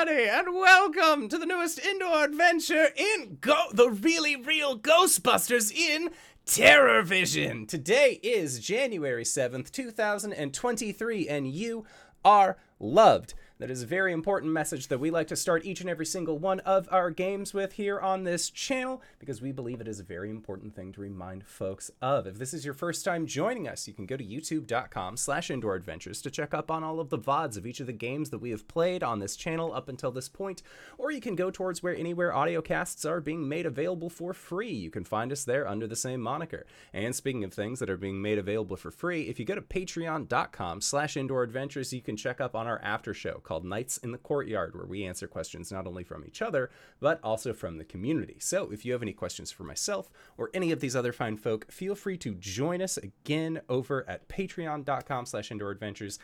everybody, and welcome to the newest indoor adventure in Go- the really real Ghostbusters in Terror Vision. Today is January 7th, 2023, and you are loved. That is a very important message that we like to start each and every single one of our games with here on this channel because we believe it is a very important thing to remind folks of. If this is your first time joining us, you can go to youtube.com slash indoor adventures to check up on all of the VODs of each of the games that we have played on this channel up until this point, or you can go towards where anywhere audio casts are being made available for free. You can find us there under the same moniker. And speaking of things that are being made available for free, if you go to patreon.com slash indoor adventures, you can check up on our after show called Nights in the Courtyard, where we answer questions not only from each other, but also from the community. So if you have any questions for myself or any of these other fine folk, feel free to join us again over at patreon.com slash indoor adventures.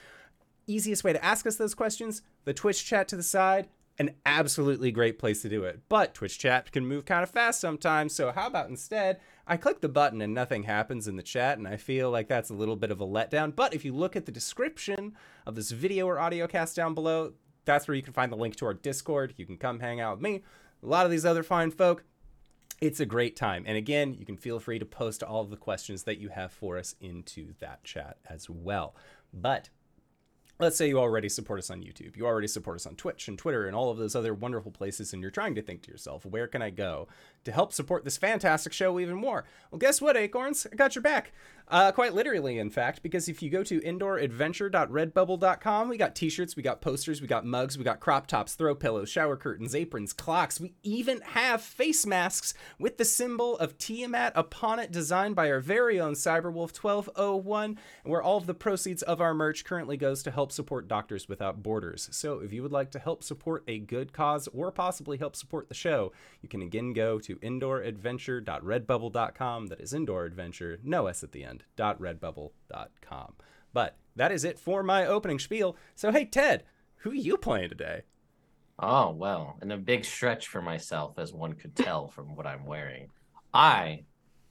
Easiest way to ask us those questions, the Twitch chat to the side, an absolutely great place to do it. But Twitch chat can move kind of fast sometimes, so how about instead I click the button and nothing happens in the chat, and I feel like that's a little bit of a letdown. But if you look at the description of this video or audio cast down below, that's where you can find the link to our Discord. You can come hang out with me, a lot of these other fine folk. It's a great time. And again, you can feel free to post all of the questions that you have for us into that chat as well. But let's say you already support us on YouTube, you already support us on Twitch and Twitter and all of those other wonderful places, and you're trying to think to yourself, where can I go to help support this fantastic show even more? Well, guess what, Acorns? I got your back. Uh, quite literally, in fact, because if you go to indooradventure.redbubble.com, we got t shirts, we got posters, we got mugs, we got crop tops, throw pillows, shower curtains, aprons, clocks. We even have face masks with the symbol of Tiamat upon it, designed by our very own Cyberwolf 1201, where all of the proceeds of our merch currently goes to help support Doctors Without Borders. So if you would like to help support a good cause or possibly help support the show, you can again go to indooradventure.redbubble.com. That is indoor adventure, no S at the end, .redbubble.com. But that is it for my opening spiel. So hey Ted, who are you playing today? Oh, well, and a big stretch for myself, as one could tell from what I'm wearing. I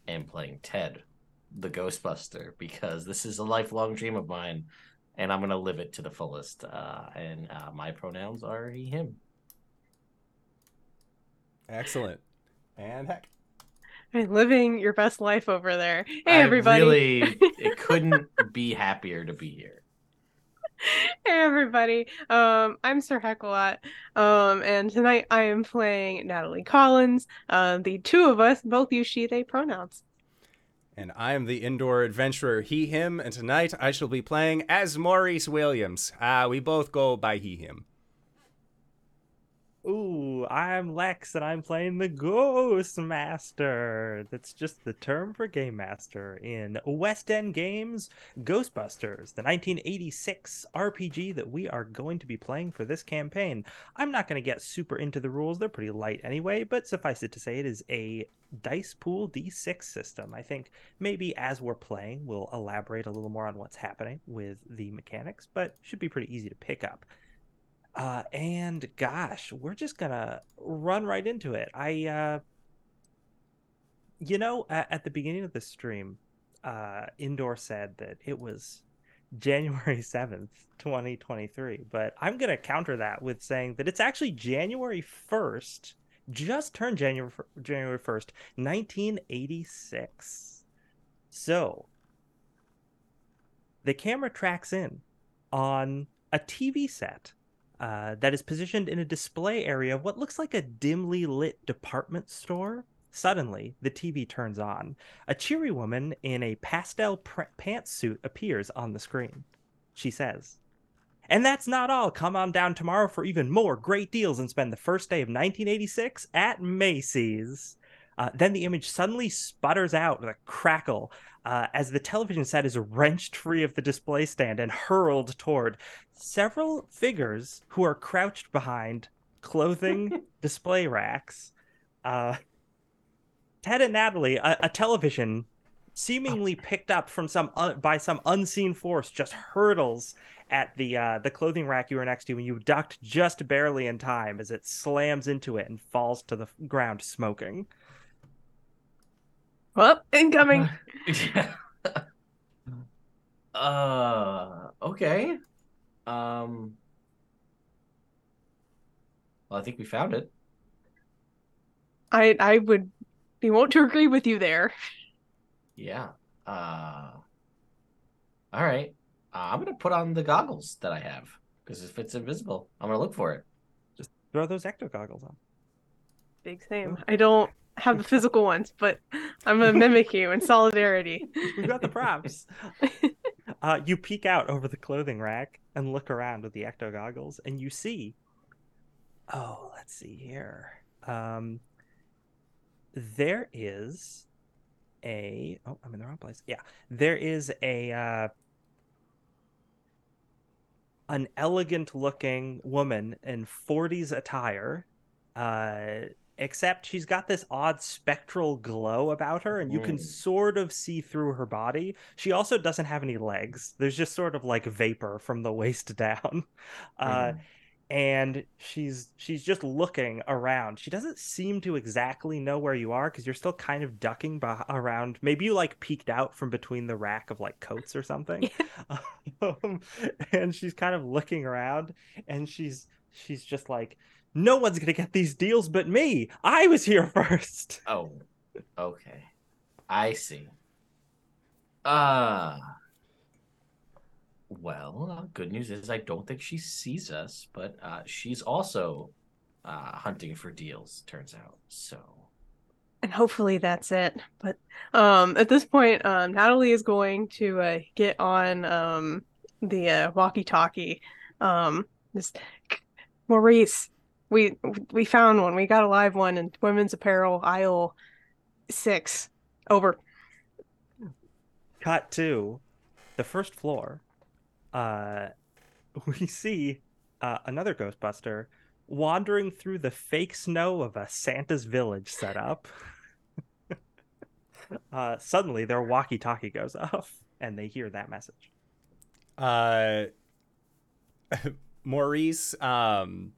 am playing Ted, the Ghostbuster, because this is a lifelong dream of mine, and I'm going to live it to the fullest. Uh, and uh, my pronouns are he, him. Excellent. And heck. Hey, living your best life over there. Hey, I everybody. really, it couldn't be happier to be here. hey, everybody. Um, I'm Sir Heckalot. Um, and tonight I am playing Natalie Collins. Uh, the two of us both use she, they pronouns. And I am the indoor adventurer, he, him, and tonight I shall be playing as Maurice Williams. Ah, we both go by he, him. Ooh, I'm Lex and I'm playing the Ghost Master. That's just the term for Game Master in West End Games Ghostbusters, the 1986 RPG that we are going to be playing for this campaign. I'm not going to get super into the rules, they're pretty light anyway, but suffice it to say, it is a dice pool d6 system. I think maybe as we're playing, we'll elaborate a little more on what's happening with the mechanics, but should be pretty easy to pick up. Uh, and gosh, we're just gonna run right into it. I, uh, you know, at, at the beginning of the stream, uh, Indoor said that it was January 7th, 2023, but I'm gonna counter that with saying that it's actually January 1st, just turned January, January 1st, 1986. So, the camera tracks in on a TV set uh, that is positioned in a display area of what looks like a dimly lit department store. Suddenly, the TV turns on. A cheery woman in a pastel pr- pantsuit appears on the screen. She says, And that's not all. Come on down tomorrow for even more great deals and spend the first day of 1986 at Macy's. Uh, then the image suddenly sputters out with a crackle uh, as the television set is wrenched free of the display stand and hurled toward several figures who are crouched behind clothing display racks. Uh, Ted and Natalie, a, a television seemingly picked up from some uh, by some unseen force, just hurdles at the uh, the clothing rack you were next to, and you ducked just barely in time as it slams into it and falls to the ground smoking. Well, incoming. yeah. uh, okay. Um, Well, I think we found it. I I would be wont to agree with you there. Yeah. Uh, all right. Uh, I'm gonna put on the goggles that I have because if it's invisible, I'm gonna look for it. Just throw those ecto goggles on. Big same. I don't have the physical ones, but I'm gonna mimic you in solidarity. We've got the props. uh, you peek out over the clothing rack and look around with the ecto goggles, and you see. Oh, let's see here. Um, there is a. Oh, I'm in the wrong place. Yeah, there is a. Uh, an elegant looking woman in 40s attire uh except she's got this odd spectral glow about her and you can Mm. sort of see through her body. She also doesn't have any legs. There's just sort of like vapor from the waist down. Uh Mhm. and she's she's just looking around. She doesn't seem to exactly know where you are because you're still kind of ducking beh- around. Maybe you like peeked out from between the rack of like coats or something. Um, and she's kind of looking around and she's she's just like no one's gonna get these deals but me i was here first Oh, okay. I see. Uh well, uh, good news is I don't think she sees us, but uh, she's also uh, hunting for deals. Turns out, so and hopefully that's it. But um, at this point, um, Natalie is going to uh, get on um, the uh, walkie-talkie. Um, this Maurice, we we found one. We got a live one in women's apparel aisle six. Over. cut to the first floor uh we see uh, another ghostbuster wandering through the fake snow of a santa's village setup uh suddenly their walkie-talkie goes off and they hear that message uh Maurice um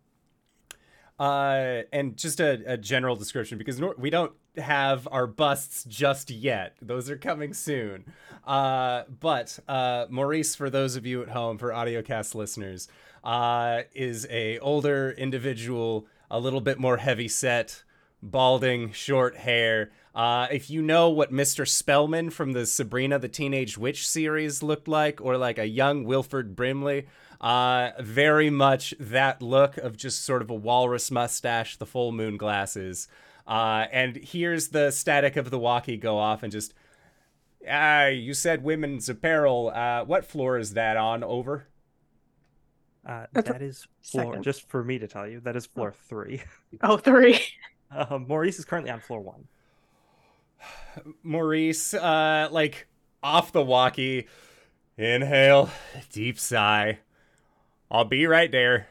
uh and just a, a general description because we don't have our busts just yet those are coming soon uh but uh Maurice for those of you at home for audiocast listeners uh is a older individual a little bit more heavy set balding, short hair. Uh, if you know what Mr. Spellman from the Sabrina the Teenage Witch series looked like, or like a young Wilford Brimley, uh, very much that look of just sort of a walrus mustache, the full moon glasses. Uh, and here's the static of the walkie go off and just, ah, you said women's apparel. Uh, what floor is that on? Over. uh That's a that is floor second. just for me to tell you that is floor three Oh, three. uh, maurice is currently on floor one Maurice, uh, like off the walkie, inhale, deep sigh. I'll be right there.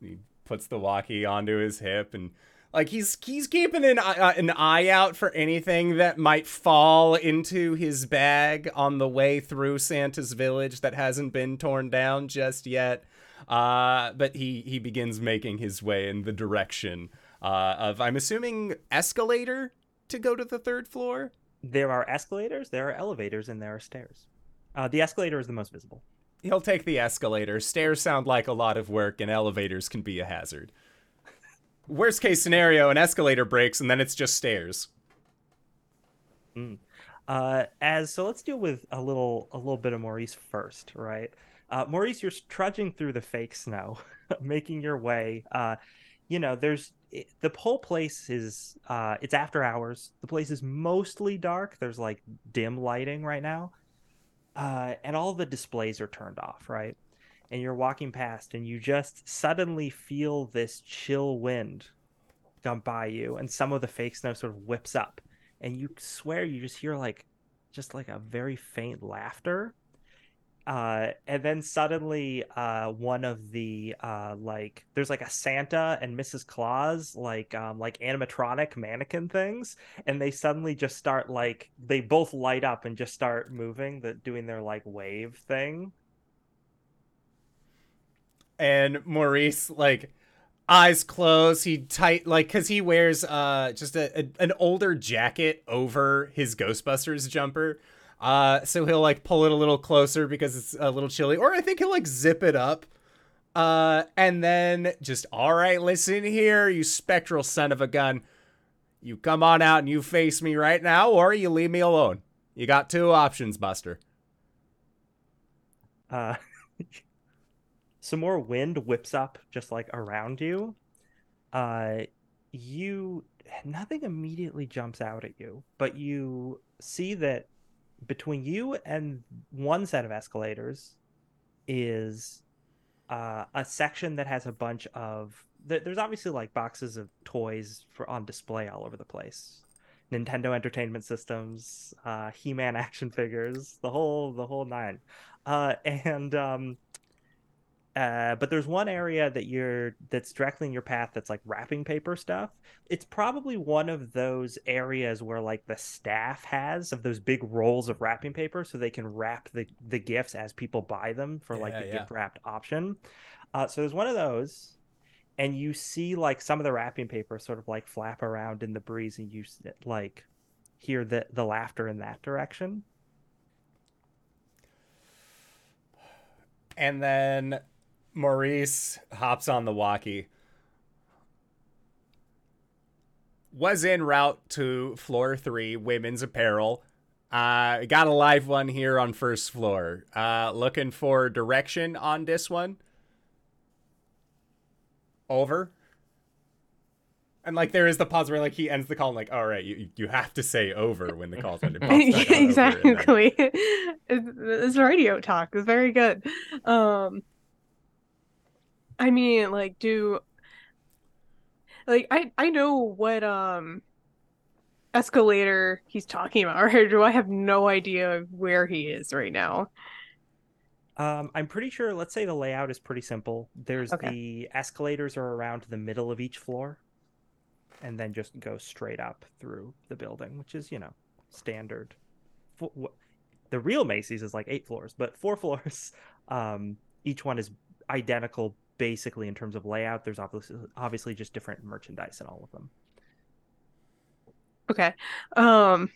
He puts the walkie onto his hip and like he's he's keeping an eye- uh, an eye out for anything that might fall into his bag on the way through Santa's village that hasn't been torn down just yet. Uh, but he he begins making his way in the direction uh, of I'm assuming escalator to go to the third floor. there are escalators there are elevators and there are stairs uh the escalator is the most visible He'll take the escalator. Stairs sound like a lot of work, and elevators can be a hazard. Worst case scenario, an escalator breaks, and then it's just stairs. Uh, as so, let's deal with a little a little bit of Maurice first, right? Uh, Maurice, you're trudging through the fake snow, making your way. Uh, you know, there's the whole place is uh, it's after hours. The place is mostly dark. There's like dim lighting right now, uh, and all the displays are turned off, right? And you're walking past, and you just suddenly feel this chill wind come by you, and some of the fake snow sort of whips up and you swear you just hear like just like a very faint laughter uh and then suddenly uh one of the uh like there's like a santa and mrs claus like um like animatronic mannequin things and they suddenly just start like they both light up and just start moving the doing their like wave thing And Maurice, like, eyes closed, he tight, like, because he wears uh just a, a an older jacket over his Ghostbusters jumper. Uh, so he'll like pull it a little closer because it's a little chilly, or I think he'll like zip it up Uh, and then just, all right, listen here, you spectral son of a gun. You come on out and you face me right now, or you leave me alone. You got two options, Buster. Uh, some more wind whips up just like around you. Uh, you nothing immediately jumps out at you, but you see that between you and one set of escalators is uh, a section that has a bunch of there's obviously like boxes of toys for on display all over the place. Nintendo entertainment systems uh, he-man action figures the whole the whole nine. Uh, and um, uh, but there's one area that you're that's directly in your path that's like wrapping paper stuff. It's probably one of those areas where like the staff has of those big rolls of wrapping paper, so they can wrap the the gifts as people buy them for like the yeah. gift wrapped option. Uh, so there's one of those, and you see like some of the wrapping paper sort of like flap around in the breeze, and you like hear the the laughter in that direction. And then Maurice hops on the walkie. Was en route to floor three, women's apparel. Uh, got a live one here on first floor. Uh, looking for direction on this one. Over. And like there is the pause where like he ends the call and like, all right, you you have to say over when the call's ended. Pops back on over, then- exactly. It's- this radio talk It's very good. Um, I mean, like, do like I I know what um escalator he's talking about, or do I have no idea where he is right now? Um, I'm pretty sure. Let's say the layout is pretty simple. There's Okay. the escalators are around the middle of each floor, and then just go straight up through the building, which is you know standard. The real Macy's is like eight floors, but four floors. Um, each one is identical, basically in terms of layout. There's obviously obviously just different merchandise in all of them. Okay. Um,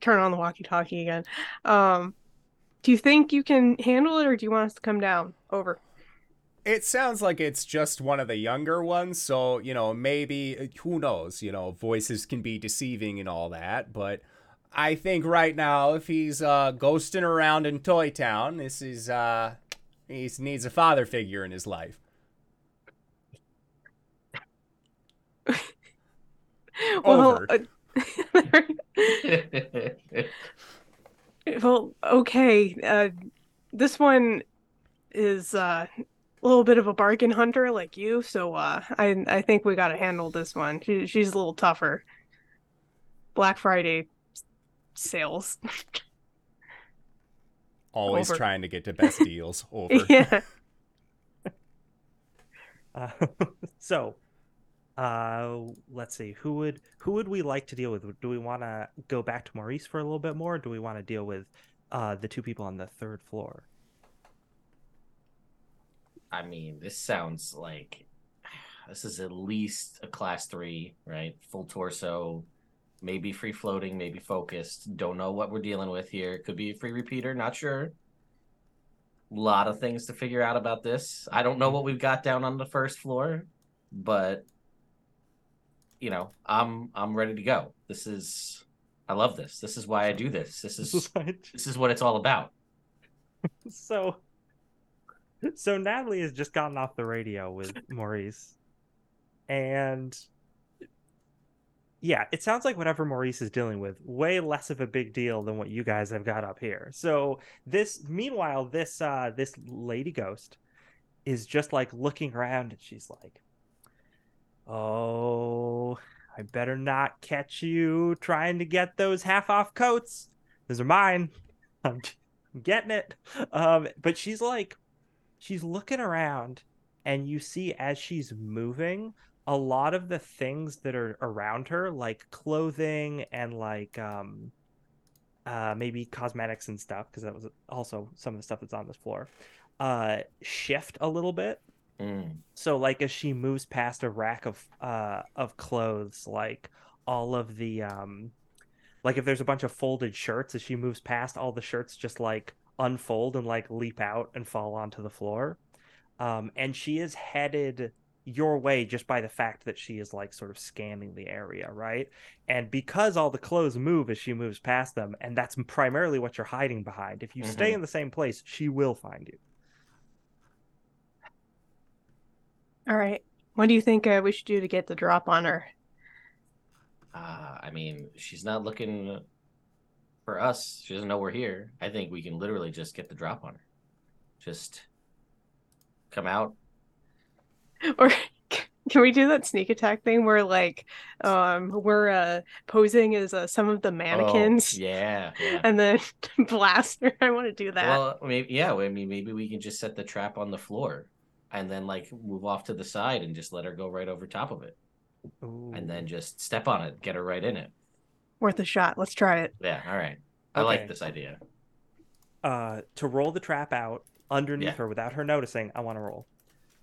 turn on the walkie-talkie again. Um, do you think you can handle it, or do you want us to come down? Over. It sounds like it's just one of the younger ones, so you know maybe who knows? You know, voices can be deceiving and all that, but I think right now if he's uh, ghosting around in Toy Town, this is uh, he needs a father figure in his life. Well, uh, well, okay. Uh, this one is uh, a little bit of a bargain hunter like you, so uh, I I think we got to handle this one. She, she's a little tougher. Black Friday sales. Always Over. trying to get to best deals. Over. yeah. Uh, so, uh, let's see. Who would who would we like to deal with? Do we want to go back to Maurice for a little bit more? Or do we want to deal with uh, the two people on the third floor? I mean, this sounds like this is at least a class three, right? Full torso, maybe free floating, maybe focused. Don't know what we're dealing with here. Could be a free repeater, not sure. A lot of things to figure out about this. I don't know what we've got down on the first floor, but you know, I'm I'm ready to go. This is I love this. This is why I do this. This is this is what it's all about. so, so Natalie has just gotten off the radio with Maurice, and yeah, it sounds like whatever Maurice is dealing with, way less of a big deal than what you guys have got up here. So this, meanwhile, this uh this lady ghost is just like looking around, and she's like, "Oh, I better not catch you trying to get those half off coats. Those are mine. I'm getting it." Um, but she's like, she's looking around, and you see as she's moving a lot of the things that are around her, like clothing and like um, uh, maybe cosmetics and stuff, because that was also some of the stuff that's on this floor, uh, shift a little bit. Mm. So like as she moves past a rack of uh of clothes, like all of the um like if there's a bunch of folded shirts, as she moves past all the shirts just like unfold and like leap out and fall onto the floor. Um, and she is headed your way just by the fact that she is like sort of scanning the area, right? And because all the clothes move as she moves past them, and that's primarily what you're hiding behind. If you stay Mhm. in the same place, she will find you. All right. What do you think uh, we should do to get the drop on her? Uh, I mean, she's not looking for us. She doesn't know we're here. I think we can literally just get the drop on her. Just come out. Or can we do that sneak attack thing where like um we're uh posing as uh, some of the Oh, mannequins yeah, yeah. and then blaster? I want to do that. Well, maybe yeah. I mean, maybe we can just set the trap on the floor, and then like move off to the side and just let her go right over top of it, and then just step on it, get her right in it. Worth a shot. Let's try it. Yeah. All right. I like this idea. uh, to roll the trap out underneath Yeah. her without her noticing, I want to roll.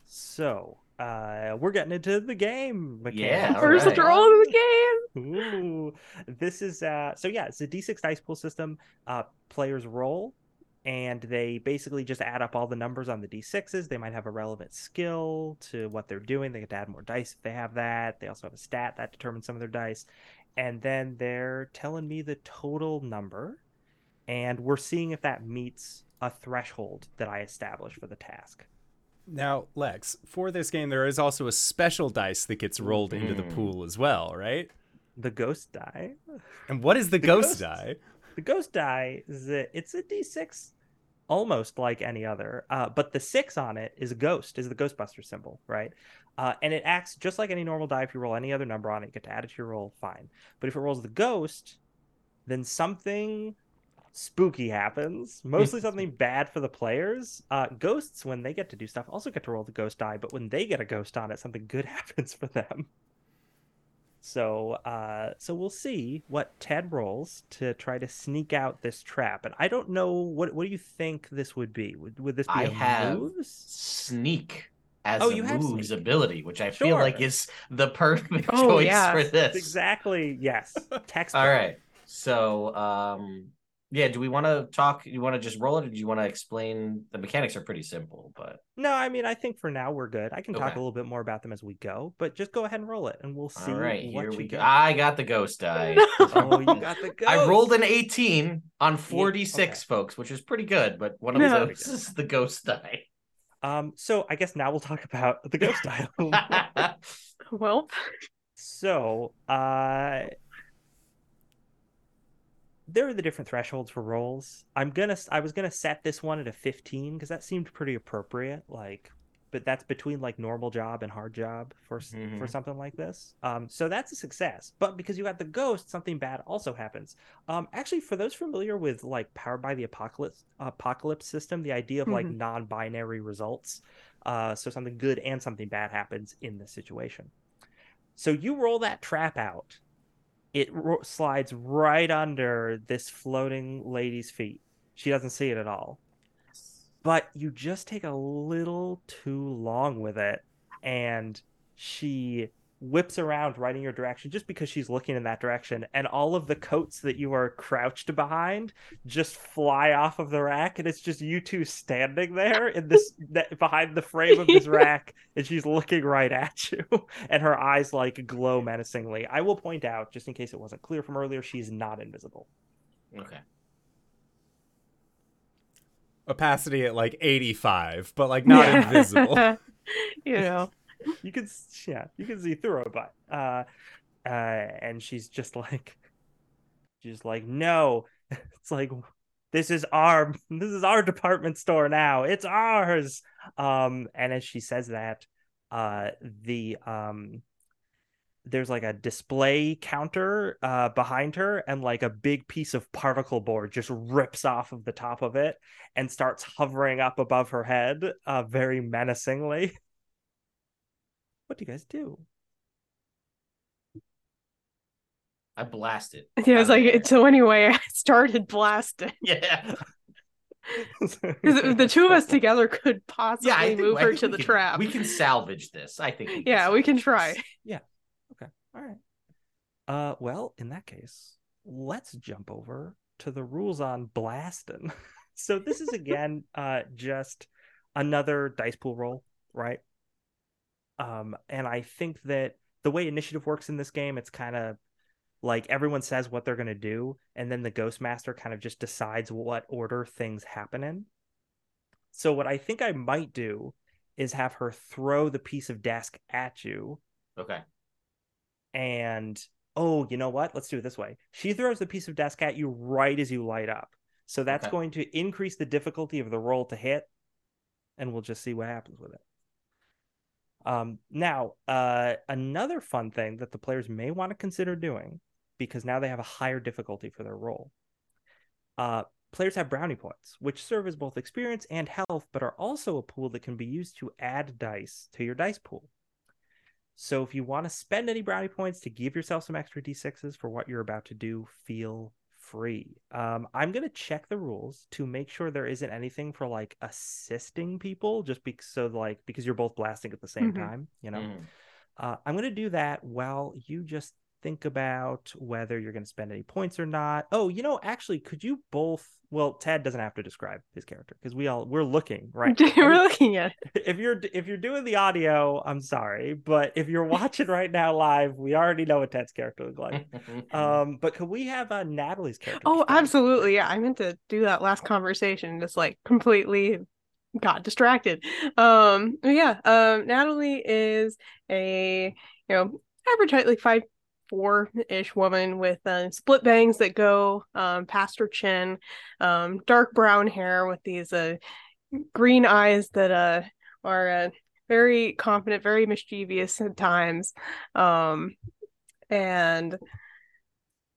So uh, we're getting into the game. Yeah, mechanics. all First right. roll of the game. Ooh, this is uh so yeah, it's a D6 dice pool system. Uh players roll and they basically just add up all the numbers on the D6s. They might have a relevant skill to what they're doing. They get to add more dice if they have that. They also have a stat that determines some of their dice. And then they're telling me the total number and we're seeing if that meets a threshold that I established for the task. Now, Lex, for this game, there is also a special dice that gets rolled into the Mm. pool as well, right? The ghost die. And what is the, The ghost ghost- die? The ghost die is a, it's a d6 almost like any other, uh, but the six on it is a ghost, is the Ghostbuster symbol, right? Uh, and it acts just like any normal die. If you roll any other number on it, you get to add it to your roll, fine. But if it rolls the ghost, then something spooky happens. Mostly something bad for the players. Uh, ghosts, when they get to do stuff, also get to roll the ghost die, but when they get a ghost on it, something good happens for them. So, uh, so we'll see what Ted rolls to try to sneak out this trap. And I don't know what what do you think this would be? Would would this be I a have moves? Sneak as Oh, a you moves sneak. ability, which I feel like is the perfect Oh, choice yeah. for this. Exactly. Yes. Text. All right. So, um, yeah, do we want to talk? You want to just roll it, or do you want to explain? The mechanics are pretty simple, but No, I mean I think for now we're good. I can talk a little bit more about them as we go, but just go ahead and roll it, and we'll see. all right, what here you we go. get. I got the ghost die. No. Oh, you got the ghost. I rolled an 18 on 46, okay. folks, which is pretty good, but one of No. those is the ghost die. Um. So I guess now we'll talk about the ghost dial. Well, So, uh, there are the different thresholds for rolls. I'm gonna, I was gonna set this one at a 15 because that seemed pretty appropriate. Like, but that's between like normal job and hard job for s for something like this. Um, so that's a success. But because you got the ghost, something bad also happens. Um, actually, for those familiar with like Powered by the Apocalypse Apocalypse system, the idea of like Mhm. non-binary results. Uh, so something good and something bad happens in this situation. So you roll that trap out. It ro- slides right under this floating lady's feet. She doesn't see it at all. But you just take a little too long with it, and she whips around right in your direction just because she's looking in that direction. And all of the coats that you are crouched behind just fly off of the rack, and it's just you two standing there in this that, behind the frame of this rack, and she's looking right at you, and her eyes like glow menacingly. I will point out, just in case it wasn't clear from earlier, she's not invisible. Okay. Opacity at like 85, but like not Yeah. invisible. you know. You can, yeah, you can see through her butt. Uh, uh, and she's just like, she's like, no, it's like, this is our, this is our department store now. It's ours. Um, and as she says that, uh, the um, there's like a display counter uh behind her and like a big piece of particle board just rips off of the top of it and starts hovering up above her head uh very menacingly what do you guys do I blasted. Yeah, I was like so. Anyway, I started blasting Yeah. 'Cause the two of us together could possibly Yeah, think, move her to the can- trap. We can salvage this. I think. We can yeah, we can try. this. Yeah. Okay. All right uh well in that case let's jump over to the rules on blasting so this is again uh just another dice pool roll, right? Um, and I think that the way initiative works in this game, it's kind of like everyone says what they're gonna do, and then the ghost master kind of just decides what order things happen in. So what I think I might do is have her throw the piece of desk at you Okay. and oh, you know what? Let's do it this way. She throws the piece of desk at you right as you light up. So that's Okay. going to increase the difficulty of the roll to hit, and we'll just see what happens with it. Um, now, uh, another fun thing that the players may want to consider doing, because now they have a higher difficulty for their role. Uh, players have brownie points, which serve as both experience and health, but are also a pool that can be used to add dice to your dice pool. So if you want to spend any brownie points to give yourself some extra d6s for what you're about to do, feel free. Um, I'm gonna check the rules to make sure there isn't anything for like assisting people, just because so like because you're both blasting at the same Mhm. time. You know, Mhm. uh, I'm gonna do that while you just think about whether you're gonna spend any points or not. Oh, you know, actually, could you both? Well, Ted doesn't have to describe his character because we all we're looking right. We're looking at it. if you're if you're doing the audio, I'm sorry, but if you're watching right now live, we already know what Ted's character looks like. Um, but could we have uh, Natalie's character? Oh, described? absolutely. Yeah, I meant to do that last conversation, just like completely got distracted. Um, yeah, um, Natalie is a you know average height, like five four ish woman with uh, split bangs that go um past her chin, um, dark brown hair with these uh green eyes that uh are uh, very confident, very mischievous at times, um, and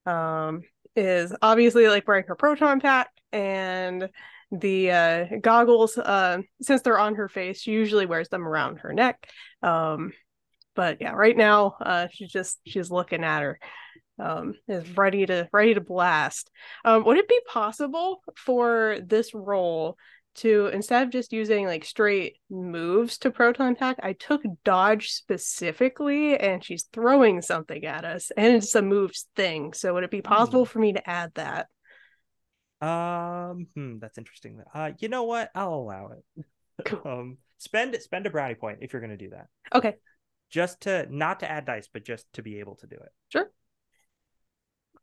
um is obviously like wearing her proton pack and the uh goggles uh since they're on her face she usually wears them around her neck um but yeah right now uh she's just she's looking at her um is ready to ready to blast um would it be possible for this role to instead of just using like straight moves to proton pack i took dodge specifically and she's throwing something at us and it's a moves thing so would it be possible for me to add that Um, hmm, that's interesting. Uh, you know what? I'll allow it. um, spend spend a brownie point if you're gonna do that. okay Just to not to add dice, but just to be able to do it. Sure.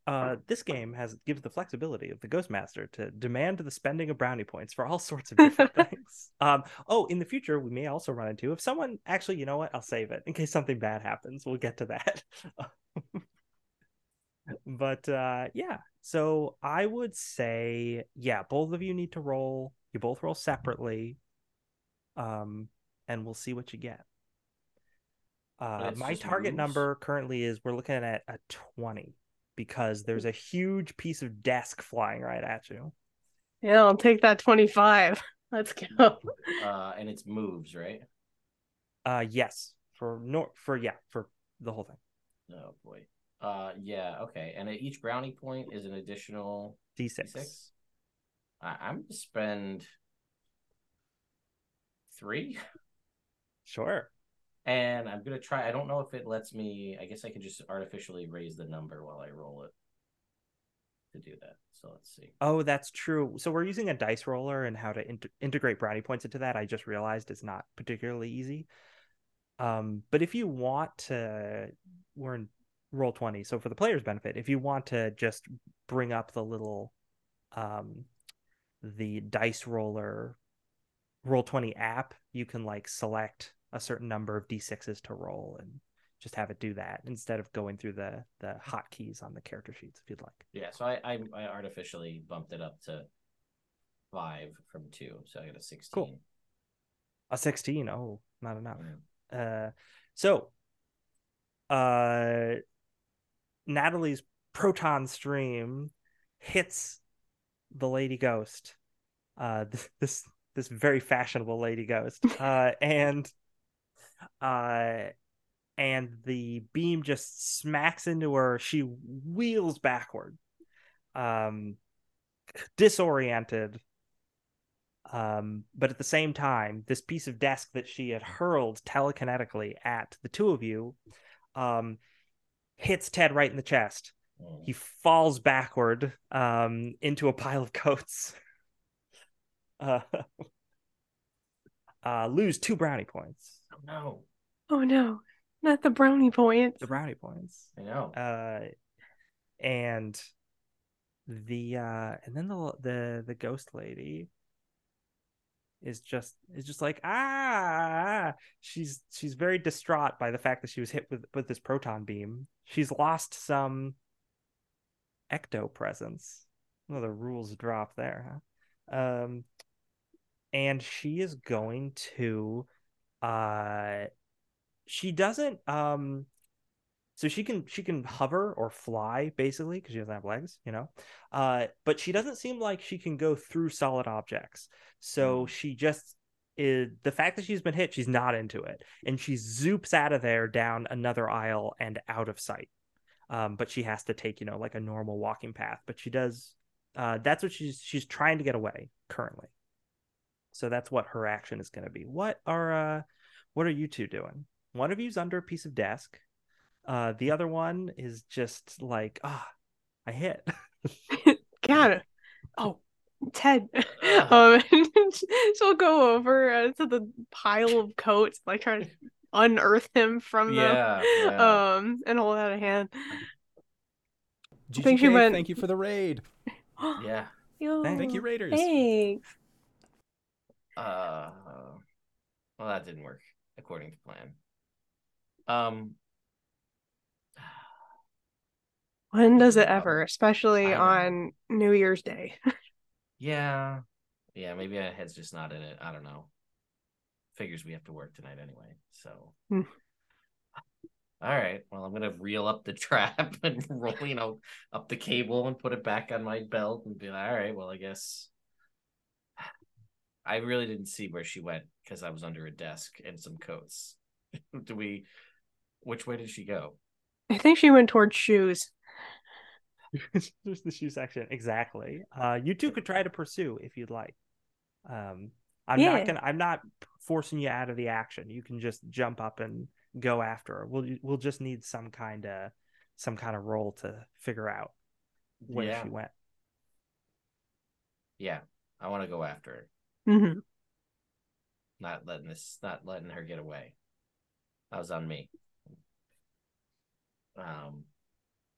Uh, this game has gives the flexibility of the Ghost Master to demand the spending of brownie points for all sorts of different things. Um, oh, in the future, we may also run into if someone actually, you know what? I'll save it in case something bad happens. We'll get to that. but uh, yeah, so I would say, yeah, both of you need to roll. You both roll separately, um, and we'll see what you get. Uh, my target moves? number currently is we're looking at a 20 because there's a huge piece of desk flying right at you. yeah i'll take that 25 let's go Uh, and it's moves, right? Uh, yes, for nor for yeah for the whole thing. Oh boy. Uh, yeah. Okay. And at each brownie point is an additional D6. D6? I- I'm gonna spend three, Sure. And I'm gonna try. I don't know if it lets me. I guess I can just artificially raise the number while I roll it to do that. So let's see. Oh, that's true. So we're using a dice roller and how to int- integrate brownie points into that. I just realized it's not particularly easy. Um, but if you want to, we're in Roll20. So for the player's benefit, if you want to just bring up the little, um, the dice roller Roll20 app, you can like select a certain number of d6s to roll and just have it do that instead of going through the the hotkeys on the character sheets if you'd like. Yeah. So I I, I artificially bumped it up to five from two, so I got a sixteen. Cool. A 16. Oh, not enough. Mm. Uh, so, uh, Natalie's proton stream hits the lady ghost. Uh, this this, this very fashionable lady ghost. Uh, and uh, and the beam just smacks into her. She wheels backward, um, disoriented. Um, but at the same time, this piece of desk that she had hurled telekinetically at the two of you, um, hits Ted right in the chest. Mm. He falls backward, um, into a pile of coats. uh, uh, lose two brownie points. Oh no. Oh no, not the brownie points. The brownie points. I know. Uh, and the uh, and then the the the ghost lady is just is just like ah she's she's very distraught by the fact that she was hit with with this proton beam she's lost some ecto presence well the rules drop there huh um and she is going to uh she doesn't um so she can she can hover or fly basically because she doesn't have legs you know? Uh but she doesn't seem like she can go through solid objects. So she just is the fact that she's been hit she's not into it. And she zoops out of there down another aisle and out of sight. Um but she has to take you know like a normal walking path. But she does uh that's what she's she's trying to get away currently so that's what her action is going to be what are uh what are you two doing one of you's under a piece of desk uh, the other one is just like, ah, I hit. Got it. Oh, Ted. Ugh. Um, she'll go over uh, to the pile of coats, like try to unearth him from them. Yeah. yeah. Um, and hold out a hand. GGK, think she went- Thank you for the raid. yeah. Yo, Thank you, Raiders. Thanks. Uh, well, that didn't work according to plan. Um, When does it ever, especially on New Year's Day? yeah, yeah. Maybe my head's just not in it. I don't know. Figures we have to work tonight anyway. So, Hmm. all right. Well, I'm gonna reel up the trap and roll, you know, up the cable and put it back on my belt and be like, all right. Well, I guess. I really didn't see where she went because I was under a desk and some coats. Do we? Which way did she go? I think she went towards shoes. There's the shoe section. Exactly. Uh, you two could try to pursue if you'd like. Um, I'm Yeah. not gonna. I'm not forcing you out of the action. You can just jump up and go after her. We'll we'll just need some kind of some kind of role to figure out where yeah, she went. yeah. I want to go after her. Hmm not letting this not letting her get away that was on me um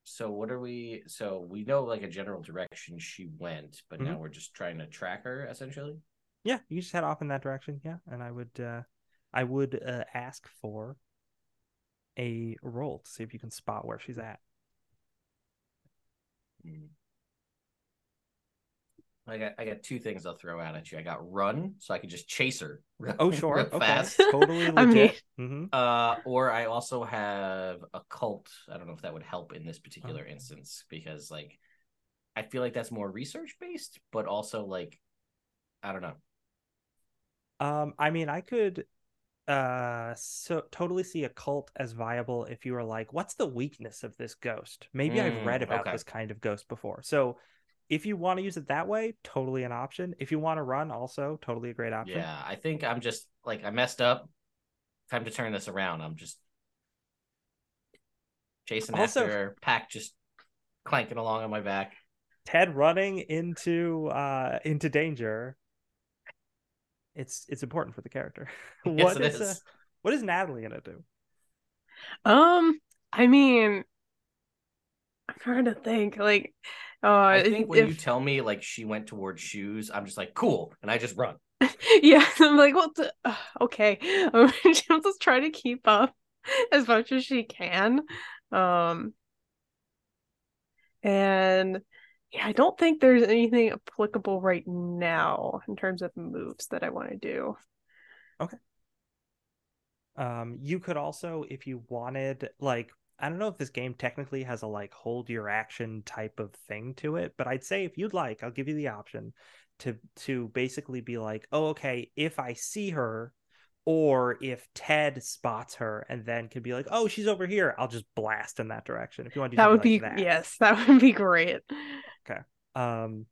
so what are we so we know like a general direction she went but now we're just trying to track her essentially Yeah, you just head off in that direction. Yeah, and I would uh, I would uh, ask for a roll to see if you can spot where she's at. Hmm. I got I got two things I'll throw out at you. I got run, so I can just chase her. real- Oh, sure. real Okay. fast. Totally I mean- legit. hmm Uh, or I also have occult. I don't know if that would help in this particular Oh. instance because, like, I feel like that's more research based, but also like, I don't know. Um, I mean, I could uh so totally see occult as viable if you were like, what's the weakness of this ghost? Maybe I've read Mm, about okay. this kind of ghost before. So if you want to use it that way, totally an option. If you want to run, also totally a great option. Yeah, I think I'm just like I messed up. Time to turn this around. I'm just chasing Also- after pack just clanking along on my back. Ted running into uh into danger. It's it's important for the character. Yes, What it is, is. uh, what is Natalie gonna do? Um, I mean, I'm trying to think. Like, uh, I think when you tell me like she went towards shoes, I'm just like cool, and I just run. yeah, I'm like, what uh, okay, she'll just try to keep up as much as she can. Um, and yeah, I don't think there's anything applicable right now in terms of moves that I want to do. Okay. Um, you could also, if you wanted, like, I don't know if this game technically has a like hold your action type of thing to it, but I'd say if you'd like, I'll give you the option to to basically be like, oh, okay, if I see her, or if Ted spots her and then can be like, oh, she's over here, I'll just blast in that direction. If you want to do That would something be like that. yes, that would be great. Okay. Um,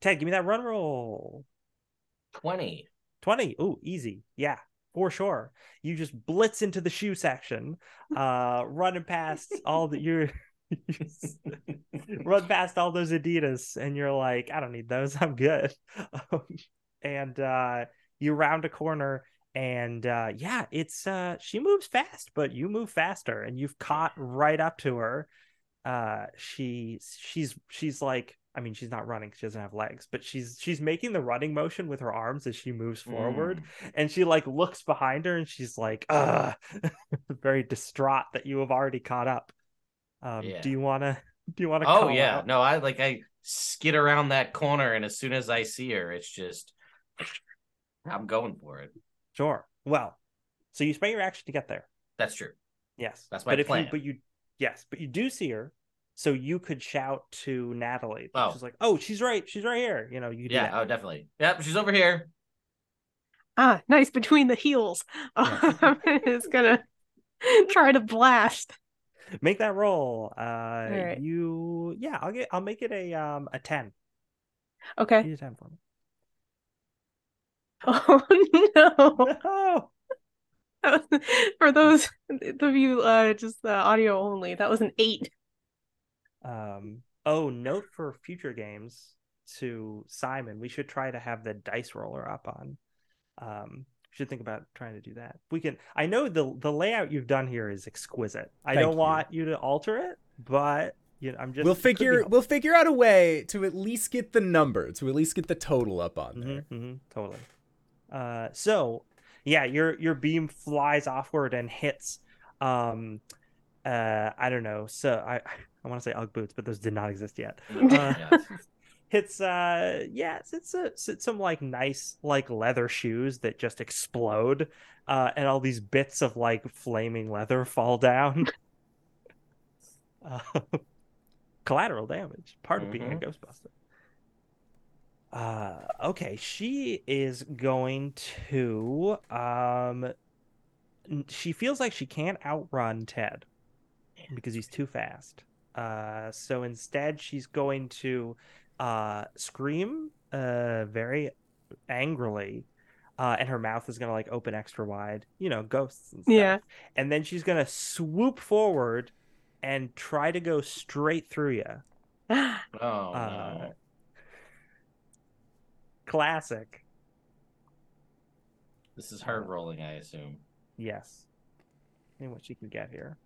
Ted, give me that run roll. Twenty. 20. Ooh, easy. Yeah, for sure. You just blitz into the shoe section, uh, running past all the you're run past all those Adidas, and you're like, I don't need those. I'm good. Um, and uh, you round a corner, and uh, yeah, it's uh, she moves fast, but you move faster, and you've caught right up to her. Uh, she she's she's like I mean, she's not running; she doesn't have legs, but she's she's making the running motion with her arms as she moves forward, Mm. and she like looks behind her, and she's like, "Uh," very distraught that you have already caught up. Um, Yeah. Do you wanna? Do you wanna? Oh yeah, out? no, I like I skid around that corner, and as soon as I see her, it's just I'm going for it. Sure. Well, so you spend your action to get there. That's true. Yes, That's my but if plan. you but you yes, but you do see her, so you could shout to Natalie. Oh. She's like, "Oh, she's right. She's right here." You know, you could Yeah, that. oh definitely. Yep, she's over here. Ah, nice between the heels. Um, it's gonna try to blast. Make that roll. Uh, right. you yeah, I'll get I'll make it a um a ten. Okay. Give me a ten for me. Oh no. No. For those of you uh just uh, audio only, that was an eight. Um. Oh, note for future games to Simon. We should try to have the dice roller up on. Um. Should think about trying to do that. We can. I know the the layout you've done here is exquisite. I Thank don't you. want you to alter it, but you know, I'm just. we'll it could be figure we'll figure out a way to at least get the number, to at least get the total up on there. Mhm, mhm, totally. Uh, so yeah, your your beam flies offward and hits. Um, uh, I don't know. So I I want to say UGG boots, but those did not exist yet. Uh. Hits uh yeah, it's it's, a, it's some like nice like leather shoes that just explode, uh, and all these bits of like flaming leather fall down. uh, collateral damage, part of being a. Ghostbuster. Uh, okay, she is going to um, she feels like she can't outrun Ted because he's too fast. Uh, so instead, she's going to uh scream uh very angrily. Uh, and her mouth is gonna like open extra wide, you know, ghosts and stuff. Yeah. And then she's gonna swoop forward and try to go straight through you. Oh Uh, no. Classic. This is her rolling, I assume. Yes. And what she can get here.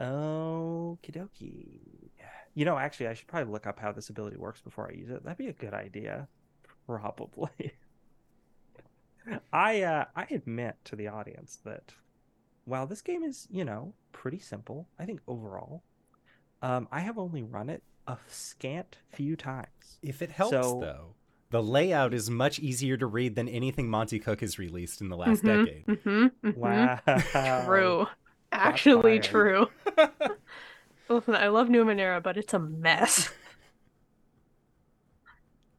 Okie dokie. You know, actually, I should probably look up how this ability works before I use it. That'd be a good idea. Probably. I uh, I admit to the audience that while this game is, you know, pretty simple, I think overall, um, I have only run it a scant few times. If it helps, So- though, the layout is much easier to read than anything Monte Cook has released in the last Mhm, decade. mhm, mhm. Wow. True. Actually fired. true. Listen, I love Numenera, but it's a mess.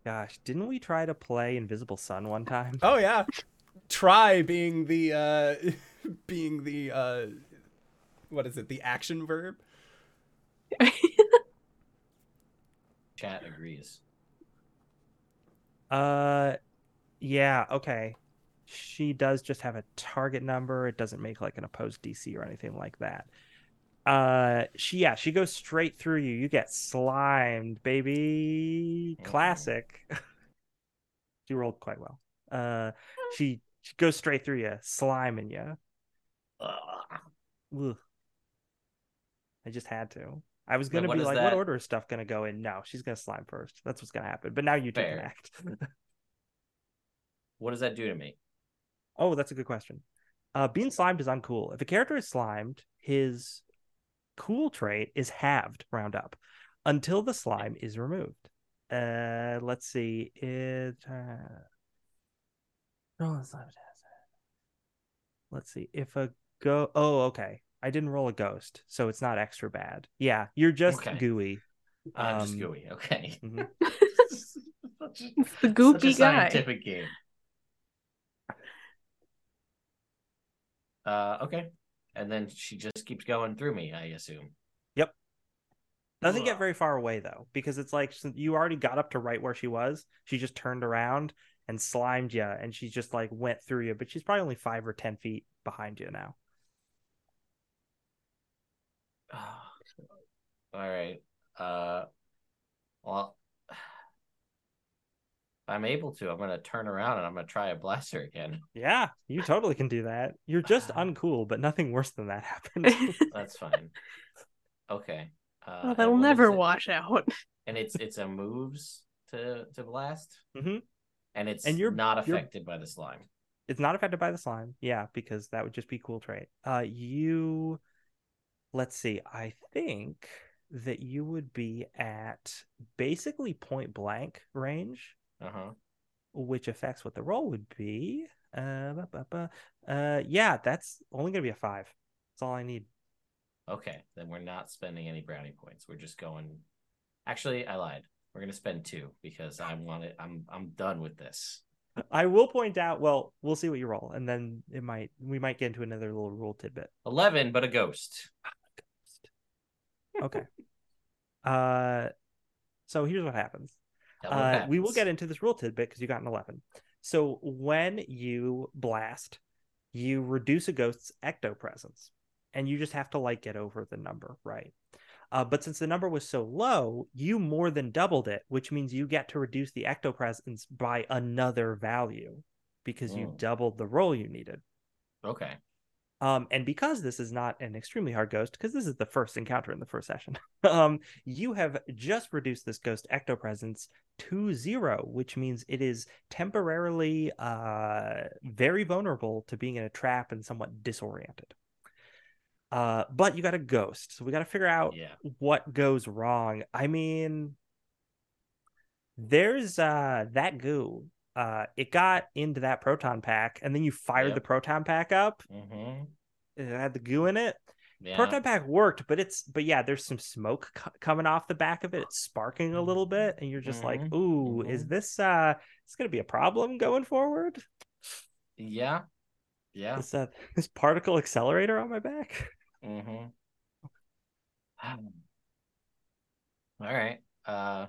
Gosh, didn't we try to play Invisible Sun one time? oh yeah, try being the uh, being the uh, what is it? The action verb. Chat agrees. Uh, yeah, okay. She does just have a target number. It doesn't make like an opposed DC or anything like that. Uh, she yeah, she goes straight through you. You get slimed, baby. Mhm. Classic. she rolled quite well. Uh, she, she goes straight through you, sliming you. Ugh. Ugh. I just had to. I was gonna be like, that? what order is stuff gonna go in? No, she's gonna slime first. That's what's gonna happen. But now you take an act. What does that do to me? Oh, that's a good question. Uh, being slimed is uncool. If a character is slimed, his cool trait is halved round up until the slime is removed. Uh, let's see. It. Uh... roll a slime test. Let's see if a go. Oh, okay. I didn't roll a ghost, so it's not extra bad. Yeah, you're just Okay. gooey. I'm just Um, gooey. Okay. mhm. Such a- It's the such goopy a guy. scientific game. Uh, okay. And then she just keeps going through me, I assume. Yep. Doesn't get very far away though, because it's like you already got up to right where she was. She just turned around and slimed you, and she just like went through you. But she's probably only five or ten feet behind you now. All right. Uh, well, I'm able to, I'm gonna turn around and I'm gonna try a blaster again. Yeah, you totally can do that. You're just uncool, but nothing worse than that happened. That's fine. Okay. Uh, oh, that'll never wash out. And it's it's a moves to to blast, Mhm. and it's And you're- not you're- affected by the slime. it's not affected by the slime. Yeah, because that would just be cool trait. Uh, you, let's see. I think that you would be at basically point blank range, Uh huh. which affects what the roll would be. Uh, ba, ba, ba. uh, yeah, that's only gonna be a five. That's all I need. Okay, then we're not spending any brownie points. We're just going. Actually, I lied. We're gonna spend two because I want it. I'm I'm done with this. I will point out. Well, we'll see what you roll, and then it might we might get into another little rule tidbit. Eleven, but a ghost. Okay. uh, so here's what happens. Tell me what Uh, we will get into this rule tidbit because you got an 11. So when you blast, you reduce a ghost's ectopresence, and you just have to like get over the number, right? Uh, but since the number was so low, you more than doubled it, which means you get to reduce the ectopresence by another value because you Mm. doubled the roll you needed. Okay. Um, and because this is not an extremely hard ghost, because this is the first encounter in the first session, um, you have just reduced this ghost ectopresence to zero, which means it is temporarily uh very vulnerable to being in a trap and somewhat disoriented. Uh, but you got a ghost, so we got to figure out Yeah. what goes wrong. I mean, there's uh that goo. Uh, it got into that proton pack, and then you fired Yep. the proton pack up, Mm-hmm. it had the goo in it. Yeah. Proton pack worked, but it's but yeah, there's some smoke co- coming off the back of it. It's sparking a little bit, and you're just like, Mhm, "Ooh, is mhm. this uh, it's gonna be a problem going forward? Yeah. Yeah. This uh, this particle accelerator on my back." Mm-hmm. All right. Uh,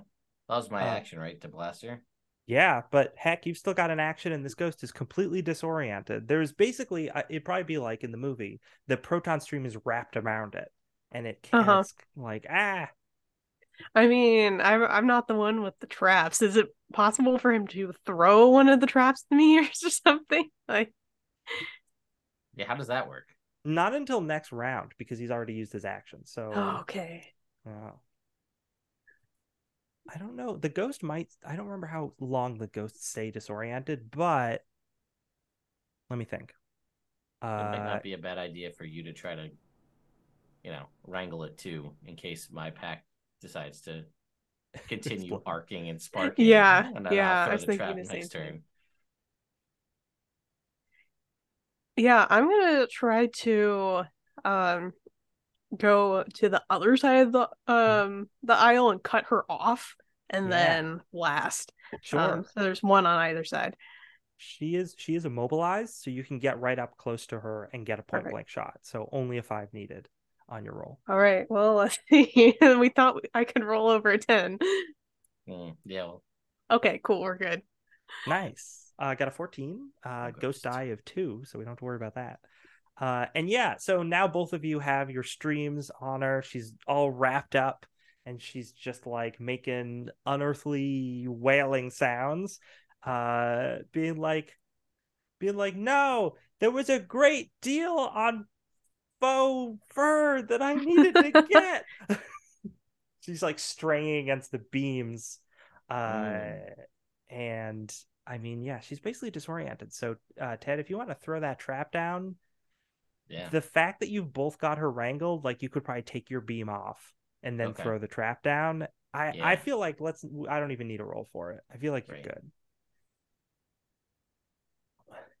that was my Uh, action, right? To blaster. Yeah, but heck, you've still got an action, and this ghost is completely disoriented. There's basically, uh, it'd probably be like in the movie, the proton stream is wrapped around it, and it can't Uh-huh. like ah. I mean, I'm I'm not the one with the traps. Is it possible for him to throw one of the traps to me or something? Like, Yeah. How does that work? Not until next round because he's already used his action. So oh, okay. Oh. I don't know. The ghost might. I don't remember how long the ghosts stay disoriented, but let me think. It might Uh, not be a bad idea for you to try to, you know, wrangle it too, in case my pack decides to continue explode. arcing and sparking. Yeah, and then yeah, I'll I was the thinking trap the same next thing. turn. Yeah, I'm gonna try to um go to the other side of the um the aisle and cut her off and Yeah. then blast. Sure. Um, so there's one on either side. she is. She is immobilized, so you can get right up close to her and get a point Perfect. blank shot. So only a five needed on your roll. All right. Well, let's see. we thought I could roll over a 10. Mm, yeah. Well, Okay, cool. We're good. Nice. Uh, got a 14. Uh, ghost. ghost die of two, so we don't have to worry about that. Uh, and yeah, so now both of you have your streams on her. She's all wrapped up and she's just like making unearthly wailing sounds, uh, being like, being like, no, there was a great deal on faux fur that I needed to get. she's like straining against the beams. Uh, Mm. and I mean, yeah, she's basically disoriented. So, uh, Ted, if you want to throw that trap down, yeah. the fact that you've both got her wrangled, like you could probably take your beam off and then Okay. throw the trap down. I I feel like let's. I don't even need a roll for it. I feel like you're Right. good.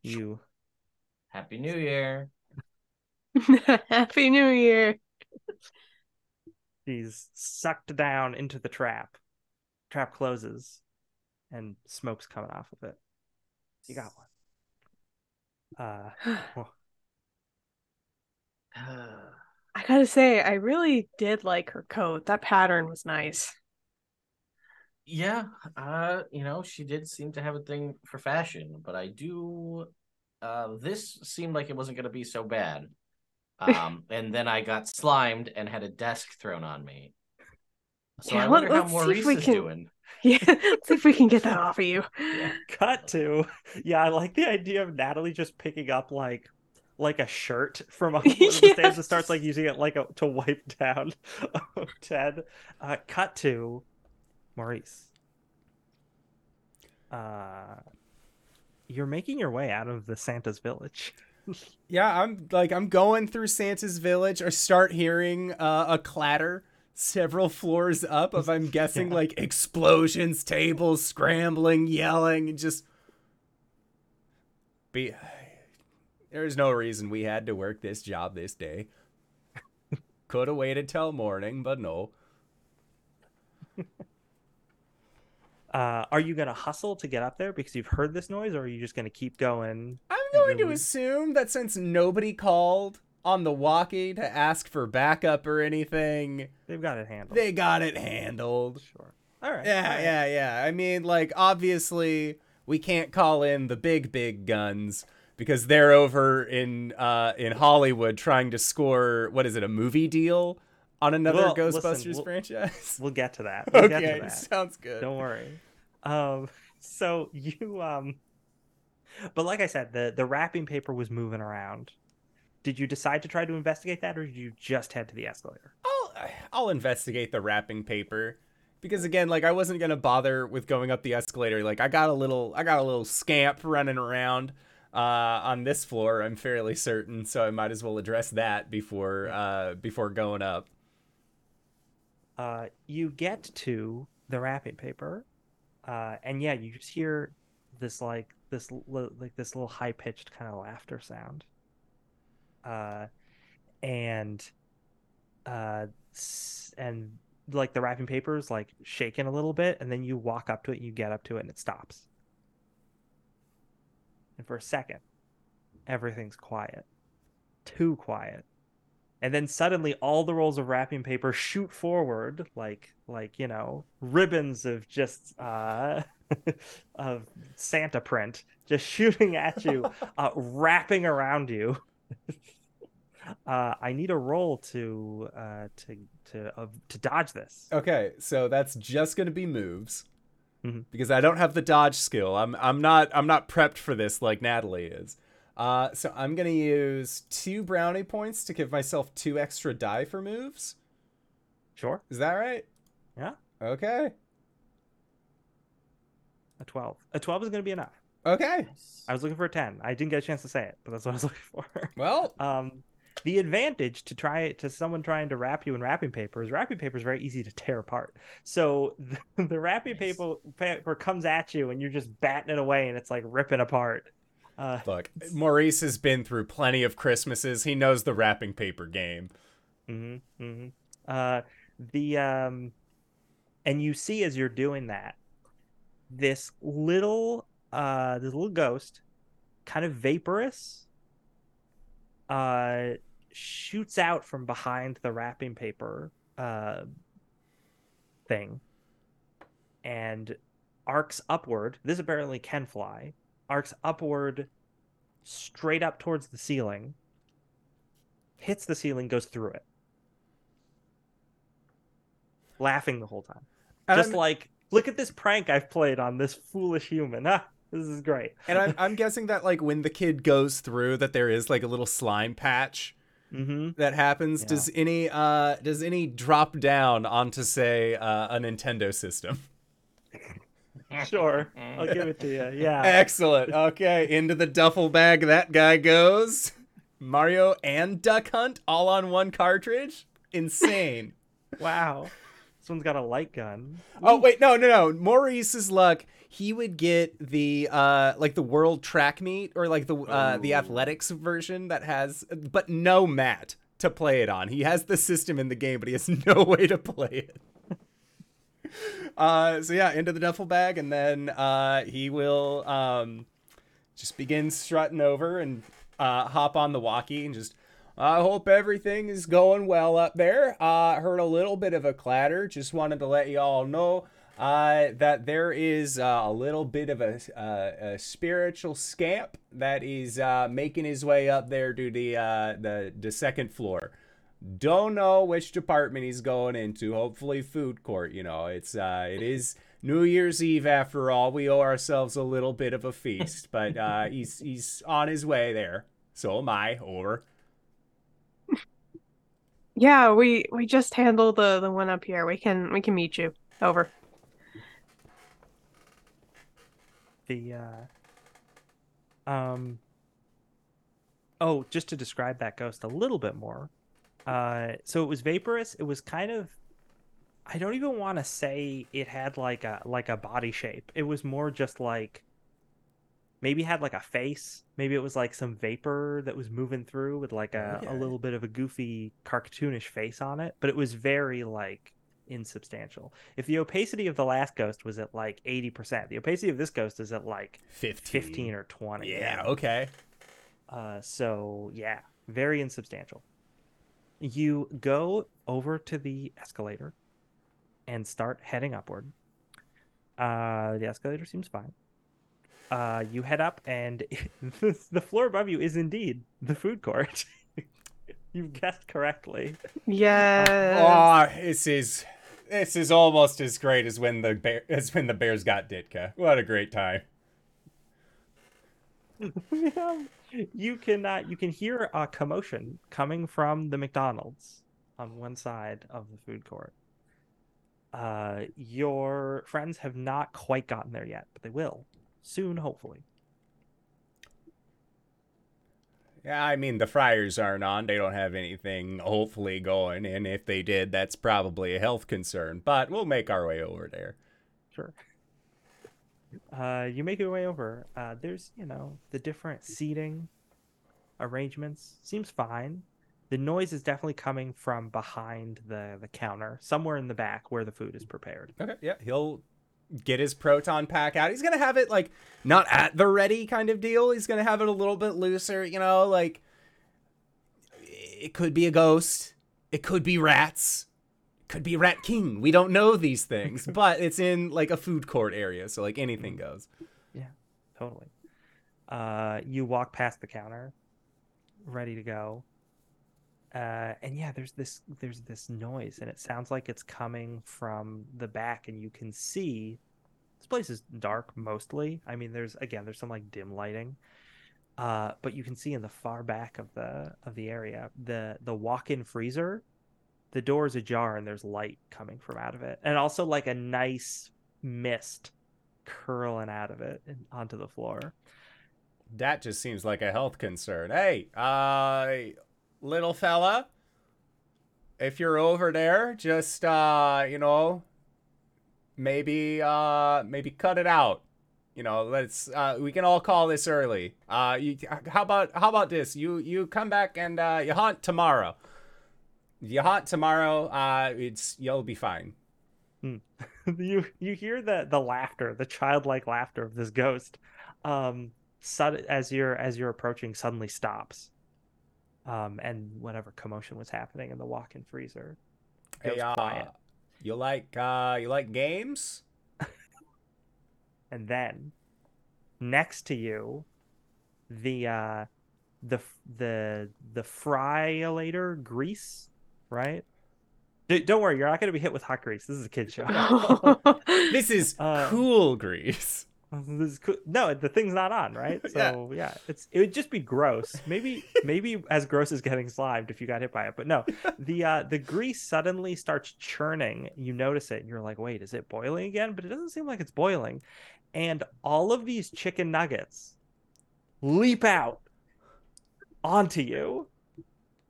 You Happy New Year. Happy New Year. she's sucked down into the trap. Trap closes, and smoke's coming off of it. You got one. Uh, well, I gotta say, I really did like her coat. That pattern was nice. yeah. Uh, you know, she did seem to have a thing for fashion, but I do. Uh, this seemed like it wasn't going to be so bad. Um, and then I got slimed and had a desk thrown on me. So Yeah, I let- wonder how let's see if Maurice we is can- doing. Yeah, let's see if we can get that off of you. Cut to yeah, I like the idea of Natalie just picking up like like a shirt from one of the stands and starts like using it like a, to wipe down Ted. Uh, cut to Maurice. Uh, you're making your way out of the Santa's village. Yeah, I'm like I'm going through Santa's village. I start hearing uh, a clatter several floors up of I'm guessing Yeah. like explosions, tables scrambling, yelling, and just be. There's no reason we had to work this job this day. Could have waited till morning, but no. Uh, are you gonna hustle to get up there because you've heard this noise, or are you just gonna keep going? I'm going to assume that since nobody called on the walkie to ask for backup or anything, They've got it handled. they got it handled. Sure. All right. Yeah, all right. yeah, yeah. I mean, like, obviously, we can't call in the big, big guns because they're over in uh, in Hollywood trying to score what is it, a movie deal on another Well, Ghostbusters listen, we'll- franchise? We'll get to that. We'll get to okay, that. sounds good. Don't worry. Um, so you um, but like I said, the the wrapping paper was moving around. Did you decide to try to investigate that, or did you just head to the escalator? I'll I'll investigate the wrapping paper because again, like I wasn't gonna bother with going up the escalator. Like I got a little I got a little scamp running around uh, on this floor. I'm fairly certain, so I might as well address that before uh, before going up. Uh, you get to the wrapping paper, uh, and yeah, you just hear this like this like this little high pitched kind of laughter sound. Uh, and uh, and like the wrapping paper is like shaking a little bit, and then you walk up to it, and you get up to it, and it stops. And for a second, everything's quiet, too quiet. And then suddenly all the rolls of wrapping paper shoot forward like like you know ribbons of just uh of santa print just shooting at you uh wrapping around you. Uh i need a roll to uh to to uh, to dodge this. Okay, so that's just gonna be moves. Mhm. Because I don't have the dodge skill. I'm I'm not I'm not prepped for this like Natalie is. Uh, so I'm gonna use two brownie points to give myself two extra die for moves. sure Is that right? Yeah. Okay. a 12 a 12 is going to be enough Okay. i was looking for a 10 i didn't get a chance to say it but that's what i was looking for Well, um the advantage to try it to someone trying to wrap you in wrapping paper is wrapping paper is very easy to tear apart so the, the wrapping Nice. paper paper comes at you and you're just batting it away and it's like ripping apart uh look, Maurice has been through plenty of Christmases. He knows the wrapping paper game. hmm hmm Uh, the um, and you see as you're doing that, this little uh, this little ghost, kind of vaporous, uh, shoots out from behind the wrapping paper uh thing, and arcs upward. This apparently can fly. Arcs upward, straight up towards the ceiling. Hits the ceiling, goes through it laughing the whole time. And Just I'm- like, look at this prank I've played on this foolish human. Ah, this is great. And I'm, I'm guessing that like when the kid goes through, that there is like a little slime patch Mm-hmm. that happens. Yeah. Does any uh does any drop down onto say uh, a Nintendo system? Sure, I'll give it to you. Yeah. Excellent. Okay, into the duffel bag that guy goes. Mario and Duck Hunt all on one cartridge. Insane. Wow. This one's got a light gun. oh wait, no, no, no. Maurice's luck. He would get the uh like the world track meet or like the uh the athletics version that has but no mat to play it on. He has the system in the game, but he has no way to play it. Uh, so yeah, into the duffel bag, and then uh, he will um, just begin strutting over and uh, hop on the walkie and just. I hope everything is going well up there. Uh, heard a little bit of a clatter. Just wanted to let you all know uh, that there is uh, a little bit of a, uh, a spiritual scamp that is uh, making his way up there to the uh, the the second floor. Don't know which department he's going into. Hopefully, food court. You know, it's uh, it is New Year's Eve after all. We owe ourselves a little bit of a feast, but uh, he's he's on his way there. So am I. Over. Yeah, we we just handle the the one up here. We can we can meet you. Over. The uh um oh just to describe that ghost a little bit more uh so it was vaporous. It was kind of i don't even want to say it had like a like a body shape. It was more just like maybe had like a face. Maybe it was like some vapor that was moving through with like a, Okay. a little bit of a goofy cartoonish face on it. But it was very like insubstantial if the opacity of the last ghost was at like 80% the opacity of this ghost is at like 15. 15 or 20 Yeah, okay. uh, so yeah, very insubstantial. You go over to the escalator and start heading upward. Uh, the escalator seems fine. Uh, you head up, and the floor above you is indeed the food court. You've guessed correctly. Yeah. Oh, this is this is almost as great as when the bear as when the Bears got Ditka. What a great time. You can uh, you can hear a commotion coming from the McDonald's on one side of the food court. Uh, your friends have not quite gotten there yet, but they will soon, hopefully. Yeah, I mean the fryers aren't on. They don't have anything hopefully going, and if they did, that's probably a health concern. But we'll make our way over there. Sure. Uh, you make your way over. Uh, there's you know the different seating arrangements seems fine. The noise is definitely coming from behind the the counter, somewhere in the back where the food is prepared. Okay, yeah, he'll get his proton pack out. He's gonna have it like not at the ready kind of deal. He's gonna have it a little bit looser, you know, like it could be a ghost, it could be rats, it could be Rat King. We don't know these things, but it's in like a food court area, so like anything goes. Yeah, totally. Uh, you walk past the counter, ready to go. Uh, and yeah, there's this there's this noise, and it sounds like it's coming from the back, and you can see this place is dark mostly. I mean, there's again there's some like dim lighting, uh, but you can see in the far back of the of the area the the walk-in freezer, the door is ajar, and there's light coming from out of it, and also like a nice mist curling out of it and onto the floor. That just seems like a health concern. Hey, uh, little fella, if you're over there, just uh, you know, maybe uh, maybe cut it out. You know, let's uh, we can all call this early. Uh, you how about how about this? You you come back and uh, you haunt tomorrow. You haunt tomorrow. Uh, it's you'll be fine. you you hear the the laughter, the childlike laughter of this ghost. Um, sud- as you're as you're approaching, suddenly stops. Um, and whatever commotion was happening in the walk-in freezer goes Hey, uh, quiet. you like uh, you like games? and then next to you the uh the the the fryolator grease right D- don't worry you're not going to be hit with hot grease this is a kid show This is Uh, cool grease. This is cool. no the thing's not on right Yeah. so yeah. it's it would just be gross maybe maybe as gross as getting slimed if you got hit by it but no the uh the grease suddenly starts churning you notice it and you're like wait is it boiling again but it doesn't seem like it's boiling and all of these chicken nuggets leap out onto you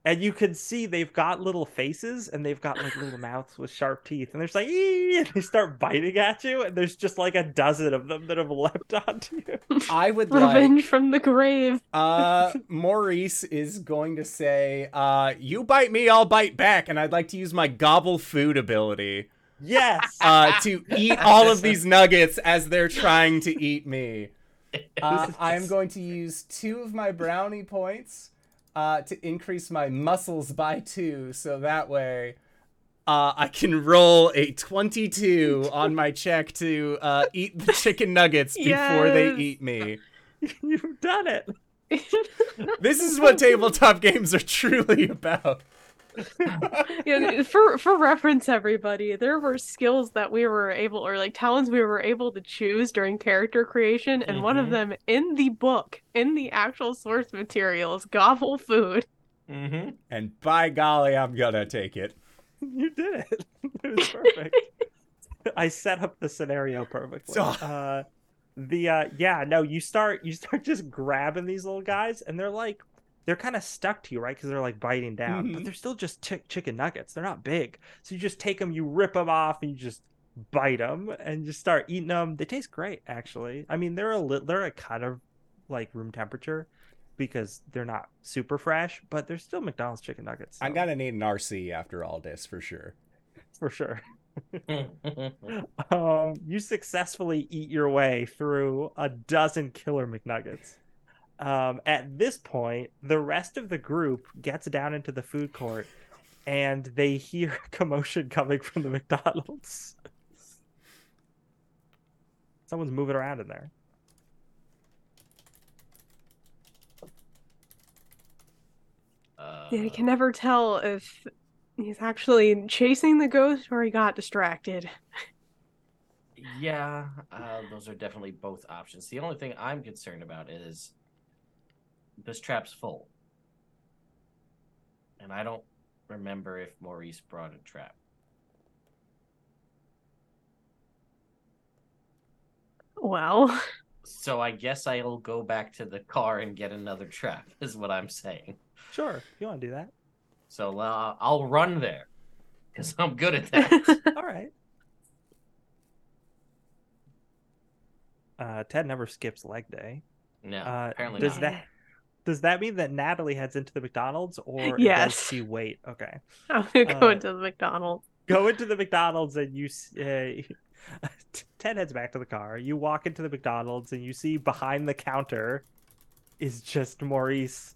and you can see they've got little faces and they've got like little mouths with sharp teeth and they're just like "Ee!" and they start biting at you and there's just like a dozen of them that have leapt onto you I would like Revenge from the grave. uh Maurice is going to say, uh, you bite me, I'll bite back, and I'd like to use my gobble food ability yes uh to eat all of these nuggets as they're trying to eat me. Uh, I am going to use two of my brownie points uh, to increase my muscles by two, so that way uh, I can roll a 22 on my check to uh, eat the chicken nuggets before they eat me. you've done it This is what tabletop games are truly about. Yeah, for for reference, everybody, there were skills that we were able, or like talents we were able to choose during character creation, and one of Mhm. them in the book, in the actual source materials, gobble food. Mm-hmm. And by golly, I'm gonna take it. You did it. It was perfect. I set up the scenario perfectly. So- Uh, the uh, yeah, no, you start you start just grabbing these little guys, and they're like they're kind of stuck to you, right? Because they're like biting down, Mhm. but they're still just chick chicken nuggets. They're not big, so you just take them, you rip them off, and you just bite them, and just start eating them. They taste great, actually. I mean, they're a li- they're a kind of like room temperature because they're not super fresh, but they're still McDonald's chicken nuggets. I'm gonna need an RC after all this for sure. for sure. Um, you successfully eat your way through a dozen killer McNuggets. Um, at this point, the rest of the group gets down into the food court and they hear commotion coming from the McDonald's. Someone's moving around in there. uh, Yeah, I can never tell if he's actually chasing the ghost or he got distracted. Yeah, uh, those are definitely both options. The only thing I'm concerned about is this trap's full. And I don't remember if Maurice brought a trap. Well, So I guess I'll go back to the car and get another trap, is what I'm saying. Sure, if you want to do that. So uh, I'll run there because I'm good at that. All right. Uh, Ted never skips leg day. No, Uh, apparently does not. that does that mean that Natalie heads into the McDonald's or Yes. does she wait? Okay, I'm gonna go Uh, into the McDonald's. go into the McDonald's and you uh, Ted heads back to the car. You walk into the McDonald's and you see behind the counter is just Maurice,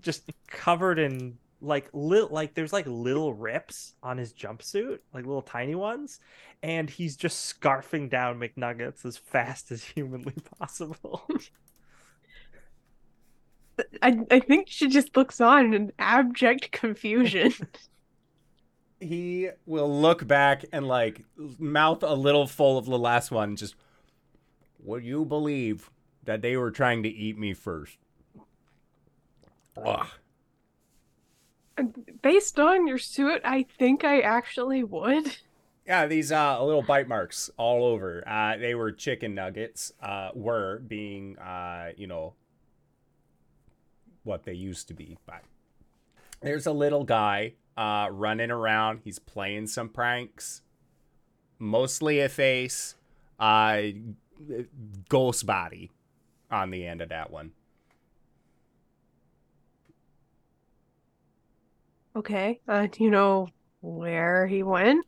just covered in like little like there's like little rips on his jumpsuit, like little tiny ones, and he's just scarfing down McNuggets as fast as humanly possible. I I think she just looks on in abject confusion. He will look back and like mouth a little full of the last one. Just, would you believe that they were trying to eat me first? Ugh. Based on your suit, I think I actually would. Yeah, these uh little bite marks all over. Uh they were chicken nuggets, uh were being uh, you know, what they used to be. But there's a little guy uh running around. He's playing some pranks. Mostly a face, uh ghost body on the end of that one. Okay. Uh, do you know where he went?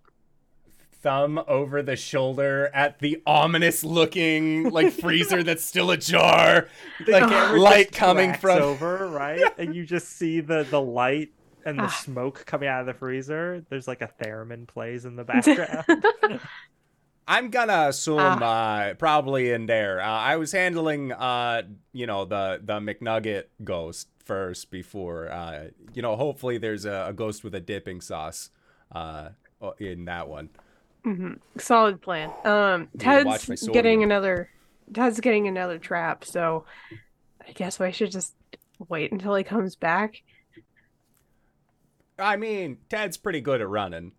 Thumb over the shoulder at the ominous looking like freezer that's still ajar like light coming from over, right? and you just see the the light and the Ah. smoke coming out of the freezer. There's like a theremin plays in the background. i'm gonna assume Ah. uh probably in there uh, i was handling uh you know the the mcnugget ghost first before uh you know hopefully there's a, a ghost with a dipping sauce uh in that one hmm Solid plan. Um, Need to watch my Ted's getting another. Ted's getting another trap, so I guess I should just wait until he comes back. I mean, Ted's pretty good at running.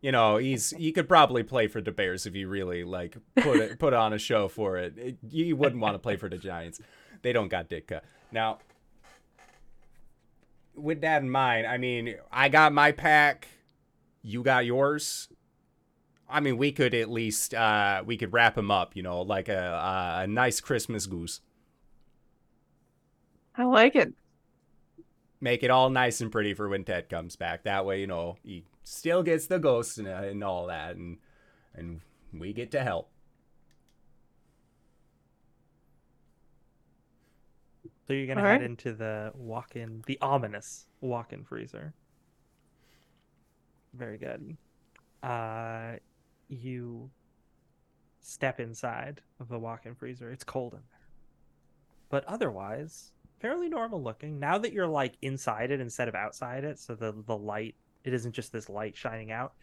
You know, he's he could probably play for the Bears if he really like put it put on a show for it. it you wouldn't want to play for the Giants. They don't got Ditka. Now, with that in mind, I mean, I got my pack. You got yours. I mean, we could at least uh we could wrap him up, you know, like a a, a nice Christmas goose. I like it. make it all nice and pretty for when Ted comes back. That way, you know, he still gets the ghost and, uh, and all that, and and we get to help. so you're gonna All head right. into the walk-in, the ominous walk-in freezer. Very good. Uh, you step inside of the walk-in freezer. It's cold in there, but otherwise, fairly normal looking. Now that you're like inside it instead of outside it, so the the light it isn't just this light shining out,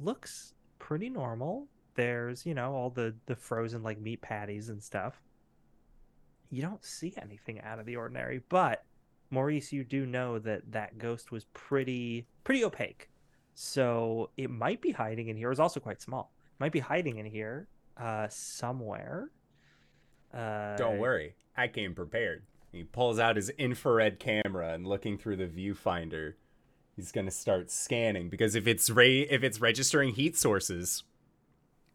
looks pretty normal. There's, you know, all the the frozen like meat patties and stuff. You don't see anything out of the ordinary, but Maurice, you do know that that ghost was pretty pretty opaque. So it might be hiding in here. It's also quite small. Might be hiding in here uh somewhere. Uh Don't worry, I came prepared. He pulls out his infrared camera and looking through the viewfinder, he's gonna start scanning because if it's re- if it's registering heat sources,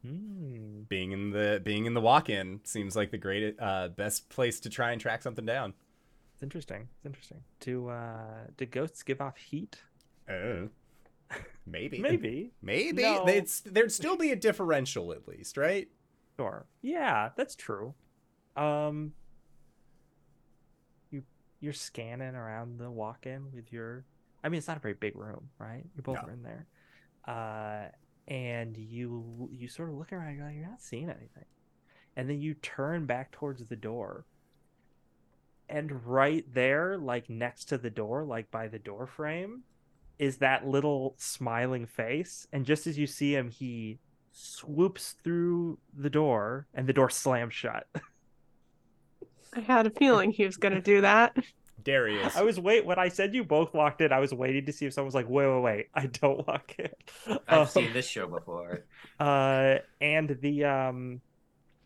Hmm. being in the being in the walk-in seems like the great uh, best place to try and track something down. It's interesting. It's interesting. Do uh do ghosts give off heat? Oh, maybe, Maybe. maybe. No. It's there'd still be a differential at least, right? Sure. Yeah, that's true. Um you you're scanning around the walk-in with your I mean it's not a very big room, right? You both No. are in there. Uh and you you sort of look around you're like you're not seeing anything. And then you turn back towards the door. And right there like next to the door, like by the door frame, is that little smiling face and just as you see him he swoops through the door and the door slams shut. I had a feeling he was going to do that. Darius, I was wait when I said you both walked in, I was waiting to see if someone was like, wait, wait, wait, I don't walk in. I've Um, seen this show before. uh and the um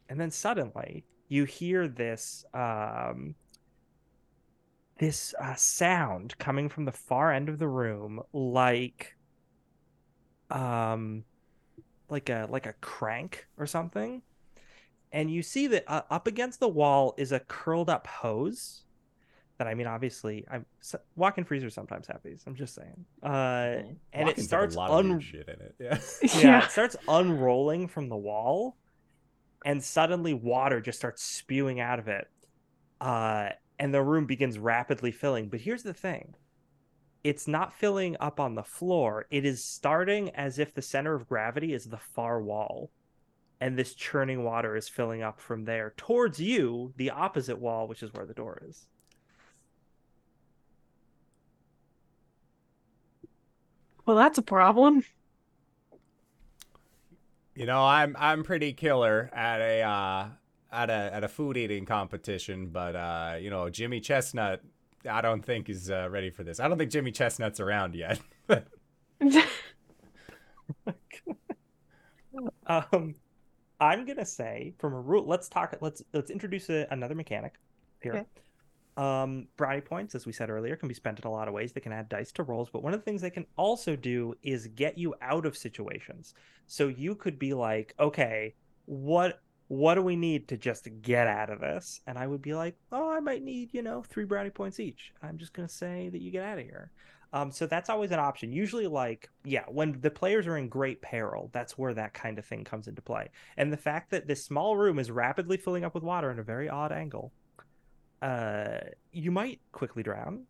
and then suddenly you hear this um this uh, sound coming from the far end of the room like um like a like a crank or something and you see that uh, up against the wall is a curled up hose that I mean obviously I'm s- walk-in freezers sometimes have these I'm just saying uh and it starts a lot un- weird shit in it. Yeah. yeah, it starts unrolling from the wall, and suddenly water just starts spewing out of it. Uh, and the room begins rapidly filling. But here's the thing it's not filling up on the floor, it is starting as if the center of gravity is the far wall. And this churning water is filling up from there towards you, the opposite wall, which is where the door is. Well, that's a problem. You know, I'm I'm pretty killer at a uh, at a at a food eating competition, but uh, you know, Jimmy Chestnut, I don't think is uh, ready for this. I don't think Jimmy Chestnut's around yet. um i'm gonna say from a rule let's talk let's let's introduce a, another mechanic here Okay. um brownie points as we said earlier can be spent in a lot of ways they can add dice to rolls but one of the things they can also do is get you out of situations so you could be like okay what what do we need to just get out of this and i would be like oh i might need you know three brownie points each i'm just gonna say that you get out of here um, so that's always an option. Usually, like, yeah, when the players are in great peril, that's where that kind of thing comes into play. And the fact that this small room is rapidly filling up with water in a very odd angle, uh, you might quickly drown.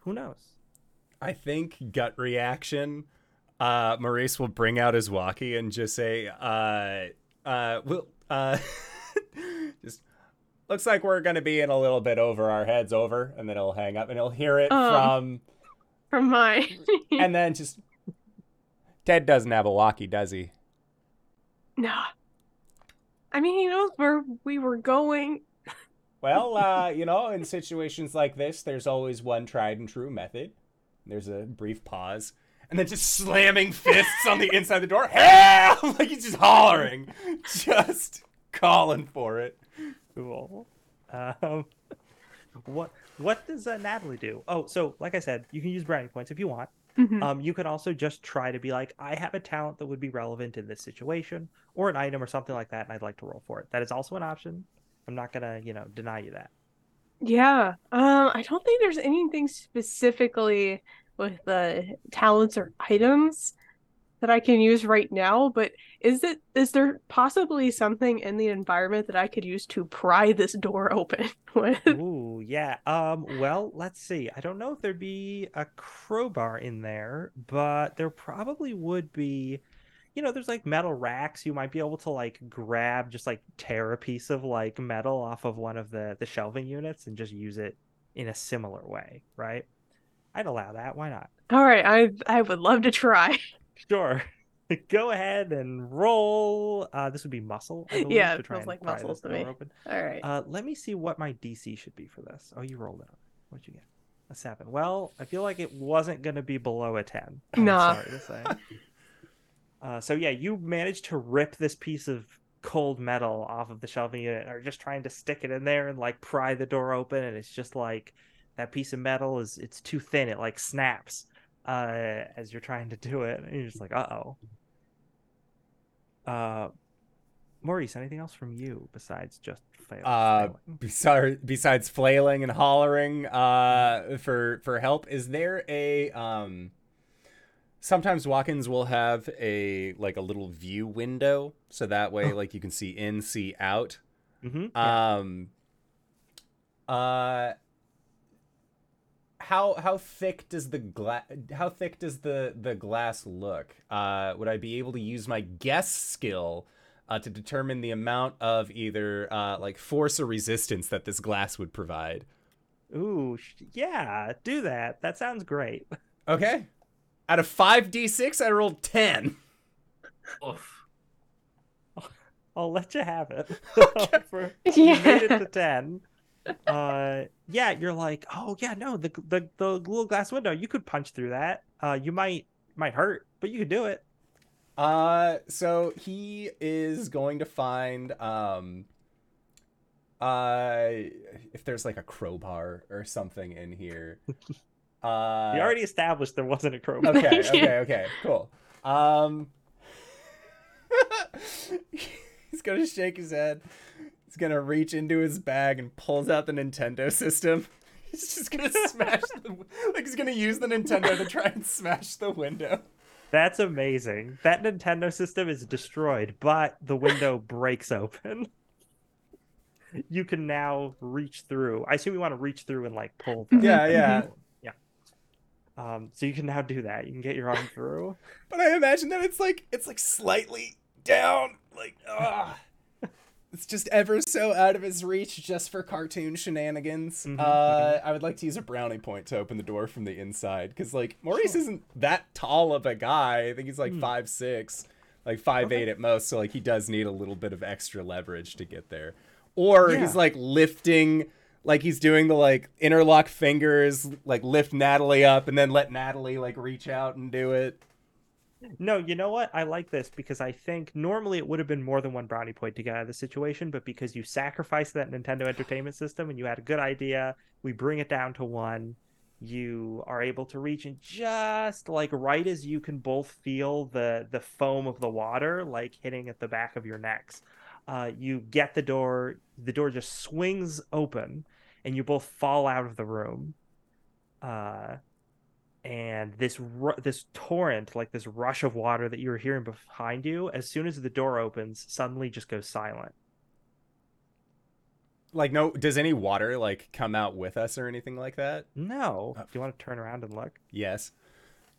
Who knows? I think gut reaction. Uh, Maurice will bring out his walkie and just say, uh, uh, we'll, uh, just looks like we're gonna be in a little bit over our heads over, and then he'll hang up and he'll hear it Um. from, From my. and then just Ted doesn't have a walkie, does he? no. I mean, he knows where we were going. Well, uh, you know, in situations like this, there's always one tried and true method. There's a brief pause, and then just slamming fists on the inside of the door. Help! Like he's just hollering, just calling for it. Cool. Um, what what does uh, Natalie do? Oh, so like I said, you can use brownie points if you want. Mhm. Um, you could also just try to be like, I have a talent that would be relevant in this situation, or an item or something like that, and I'd like to roll for it. That is also an option. I'm not gonna, you know, deny you that. Yeah. Um, I don't think there's anything specifically with the talents or items that I can use right now, but is it is there possibly something in the environment that I could use to pry this door open with? Ooh, yeah. Um, well, let's see. I don't know if there'd be a crowbar in there, but there probably would be. You know, there's like metal racks. You might be able to like grab, just like tear a piece of like metal off of one of the the shelving units and just use it in a similar way, right? I'd allow that. Why not? All right, I I would love to try. Sure. Go ahead and roll. Uh, this would be muscle. Believe, Yeah, to it feels like muscles to me. open. All right. Uh, let me see what my DC should be for this. Oh, you rolled it. What'd you get? A seven. Well, I feel like it wasn't going to be below a ten. Nah. sorry to say. uh, so yeah, you managed to rip this piece of cold metal off of the shelving unit, are just trying to stick it in there and like pry the door open, and it's just like that piece of metal is it's too thin. It like snaps uh, as you're trying to do it, and you're just like, uh oh. Uh, Maurice, anything else from you besides just fail? Uh, besides besides flailing and hollering uh for for help is there a um sometimes walk-ins will have a like a little view window so that way Oh. like you can see in see out yeah. um uh how how thick does the glass how thick does the the glass look uh would i be able to use my guess skill uh, to determine the amount of either uh, like force or resistance that this glass would provide. Ooh, yeah, do that. That sounds great. Okay. Out of five d six, I rolled ten. Oof. I'll let you have it. For, Yeah. You made it to ten. Uh, yeah, you're like, oh yeah, no, the the the little glass window, you could punch through that. Uh, you might might hurt, but you could do it. Uh, so he is going to find um, uh, if there's like a crowbar or something in here. Uh, we already established there wasn't a crowbar. okay, okay, okay, cool. Um, he's gonna shake his head. He's gonna reach into his bag and pulls out the Nintendo system. He's just gonna smash the like he's gonna use the Nintendo to try and smash the window. That's amazing. That Nintendo system is destroyed, but the window breaks open. You can now reach through. I assume you want to reach through and like pull. the- Yeah, yeah. yeah. Um, so you can now do that. You can get your arm through. But I imagine that it's like it's like slightly down, like ah. It's just ever so out of his reach just for cartoon shenanigans. Mhm, Uh, I would like to use a brownie point to open the door from the inside because, like, Maurice isn't that tall of a guy. I think he's like Hmm. five six, like five eight at most. So like he does need a little bit of extra leverage to get there, or Yeah. he's like lifting. Like he's doing the like interlock fingers, like lift Natalie up and then let Natalie like reach out and do it. No, you know what? I like this because I think normally it would have been more than one brownie point to get out of the situation, but because you sacrificed that Nintendo Entertainment System and you had a good idea, we bring it down to one. You are able to reach and just like right as you can both feel the the foam of the water like hitting at the back of your necks. Uh, you get the door. The door just swings open, and you both fall out of the room. Uh, and this ru- this torrent like this rush of water that you were hearing behind you as soon as the door opens suddenly just goes silent Like, no, does any water like come out with us or anything like that? no Oh. do you want to turn around and look Yes.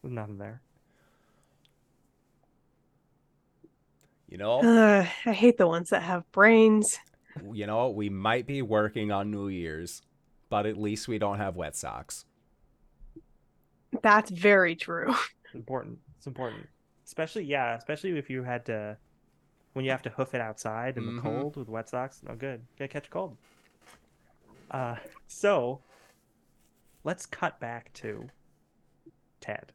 There's nothing there You know, Uh, I hate the ones that have brains. you know, we might be working on New Year's, but at least we don't have wet socks. That's very true. it's important it's important especially yeah especially if you had to when you have to hoof it outside in Mhm. the cold with wet socks no good You gonna catch a cold uh so let's cut back to ted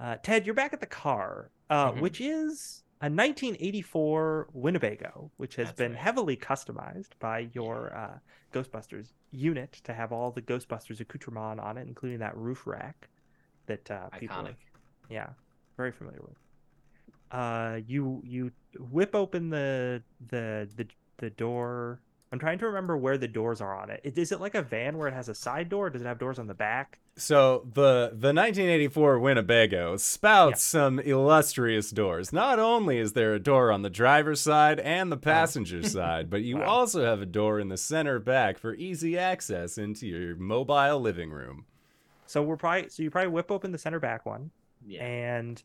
uh ted you're back at the car uh Mhm. which is a 1984 winnebago which has That's been right. heavily customized by your uh ghostbusters unit to have all the ghostbusters accoutrement on it including that roof rack that uh people Iconic. yeah very familiar with uh you you whip open the the the, the door i'm trying to remember where the doors are on it Is- is it like a van where it has a side door does it have doors on the back So the the 1984 Winnebago spouts some illustrious doors. Not only is there a door on the driver's side and the passenger side, but you Wow. also have a door in the center back for easy access into your mobile living room. So we're probably so you probably whip open the center back one Yeah. and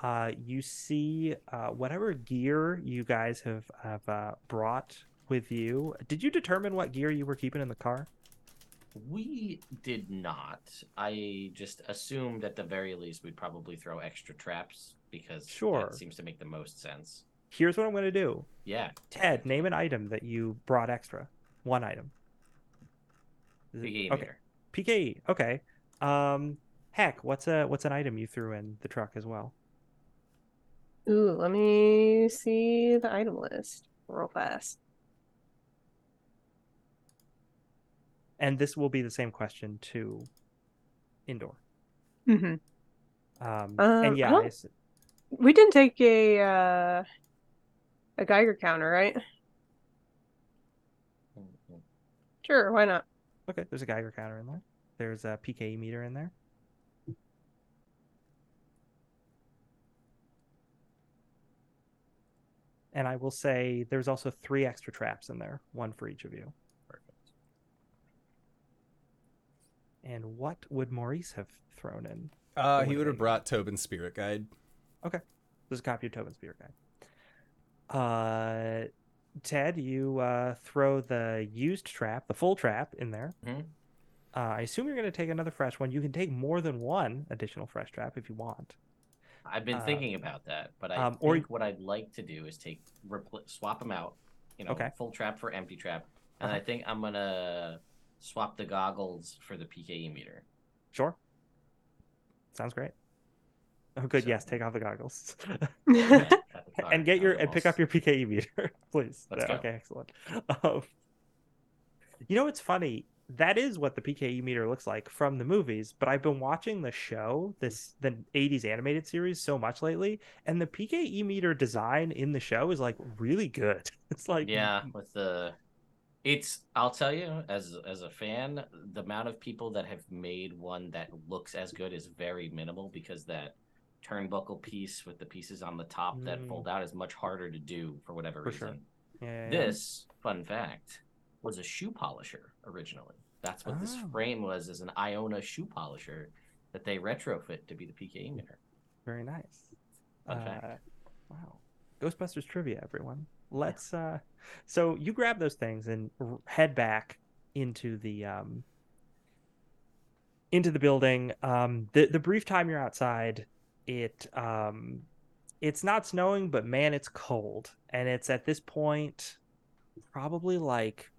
uh you see uh whatever gear you guys have have uh, brought with you did you determine what gear you were keeping in the car We did not. I just assumed at the very least we'd probably throw extra traps because Sure. that seems to make the most sense. Here's what I'm going to do. Yeah. Ted, name an item that you brought extra. One item. PKE okay. meter. PKE. Okay. Um, heck, what's a what's an item you threw in the truck as well? Ooh, let me see the item list real fast. And this will be the same question to indoor. Mm-hmm. Um, Um, and I yeah, don't- We didn't take a uh, a Geiger counter, right? Mhm. Sure, why not? okay. There's a Geiger counter in there. There's a PKE meter in there. And I will say there's also three extra traps in there, one for each of you. Perfect. And what would Maurice have thrown in? Uh, he would have brought Tobin's spirit guide. Okay. There's a copy of Tobin's Spirit Guide. Uh, Ted, you uh, throw the used trap, the full trap, in there. Mhm. Uh, I assume you're going to take another fresh one. You can take more than one additional fresh trap if you want. I've been Uh, thinking about that, but I um, or- think what I'd like to do is take repl- swap them out. You know, Okay. full trap for empty trap, and Uh-huh. I think I'm gonna swap the goggles for the PKE meter. Sure. Sounds great. Oh, good. So- Yes, take off the goggles Yeah, and get your and pick up your PKE meter, please. Let's Yeah, go. Okay, excellent. Um, you know, it's funny. That is what the PKE meter looks like from the movies, but I've been watching the show, this the 80s animated series so much lately, and the PKE meter design in the show is like really good. It's like yeah with the it's i'll tell you as as a fan the amount of people that have made one that looks as good is very minimal because that turnbuckle piece with the pieces on the top that Mm. fold out is much harder to do for whatever For reason sure. yeah, yeah, yeah. this fun fact was a shoe polisher originally that's what this Oh. frame was is an iona shoe polisher that they retrofit to be the pke meter Very nice. Fun Uh, fact. wow. Ghostbusters trivia, everyone. Let's uh so you grab those things and r- head back into the um into the building. Um the the brief time you're outside, it um it's not snowing, but man, it's cold. And it's at this point probably like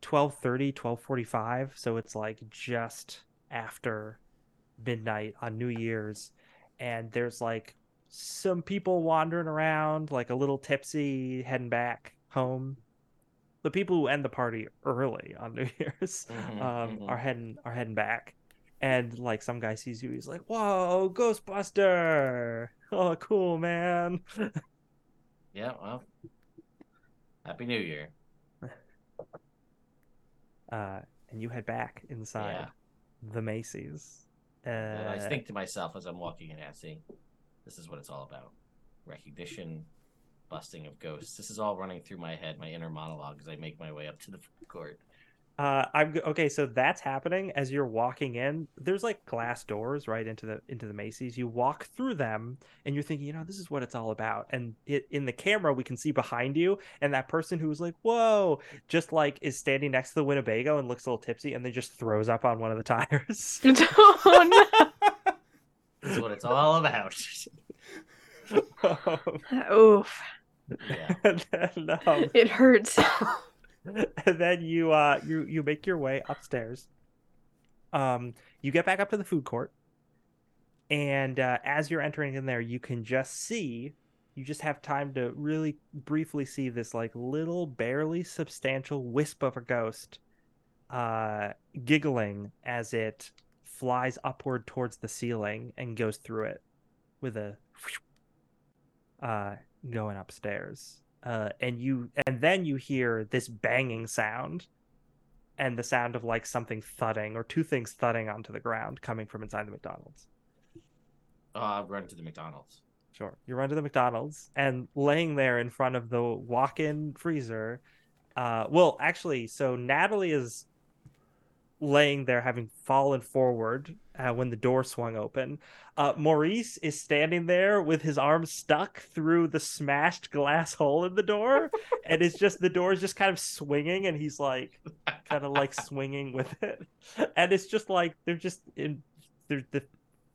12:30, 12:45, so it's like just after midnight on New Year's. And there's like some people wandering around like a little tipsy heading back home. The people who end the party early on new year's Mhm, um, mhm. are heading are heading back. And like some guy sees you he's like whoa ghostbuster! Oh cool man. Yeah well happy new year uh, and you head back inside Yeah. the macy's And I uh, think to myself as I'm walking in, I this is what it's all about. Recognition, busting of ghosts. This is all running through my head, my inner monologue as I make my way up to the food court. Uh, I'm okay. So that's happening as you're walking in. There's like glass doors right into the into the Macy's. You walk through them, and you're thinking, you know, this is what it's all about. And it, in the camera, we can see behind you, and that person who's like, "Whoa!" just like is standing next to the Winnebago and looks a little tipsy, and then just throws up on one of the tires. oh no. This is what it's all about. Oof. yeah. then, um, It hurts. and then you uh you you make your way upstairs. Um you get back up to the food court. And uh, as you're entering in there you can just see you just have time to really briefly see this like little barely substantial wisp of a ghost uh giggling as it flies upward towards the ceiling and goes through it with a uh going upstairs uh and you and then you hear this banging sound and the sound of like something thudding or two things thudding onto the ground coming from inside the McDonald's. I'll run to the McDonald's. Sure. You run to the McDonald's and laying there in front of the walk-in freezer. Uh, well, actually, so Natalie is laying there having fallen forward uh, when the door swung open. Uh, Maurice is standing there with his arm stuck through the smashed glass hole in the door, and it's just the door is just kind of swinging, and he's like, kind of like swinging with it, and it's just like they're just in, they're, the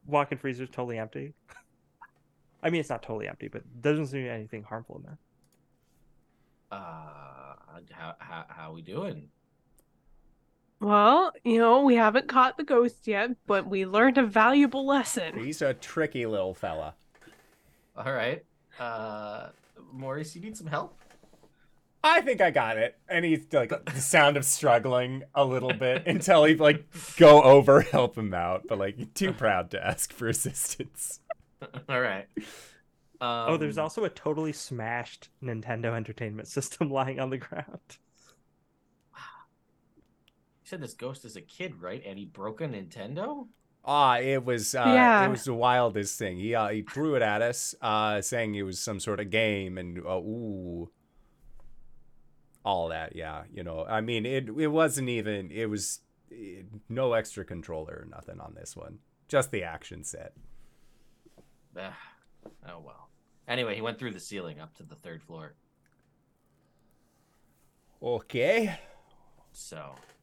walk-in freezer is totally empty. I mean, it's not totally empty, but doesn't seem anything harmful in there. Uh, how how how we doing? Well, you know, we haven't caught the ghost yet, but we learned a valuable lesson. He's a tricky little fella. All right. Uh, Maurice, you need some help? I think I got it. And he's like the sound of struggling a little bit until he like go over, help him out, but like too proud to ask for assistance. All right. Um, oh, there's also a totally smashed Nintendo Entertainment System lying on the ground. You said this ghost is a kid, right? And he broke a Nintendo. Ah, it was uh, Yeah. it was the wildest thing. He uh, he threw it at us, uh, saying it was some sort of game, and uh, ooh, all that. Yeah, you know, I mean, it it wasn't even. It was eh, no extra controller or nothing on this one. Just the action set. Oh well. Anyway, he went through the ceiling up to the third floor. Okay. So, I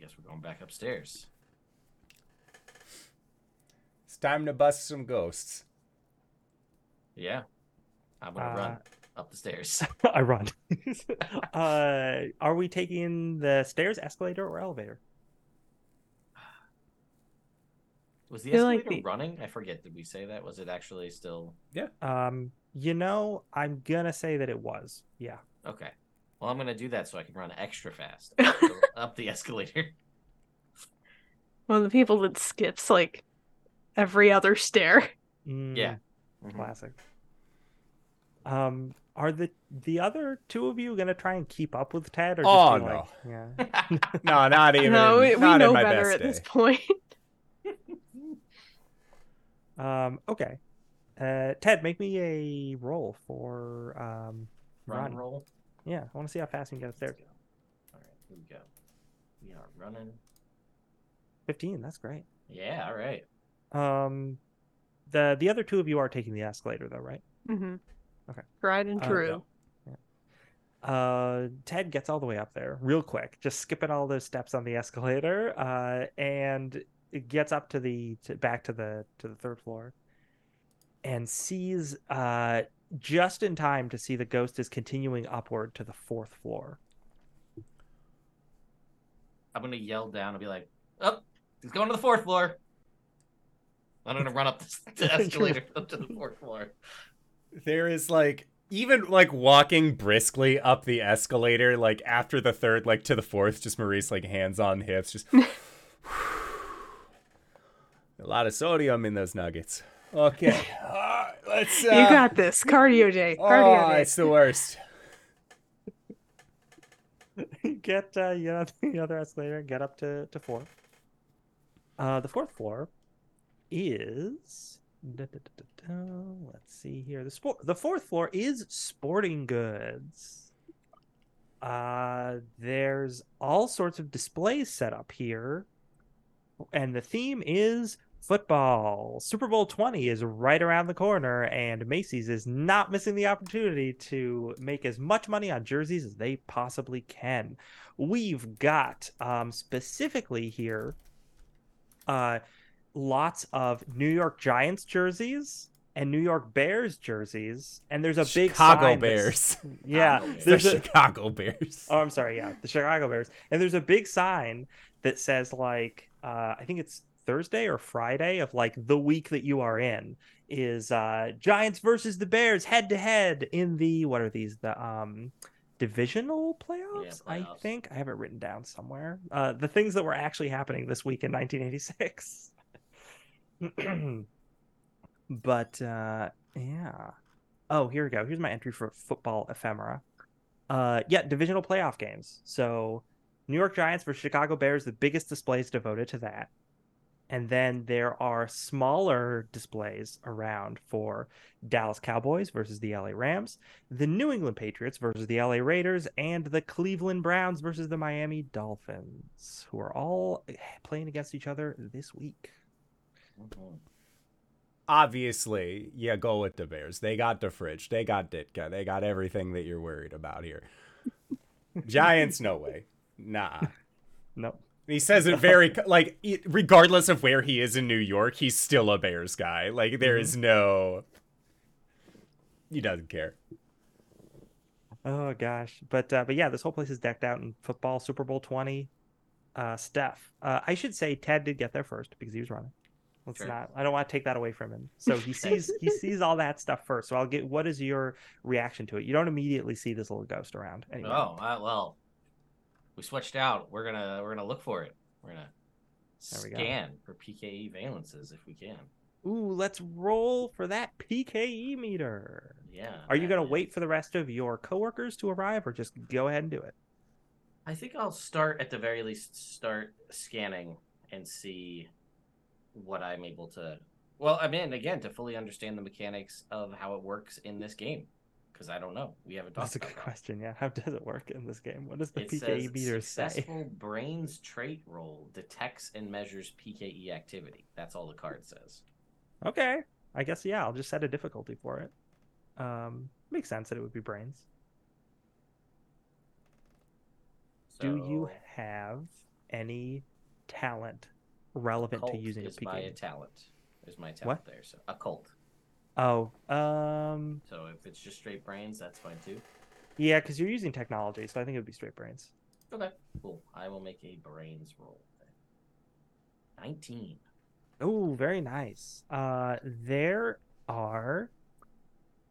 guess we're going back upstairs. It's time to bust some ghosts. Yeah. I'm gonna Uh, run up the stairs. I run. uh, are we taking the stairs, escalator, or elevator? Was the feel like escalator the- running? I forget. Did we say that? Was it actually still? Yeah. Um, you know, I'm gonna say that it was. Yeah. Okay. Well, I'm gonna do that so I can run extra fast up the, escalator. One of the people that skips like every other stair. Mm, Yeah. Mhm. Classic. Um, are the the other two of you gonna try and keep up with Ted, or just Oh, be no. like, yeah? No, not even. no, we, we not in know my better best at this point. Um, okay. Uh, Ted, make me a roll for um run, run. roll. Yeah, I want to see how fast you can get upstairs. All right, here we go. We are running. Fifteen. That's great. Yeah. All right. Mm-hmm. Um, the the other two of you are taking the escalator, though, right? Mm hmm Okay. Tried and Uh, true. Uh, Ted gets all the way up there real quick, just skipping all those steps on the escalator, uh, and it gets up to the to, back to the to the third floor, and sees uh just in time to see the ghost is continuing upward to the fourth floor. I'm gonna yell down and be like, "Up! he's going to the fourth floor." I'm gonna run up the, the escalator up to the fourth floor. There is like even like walking briskly up the escalator, like after the third, like to the fourth, just Maurice like hands on hips, just a lot of sodium in those nuggets. Okay, ah. Uh, let's. Uh, you got this. Cardio day. Cardio Oh, day. it's the worst. get uh, you know, the other escalator, get up to to four. Uh, the fourth floor is. da, da, da, da, da, Let's see here. The sport. The fourth floor is sporting goods. Uh, there's all sorts of displays set up here, and the theme is football. Super Bowl 20 is right around the corner, and Macy's is not missing the opportunity to make as much money on jerseys as they possibly can. We've got um, specifically here uh, lots of New York Giants jerseys and New York Bears jerseys, and there's a big Chicago Bears. Yeah, Chicago Bears. the there's a, Chicago Bears. Oh, I'm sorry. Yeah, the Chicago Bears, and there's a big sign that says like uh, I think it's Thursday or Friday of like the week that you are in is uh, Giants versus the Bears head to head in the what are these the um divisional playoffs, I playoffs. think I have it written down somewhere. Uh, the things that were actually happening this week in 1986. but uh, yeah. Oh, here we go. Here's my entry for football ephemera. Uh, yeah, divisional playoff games. So, New York Giants versus Chicago Bears, the biggest displays devoted to that. And then there are smaller displays around for Dallas Cowboys versus the LA Rams, the New England Patriots versus the LA Raiders, and the Cleveland Browns versus the Miami Dolphins, who are all playing against each other this week. Mhm. Obviously, yeah, go with the Bears. They got the fridge. They got Ditka. They got everything that you're worried about here. Giants, no way. Nah. Nope. He says it very like it- regardless of where he is in New York, he's still a Bears guy. Like there is no he doesn't care. Oh gosh, but uh, but yeah, this whole place is decked out in football Super Bowl twenty uh, stuff. Uh, I should say Ted did get there first because he was running. Let's Sure. not. I don't want to take that away from him. So he sees he sees all that stuff first. So I'll get. What is your reaction to it? You don't immediately see this little ghost around. Anyway. Oh uh, well, we switched out. We're gonna we're gonna look for it. We're gonna There we go. scan for PKE valences if we can. Ooh, let's roll for that PKE meter. Yeah. Are you gonna man. wait for the rest of your coworkers to arrive, or just go ahead and do it? I think I'll start at the very least start scanning and see what I'm able to. Well, I mean, again, to fully understand the mechanics of how it works in this game, because I don't know. We haven't talked That's a good that. question. Yeah, how does it work in this game? What does the It PKE says meter say? successful brains trait roll detects and measures PKE activity. That's all the card says. Okay. I guess yeah, I'll just set a difficulty for it. Um makes sense that it would be brains. Do you have any talent relevant to using a is my PKE? talent. Is my talent What? there? So occult. Oh, um So if it's just straight brains, that's fine too. yeah, cuz you're using technology, so I think it would be straight brains. Okay, cool. I will make a brains roll. then. Nineteen. Oh, very nice. Uh, there are.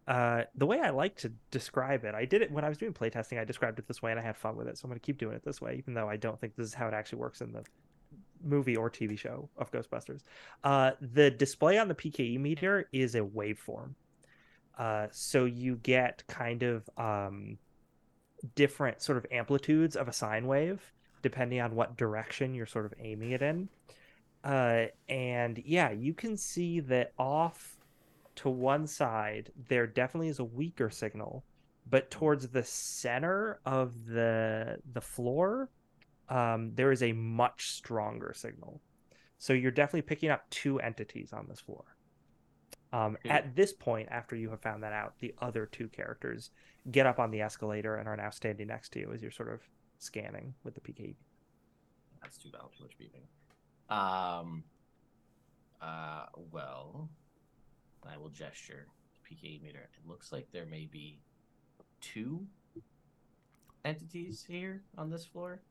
Uh, the way I like to describe it, I did it when I was doing playtesting. I described it this way, and I had fun with it. So I'm going to keep doing it this way, even though I don't think this is how it actually works in the movie or TV show of Ghostbusters. Uh, the display on the PKE meter is a waveform. Uh, so you get kind of um, different sort of amplitudes of a sine wave depending on what direction you're sort of aiming it in. Uh, and yeah, you can see that off to one side, there definitely is a weaker signal, but towards the center of the the floor, um, there is a much stronger signal. So you're definitely picking up two entities on this floor. Um, at this point, after you have found that out, the other two characters get up on the escalator and are now standing next to you as you're sort of scanning with the PK. That's too bad. Too much beeping. Um. Uh. Well, I will gesture the PKE meter. It looks like there may be two entities here on this floor.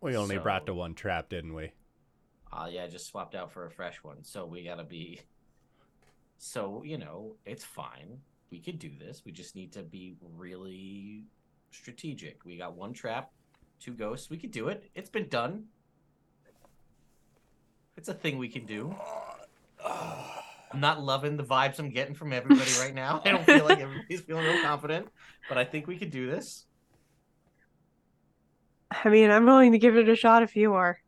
We only brought the one trap, didn't we? Uh yeah, I just swapped out for a fresh one. So we gotta be so, you know, it's fine. We could do this. We just need to be really strategic. We got one trap, two ghosts. We could do it. It's been done. It's a thing we can do. I'm not loving the vibes I'm getting from everybody right now. I don't feel like everybody's feeling real confident, but I think we could do this. I mean, I'm willing to give it a shot if you are.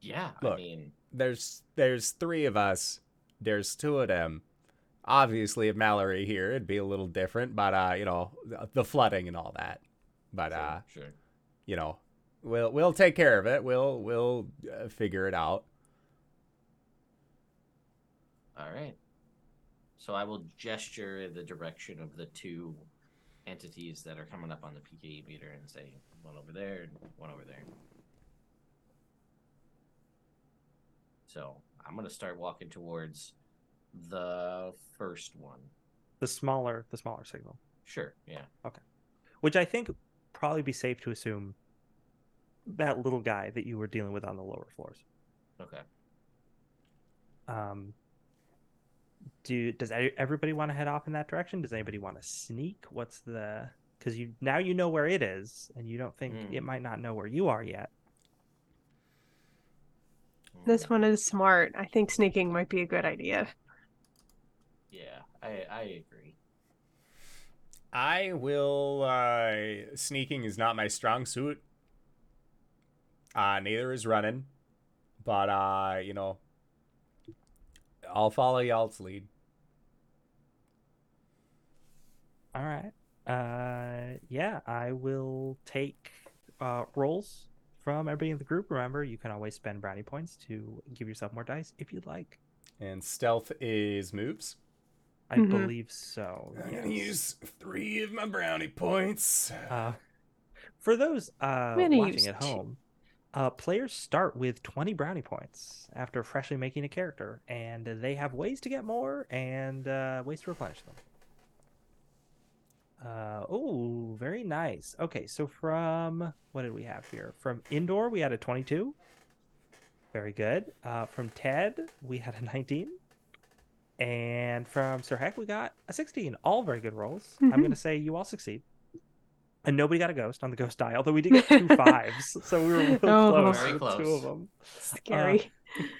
Yeah, I mean, There's there's three of us. There's two of them. Obviously, if Mallory here, it'd be a little different, but uh, you know, the- the flooding and all that. But sure, uh, sure. you know, we'll we'll take care of it. We'll we'll uh, figure it out. All right. So I will gesture in the direction of the two entities that are coming up on the PKE meter and say one over there and one over there. So I'm gonna start walking towards the first one. The smaller, the smaller signal, Sure. Yeah. Okay. Which I think probably be safe to assume that little guy that you were dealing with on the lower floors. Okay. Um, do does everybody want to head off in that direction? Does anybody want to sneak? What's the because you now you know where it is, and you don't think Hmm. it might not know where you are yet. This one is smart. I think sneaking might be a good idea. Yeah, I I agree. I will. Uh, sneaking is not my strong suit. Uh, neither is running, but uh, you know, I'll follow y'all's lead. All right. Uh, yeah, I will take uh rolls from everybody in the group. Remember, you can always spend brownie points to give yourself more dice if you'd like. And stealth is moves. I Mhm. believe so. I'm yes. gonna use three of my brownie points. Uh, for those uh, watching at home, uh, players start with 20 brownie points after freshly making a character, and they have ways to get more and uh, ways to replenish them. Uh, oh, very nice. Okay, so from what did we have here? From indoor, we had a 22. Very good. Uh, from Ted, we had a 19. And from Sir Heck, we got a 16. All very good rolls. I'm Mhm. going to say you all succeed. And nobody got a ghost on the ghost die, although we did get two fives. So we were real Oh. close Very with two of them Scary.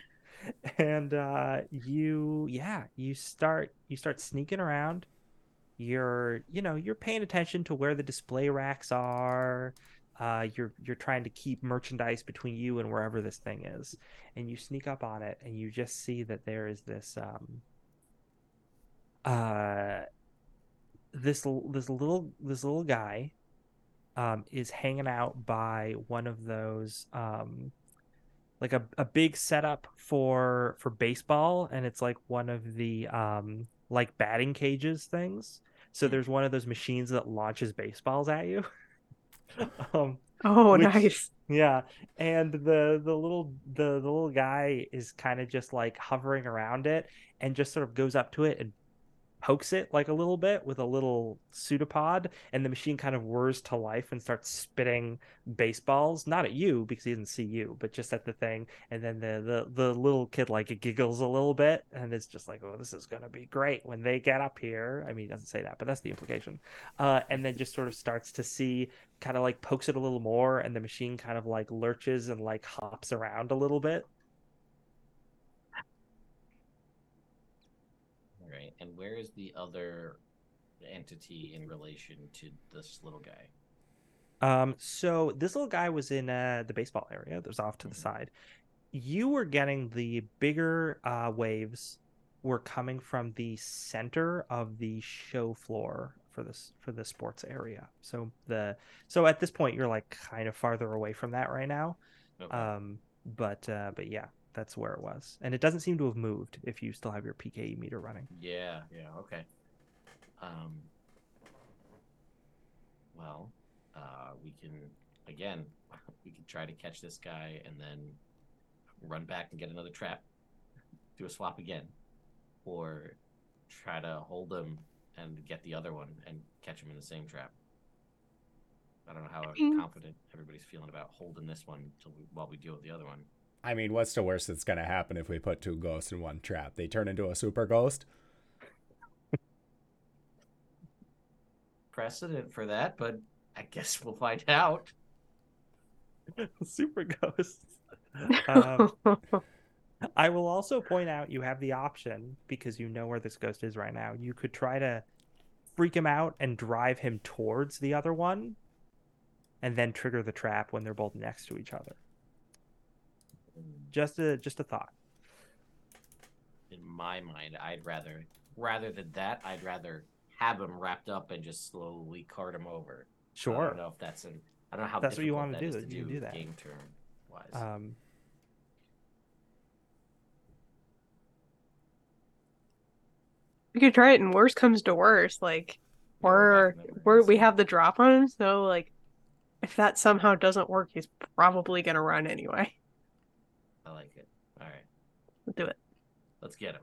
and uh you yeah you start you start sneaking around you're you know you're paying attention to where the display racks are uh you're you're trying to keep merchandise between you and wherever this thing is and you sneak up on it and you just see that there is this um uh this this little this little guy um is hanging out by one of those um like a, a big setup for for baseball and it's like one of the um like batting cages things so there's one of those machines that launches baseballs at you um oh, which- nice. yeah and the the little the, the little guy is kind of just like hovering around it and just sort of goes up to it and pokes it like a little bit with a little pseudopod and the machine kind of whirs to life and starts spitting baseballs not at you because he doesn't see you but just at the thing and then the the, the little kid like giggles a little bit and it's just like oh this is gonna be great when they get up here. I mean he doesn't say that but that's the implication. Uh, and then just sort of starts to see kind of like pokes it a little more and the machine kind of like lurches and like hops around a little bit right. And where is the other entity in relation to this little guy? um so this little guy was in uh the baseball area that was off to the Mhm. side you were getting the bigger uh waves were coming from the center of the show floor for this for the sports area so the so at this point you're like kind of farther away from that right now Okay. um but uh but yeah that's where it was and it doesn't seem to have moved if you still have your pke meter running yeah, yeah, okay. Um well, uh we can again we can try to catch this guy and then run back and get another trap. Do a swap again. Or try to hold him and get the other one and catch him in the same trap. I don't know how confident everybody's feeling about holding this one till we, while we deal with the other one. I mean, what's the worst that's gonna happen if we put two ghosts in one trap? They turn into a super ghost. Precedent for that, but I guess we'll find out. super ghosts um, I will also point out you have the option because you know where this ghost is right now. You could try to freak him out and drive him towards the other one and then trigger the trap when they're both next to each other. Just a just a thought. in my mind, I'd rather rather than that, I'd rather have him wrapped up and just slowly cart him over. Sure. I don't know if that's an. I don't know how. That's what you difficult wanna that do, to you can do that. Game term wise. Um we could try it, and worse comes to worse, like Yeah, we're we're back in the we're we room, have the drop on him, so like if that somehow doesn't work, he's probably gonna run anyway. I like it. All right, Let's do it. let's get him.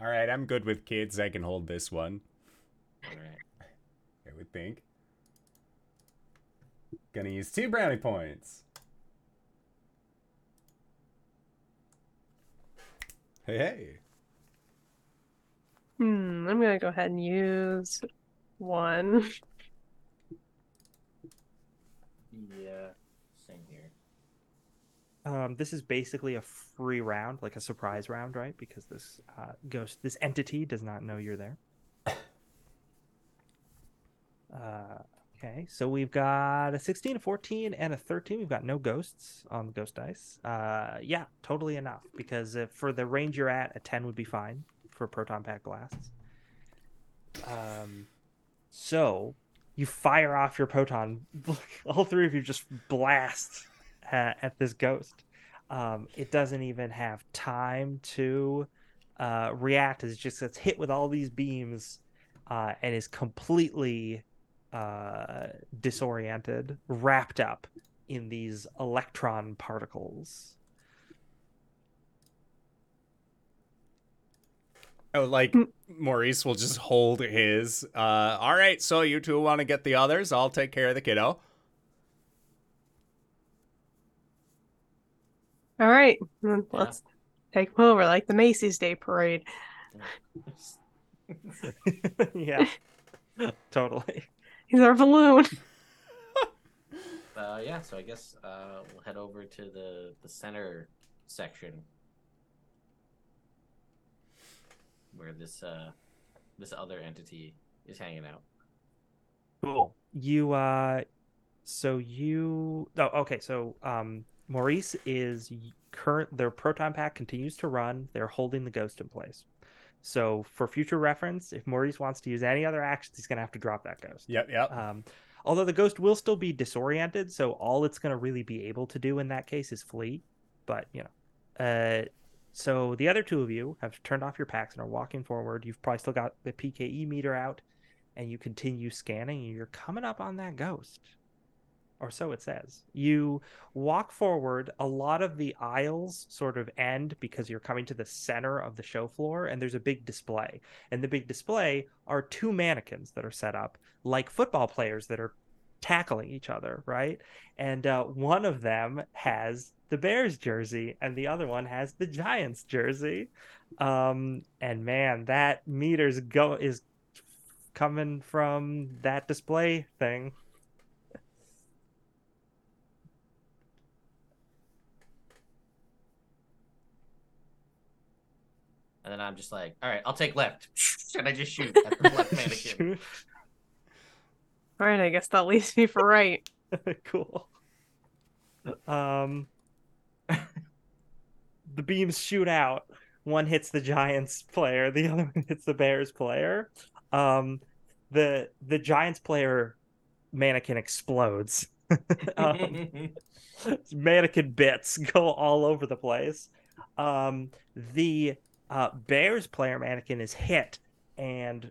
All right, I'm good with kids. I can hold this one. All right. I would think. Gonna use two brownie points. Hey, hey. Hmm, I'm gonna go ahead and use one. Yeah. Um, this is basically a free round, like a surprise round, right? Because this uh, ghost, this entity, does not know you're there. Uh, okay, so we've got a 16, a 14, and a 13. We've got no ghosts on the ghost dice. Uh, yeah, totally enough. Because if, for the range you're at, a 10 would be fine for proton pack blasts. Um, so you fire off your proton. All three of you just blast at, at this ghost. Um, it doesn't even have time to uh, react. It just gets hit with all these beams uh, and is completely uh, disoriented, wrapped up in these electron particles. Oh, like Mm. Maurice will just hold his. Uh, all right, so you two want to get the others? I'll take care of the kiddo. All right, let's take them over like the Macy's Day Parade. yeah, totally. He's our balloon. Uh, yeah, so I guess uh, we'll head over to the the center section where this uh this other entity is hanging out. Cool. You uh so you oh okay, so um Maurice is current their proton pack continues to run. They're holding the ghost in place. So for future reference, if Maurice wants to use any other actions, he's gonna have to drop that ghost. Yep, yep. Um although the ghost will still be disoriented, so all it's gonna really be able to do in that case is flee. But you know. Uh so the other two of you have turned off your packs and are walking forward. You've probably still got the PKE meter out and you continue scanning and you're coming up on that ghost or so it says. You walk forward a lot of the aisles sort of end because you're coming to the center of the show floor and there's a big display. And the big display are two mannequins that are set up like football players that are tackling each other right? And uh, one of them has the bears jersey and the other one has the giants jersey. Um and man that meter's go is coming from that display thing. And then I'm just like, all right, I'll take left. And I just shoot at the left mannequin. All right, I guess that leaves me for right. cool. Um, the beams shoot out. One hits the Giants player, the other one hits the Bears player. Um, the the Giants player mannequin explodes. um, mannequin bits go all over the place. Um, the uh, Bears player mannequin is hit and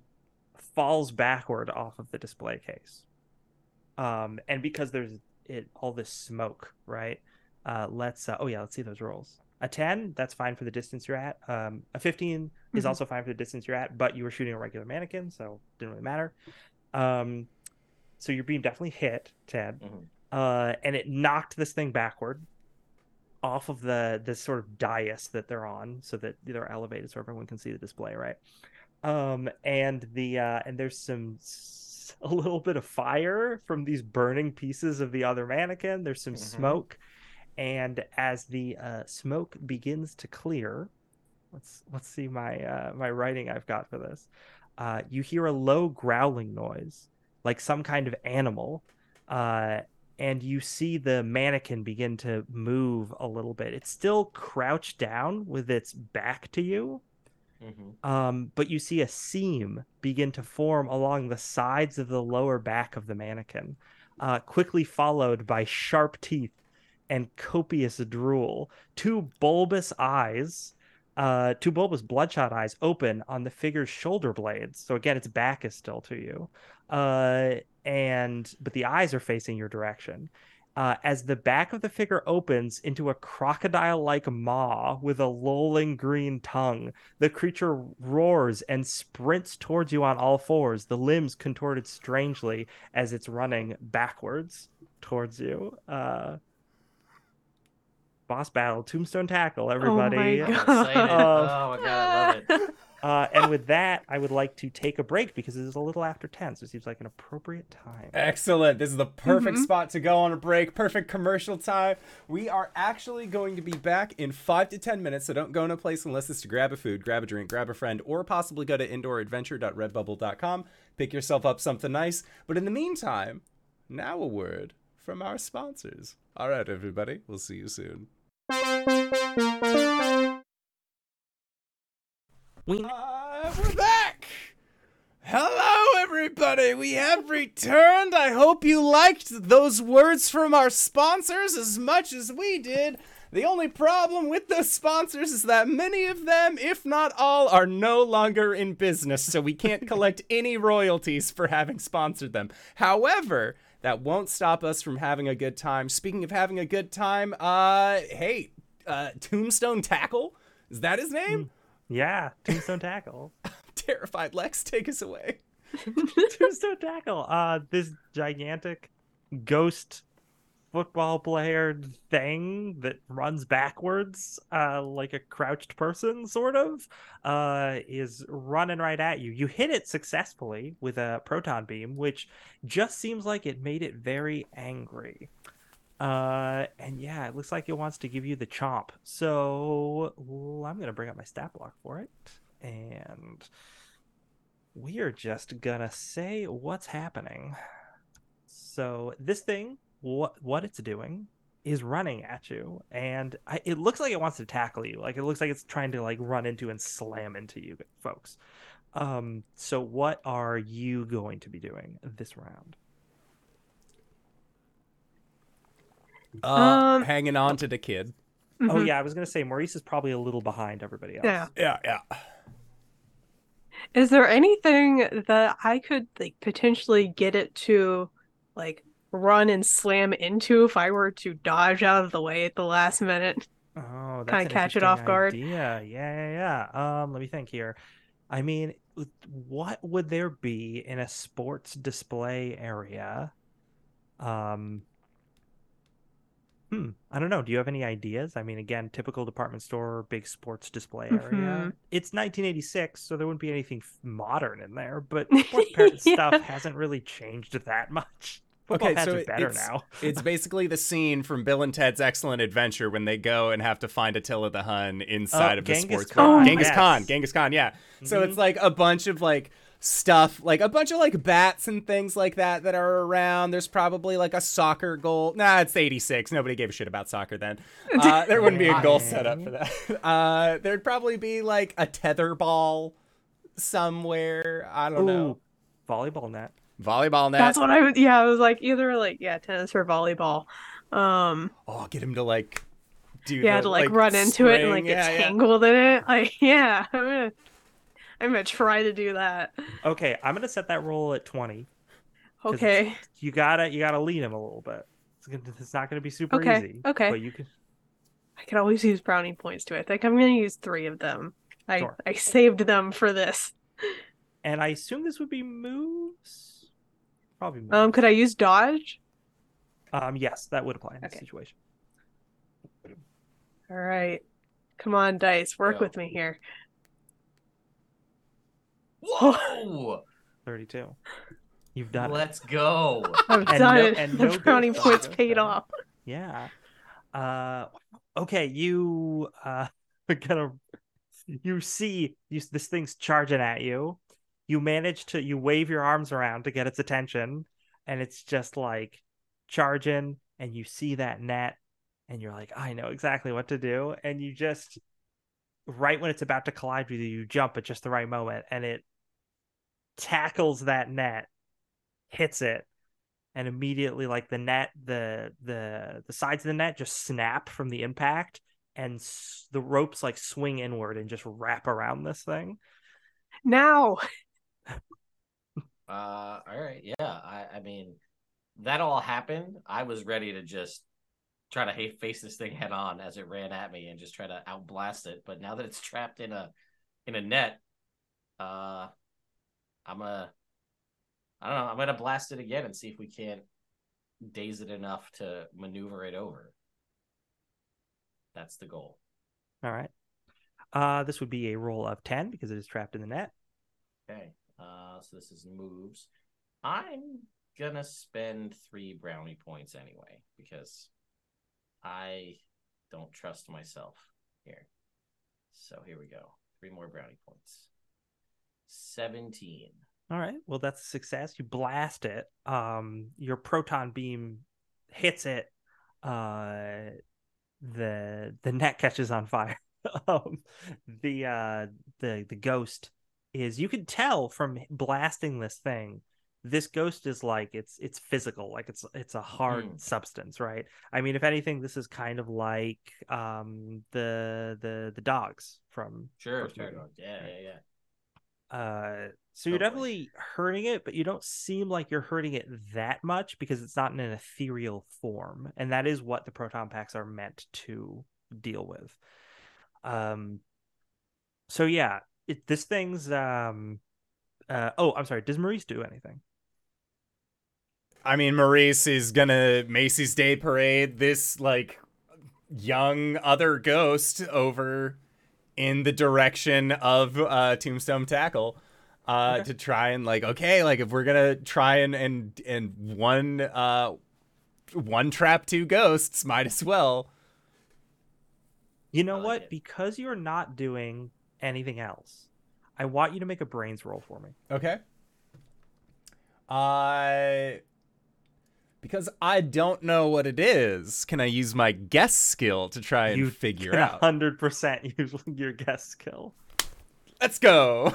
falls backward off of the display case. Um, and because there's it all this smoke, right? Uh, let's uh, oh yeah, let's see those rolls. A ten, that's fine for the distance you're at. Um, a 15 is Mhm. also fine for the distance you're at, but you were shooting a regular mannequin, so didn't really matter. Um, so your beam definitely hit Ted, Mhm. uh, and it knocked this thing backward off of the the sort of dais that they're on, so that they're elevated, so everyone can see the display, right? Um, and the uh, and there's some a little bit of fire from these burning pieces of the other mannequin. There's some Mhm. smoke, and as the uh, smoke begins to clear, let's let's see my uh, my writing I've got for this. Uh, you hear a low growling noise, like some kind of animal, uh, and you see the mannequin begin to move a little bit. It's still crouched down with its back to you, Mhm. um, but you see a seam begin to form along the sides of the lower back of the mannequin, uh, quickly followed by sharp teeth and copious drool. Two bulbous eyes, uh, two bulbous bloodshot eyes open on the figure's shoulder blades. So again, its back is still to you, uh, and but the eyes are facing your direction uh, as the back of the figure opens into a crocodile like maw with a lolling green tongue. The creature roars and sprints towards you on all fours, the limbs contorted strangely as it's running backwards towards you. Uh, boss battle, tombstone tackle, everybody. God. I'm excited. Uh, oh my god, I love it. Uh, and with that, I would like to take a break because it is a little after 10, so it seems like an appropriate time. Excellent. This is the perfect Mhm. spot to go on a break. Perfect commercial time. We are actually going to be back in five to 10 minutes, so don't go in a place unless it's to grab a food, grab a drink, grab a friend, or possibly go to indooradventure.redbubble.com. Pick yourself up something nice. But in the meantime, now a word from our sponsors. All right, everybody. We'll see you soon. We Uh, we're back. Hello, everybody. We have returned. I hope you liked those words from our sponsors as much as we did. The only problem with those sponsors is that many of them, if not all, are no longer in business, so we can't collect any royalties for having sponsored them. However, that won't stop us from having a good time. Speaking of having a good time, uh, hey, uh, Tombstone Tackle? Is that his name? Yeah, Tombstone Tackle. Terrified Lex, take us away. Tombstone Tackle. Uh, this gigantic ghost football player thing that runs backwards, uh, like a crouched person, sort of, uh, is running right at you. You hit it successfully with a proton beam, which just seems like it made it very angry. Uh, and yeah, it looks like it wants to give you the chomp. So well, I'm gonna bring up my stat block for it, and we are just gonna say what's happening. So this thing, what what it's doing, is running at you, and I, it looks like it wants to tackle you. Like it looks like it's trying to like run into and slam into you, folks. Um, so what are you going to be doing this round? Uh, Um, hanging on to the kid. Oh Mhm. yeah, I was gonna say Maurice is probably a little behind everybody else. Yeah. Yeah, yeah. Is there anything that I could like potentially get it to like run and slam into if I were to dodge out of the way at the last minute? Oh, Kinda catch it interesting off guard. Idea. Yeah, yeah, yeah. Um, let me think here. I mean, what would there be in a sports display area? Um, hmm, I don't know. Do you have any ideas? I mean, again, typical department store, big sports display area. Mhm. It's 1986, so there wouldn't be anything modern in there, but sports parent Yeah. stuff hasn't really changed that much. Football Okay, pads so are it- better it's- now. It's basically the scene from Bill and Ted's Excellent Adventure when they go and have to find Attila the Hun inside Oh, of the sports Khan, bar. Genghis yes. Khan, Genghis Khan, yeah. So Mhm. it's like a bunch of like stuff, like a bunch of like bats and things like that that are around. There's probably like a soccer goal. Nah, it's 86. Nobody gave a shit about soccer then. Uh, there wouldn't be a goal set up for that. Uh, there'd probably be like a tether ball somewhere. I don't know. Volleyball net. Volleyball net. That's what I was yeah, I was like either like yeah, tennis or volleyball. Um oh, get him to like do yeah, the, to like, run into it and like spring. get Yeah, yeah. tangled in it. Like yeah, I'm gonna try to do that. Okay, I'm gonna set that roll at twenty. Okay. You gotta you gotta lean him a little bit. It's, gonna, it's not gonna be super Okay, easy. okay. But you can. I can always use brownie points too. I think I'm gonna use three of them. I Sure. I saved them for this. And I assume this would be moves. Probably moves. Um, could I use dodge? Um, yes, that would apply in this Okay. situation. All right, come on, dice, work Go. with me here. Whoa! 32. You've done it. Let's go. I've And done no- it. and the no brownie points dodge. paid off. Yeah. Uh, okay. You uh, gonna you see you this thing's charging at you. You manage to you wave your arms around to get its attention, and it's just like charging, and you see that net, and you're like, I know exactly what to do, and you just right when it's about to collide with you, you jump at just the right moment, and it tackles that net, hits it, and immediately like the net the the the sides of the net just snap from the impact and s- the ropes like swing inward and just wrap around this thing Now, Uh, all right, yeah. I, I mean, that all happened. I was ready to just try to ha- face this thing head on as it ran at me and just try to outblast it. But now that it's trapped in a in a net, uh, I'm a I don't know. I'm gonna blast it again and see if we can't daze it enough to maneuver it over. That's the goal. all right uh this would be a roll of 10 because it is trapped in the net Okay. Uh, so this is moves. I'm gonna spend three brownie points anyway because I don't trust myself here. So here we go. Three more brownie points. Seventeen. all right well that's a success you blast it um your proton beam hits it uh the the net catches on fire um the uh the the ghost is you can tell from blasting this thing this ghost is like it's it's physical like it's it's a hard Mm. substance right i mean if anything this is kind of like um the the the dogs from Sure, sure. movie. Yeah, yeah, yeah. Uh so you're definitely hurting it but you don't seem like you're hurting it that much because it's not in an ethereal form and that is what the proton packs are meant to deal with. Um so yeah it, this thing's um uh oh i'm sorry does maurice do anything? I mean, Maurice is gonna Macy's Day Parade this like young other ghost over in the direction of uh, Tombstone Tackle uh, Okay. to try and like okay, like if we're gonna try and and and one uh one trap two ghosts, might as well. you know like what it. because you're not doing anything else i want you to make a brains roll for me Okay. Uh because I don't know what it is, can I use my guess skill to try and you figure out? 100% use your guess skill Let's go.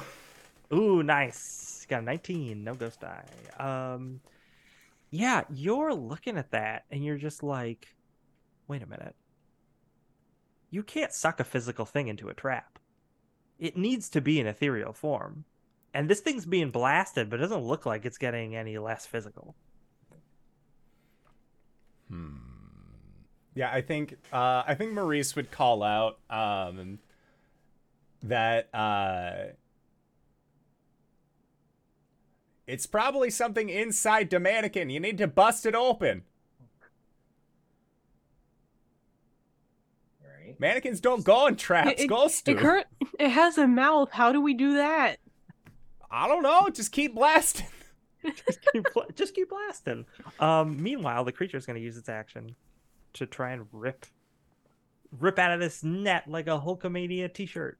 Ooh, nice. Got a 19, no ghost die. Um yeah, you're looking at that and you're just like, wait a minute. You can't suck a physical thing into a trap. It needs to be in ethereal form. And this thing's being blasted, but it doesn't look like it's getting any less physical. Hmm. Yeah, I think uh, I think Maurice would call out um, that uh, it's probably something inside the mannequin. You need to bust it open. Right. Mannequins don't go in traps. It- Ghosts It do. current it has a mouth. How do we do that? I don't know. Just keep blasting. just, keep, just keep blasting. Um, meanwhile, the creature is going to use its action to try and rip rip out of this net like a Hulkamania t-shirt.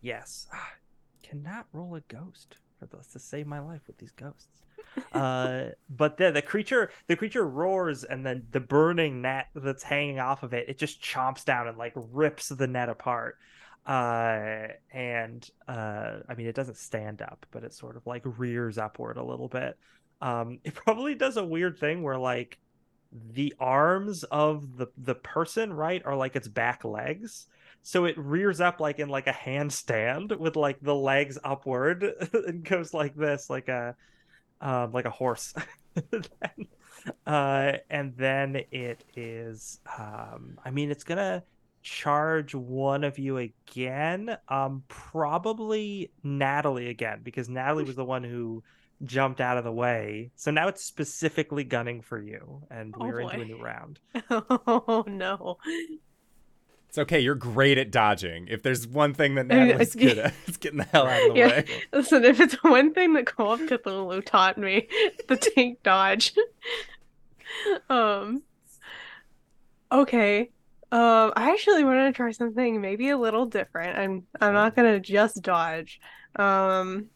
Yes. Ah, cannot roll a ghost for this to save my life with these ghosts. uh but the the creature the creature roars and then the burning net that's hanging off of it it just chomps down and like rips the net apart uh and uh i mean it doesn't stand up but it sort of like rears upward a little bit. Um it probably does a weird thing where like the arms of the the person right are like its back legs. So it rears up like in like a handstand with like the legs upward and goes like this like a um like a horse. Then, uh and then it is um i mean it's gonna charge one of you again um probably natalie again because natalie was the one who jumped out of the way so now it's specifically gunning for you and Oh, we're into a new round Oh no. It's okay. You're great at dodging. If there's one thing that I mean, Natalie's good at, it's getting the hell out of the Yeah. way. Listen, if it's one thing that Call of Cthulhu taught me, the tank dodge. um. Okay. Um. I actually wanted to try something maybe a little different. I'm. I'm not gonna just dodge. Um.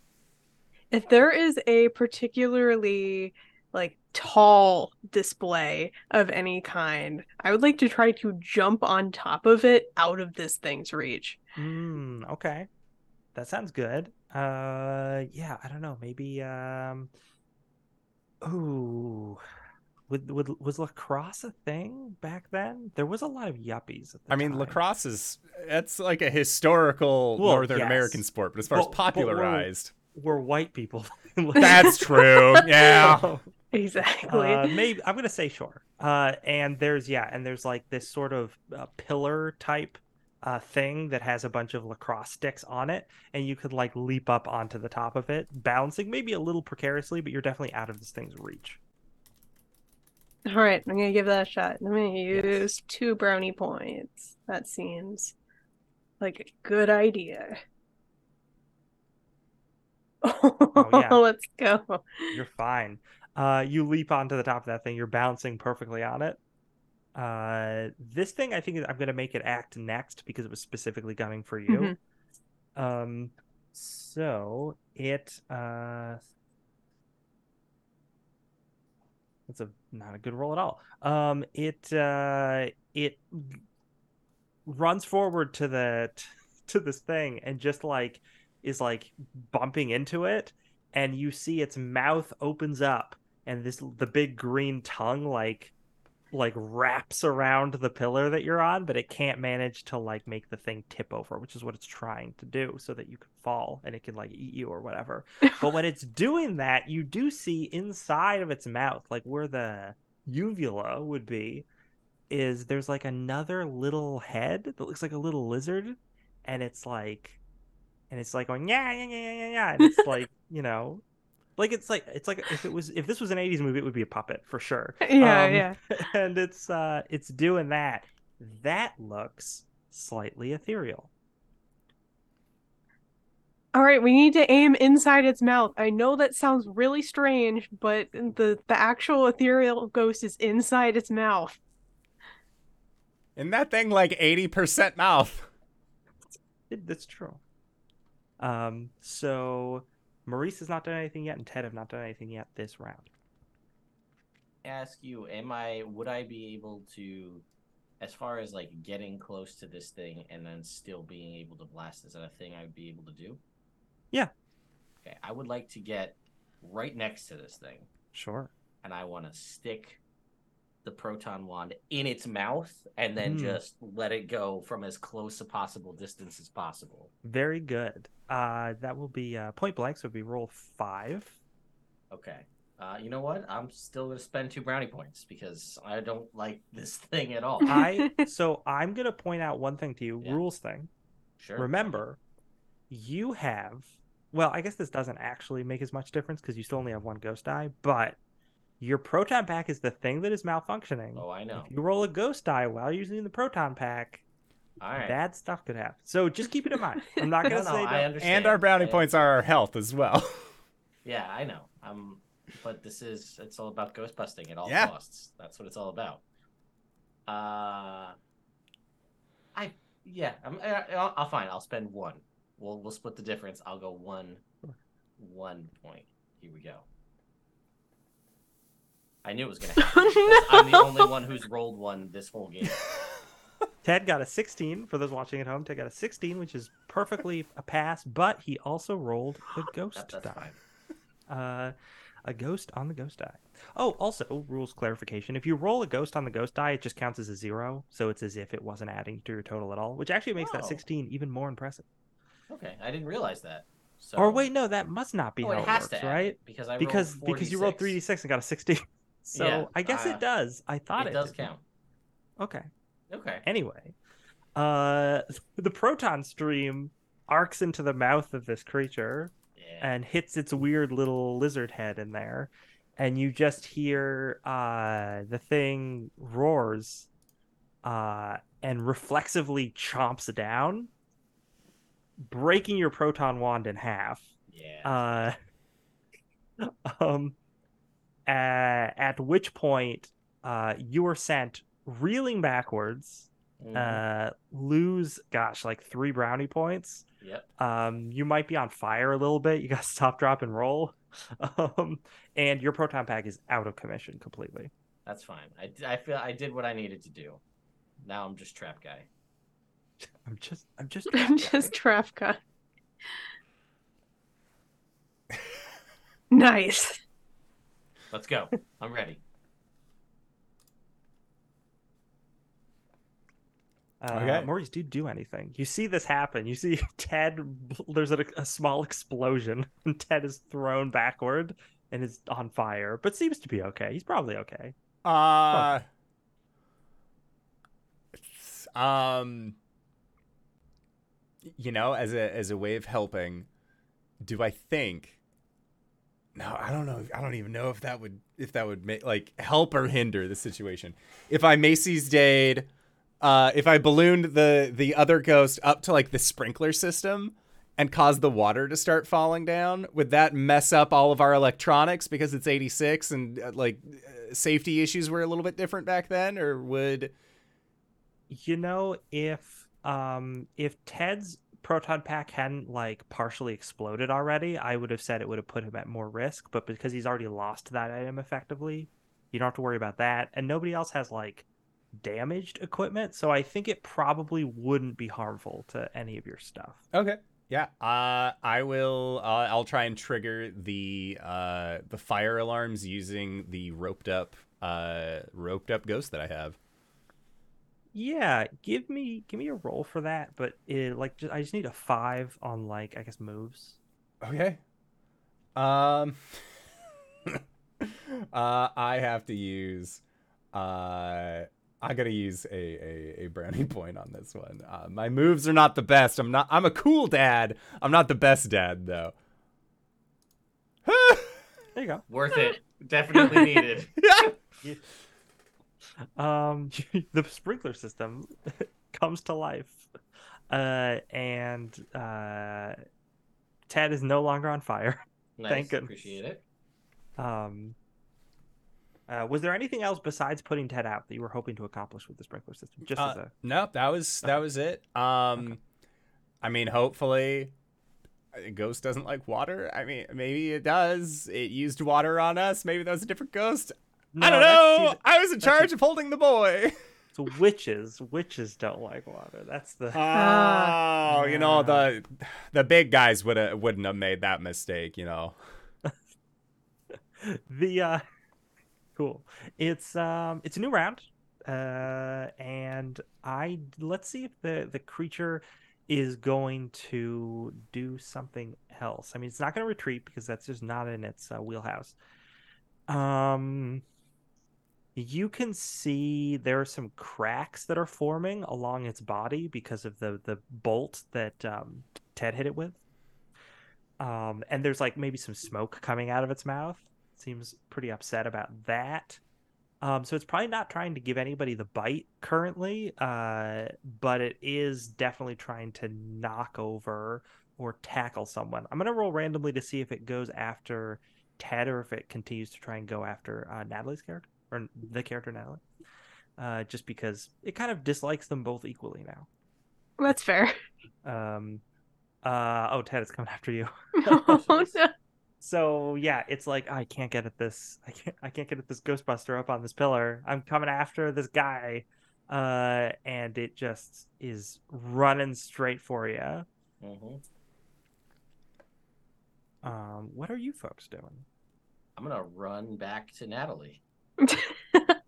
If there is a particularly like tall display of any kind, I would like to try to jump on top of it out of this thing's reach. Mm, okay. That sounds good. Uh yeah, I don't know. Maybe um Ooh. Would, would was lacrosse a thing back then? There was a lot of yuppies at the I mean, time. lacrosse is that's like a historical Well, Northern yes. American sport, but as far as But- but we're- popularized, were white people. that's true. Yeah. Exactly. Uh, maybe I'm gonna say sure. Uh, and there's yeah, and there's like this sort of uh, pillar type uh, thing that has a bunch of lacrosse sticks on it, and you could like leap up onto the top of it, balancing maybe a little precariously, but you're definitely out of this thing's reach. All right, I'm gonna give that a shot. I'm gonna Yes. use two brownie points. That seems like a good idea. Oh, yeah. Let's go. You're fine. Uh, you leap onto the top of that thing. You're bouncing perfectly on it. Uh, this thing, I think I'm gonna make it act next because it was specifically gunning for you. Mhm. Um, so it uh, That's a not a good roll at all. Um, it uh, it runs forward to the to this thing and just like is like bumping into it, and you see its mouth opens up, and this the big green tongue like like wraps around the pillar that you're on, but it can't manage to like make the thing tip over, which is what it's trying to do, so that you can fall and it can like eat you or whatever. but when it's doing that, you do see inside of its mouth, like where the uvula would be, is there's like another little head that looks like a little lizard, and it's like, and it's like going yeah yeah yeah yeah yeah, yeah. and it's like you know. Like it's like it's like if it was if this was an 80s movie it would be a puppet for sure. Yeah, Um, yeah. and it's uh it's doing that that looks slightly ethereal All right, we need to aim inside its mouth. I know that sounds really strange, but the the actual ethereal ghost is inside its mouth. And that thing like 80% mouth. it, that's true um so maurice has not done anything yet and ted have not done anything yet this round ask you, am I would I be able to as far as like getting close to this thing and then still being able to blast, is that a thing I would be able to do? Yeah. Okay. I would like to get right next to this thing sure and I want to stick the proton wand in its mouth and then Hmm. just let it go from as close a possible distance as possible. very good uh that will be uh point blank so it'll be roll five Okay. Uh, you know what? I'm still gonna spend two brownie points because I don't like this thing at all. i so i'm gonna point out one thing to you Yeah. rules thing Sure. remember you have well i guess this doesn't actually make as much difference because you still only have one ghost die but your proton pack is the thing that is malfunctioning Oh, I know. if you roll a ghost die while using the proton pack All right. bad stuff could happen so just keep it in mind i'm not gonna no, say I understand. And our brownie I- points are our health as well. Yeah, I know. Um, but this is it's all about ghost busting at all Yeah. costs. That's what it's all about. Uh, I yeah. I'm. I, I'll, I'll fine. I'll spend one. We'll we'll split the difference. I'll go one, one point. Here we go. I knew it was gonna happen. because I'm the only one who's rolled one this whole game. ted got a 16 for those watching at home ted got a 16 which is perfectly a pass but he also rolled the ghost That, die uh, a ghost on the ghost die. Oh, also rules clarification: if you roll a ghost on the ghost die, it just counts as a zero, so it's as if it wasn't adding to your total at all, which actually makes that Oh. sixteen even more impressive. Okay, I didn't realize that. So, Or wait, no, that must not be oh, how it it, works, to right? because I Because because you rolled three d six and got a sixteen, so Yeah, I guess uh, it does. I thought it, It does didn't. count. Okay. Okay. Anyway, uh, the proton stream arcs into the mouth of this creature, Yeah. and hits its weird little lizard head in there and you just hear uh the thing roars uh and reflexively chomps down breaking your proton wand in half yeah. uh um uh, at which point uh you are sent reeling backwards Mhm. uh lose gosh like three brownie points yep. um you might be on fire a little bit you got to stop drop and roll um and your proton pack is out of commission completely That's fine. I, I feel I did what I needed to do. Now I'm just trap guy. i'm just i'm just I'm just Trafka. Nice. Let's go. I'm ready. uh, Okay. Maurice, do you do anything? You see this happen. You see Ted. There's a, a small explosion, and Ted is thrown backward and is on fire, but seems to be okay. He's probably okay. Uh, it's, um, you know, as a as a way of helping, do I think? No, I don't know. I don't even know if that would if that would make like help or hinder the situation. If I Macy's Dade, uh, if I ballooned the the other ghost up to like the sprinkler system and caused the water to start falling down, would that mess up all of our electronics because it's 86 and uh, like uh, safety issues were a little bit different back then or would You know, if um if Ted's proton pack hadn't like partially exploded already, I would have said it would have put him at more risk. But because he's already lost that item effectively, You don't have to worry about that, and nobody else has like damaged equipment, so I think it probably wouldn't be harmful to any of your stuff. Okay. Yeah. Uh, I will. Uh, I'll try and trigger the uh, the fire alarms using the roped up uh, roped up ghost that I have. Yeah, give me give me a roll for that, but it, like just, I just need a five on like I guess moves. Okay. Um. uh, I have to use. Uh, I gotta use a, a, a brownie point on this one. Uh, my moves are not the best. I'm not. I'm a cool dad. I'm not the best dad though. There you go. Worth it. Definitely needed. Um the sprinkler system comes to life uh and uh ted is no longer on fire Nice. Thank goodness. Appreciate it. um uh, was there anything else besides putting Ted out that you were hoping to accomplish with the sprinkler system? Just as Uh, a no, that was that was it. Um, I mean, hopefully, a ghost doesn't like water. I mean, maybe it does. It used water on us. Maybe that was a different ghost. I don't know. I was in that's a- charge of holding the boy. So witches, witches don't like water. That's the Oh, you know the the big guys would have wouldn't have made that mistake. You know. the uh cool it's um it's a new round uh and i let's see if the the creature is going to do something else i mean it's not going to retreat because that's just not in its uh, wheelhouse um you can see there are some cracks that are forming along its body because of the the bolt that um ted hit it with um and there's like maybe some smoke coming out of its mouth seems pretty upset about that. Um, so it's probably not trying to give anybody the bite currently, uh, but it is definitely trying to knock over or tackle someone. I'm gonna roll randomly to see if it goes after Ted or if it continues to try and go after uh, Natalie's character or the character Natalie. Uh, just because it kind of dislikes them both equally now. That's fair. Um, uh, oh, Ted is coming after you. oh, no. So yeah, it's like I can't get at this. I can't. I can't get at this Ghostbuster up on this pillar. I'm coming after this guy, uh, and it just is running straight for you. hmm Um, what are you folks doing? I'm gonna run back to Natalie.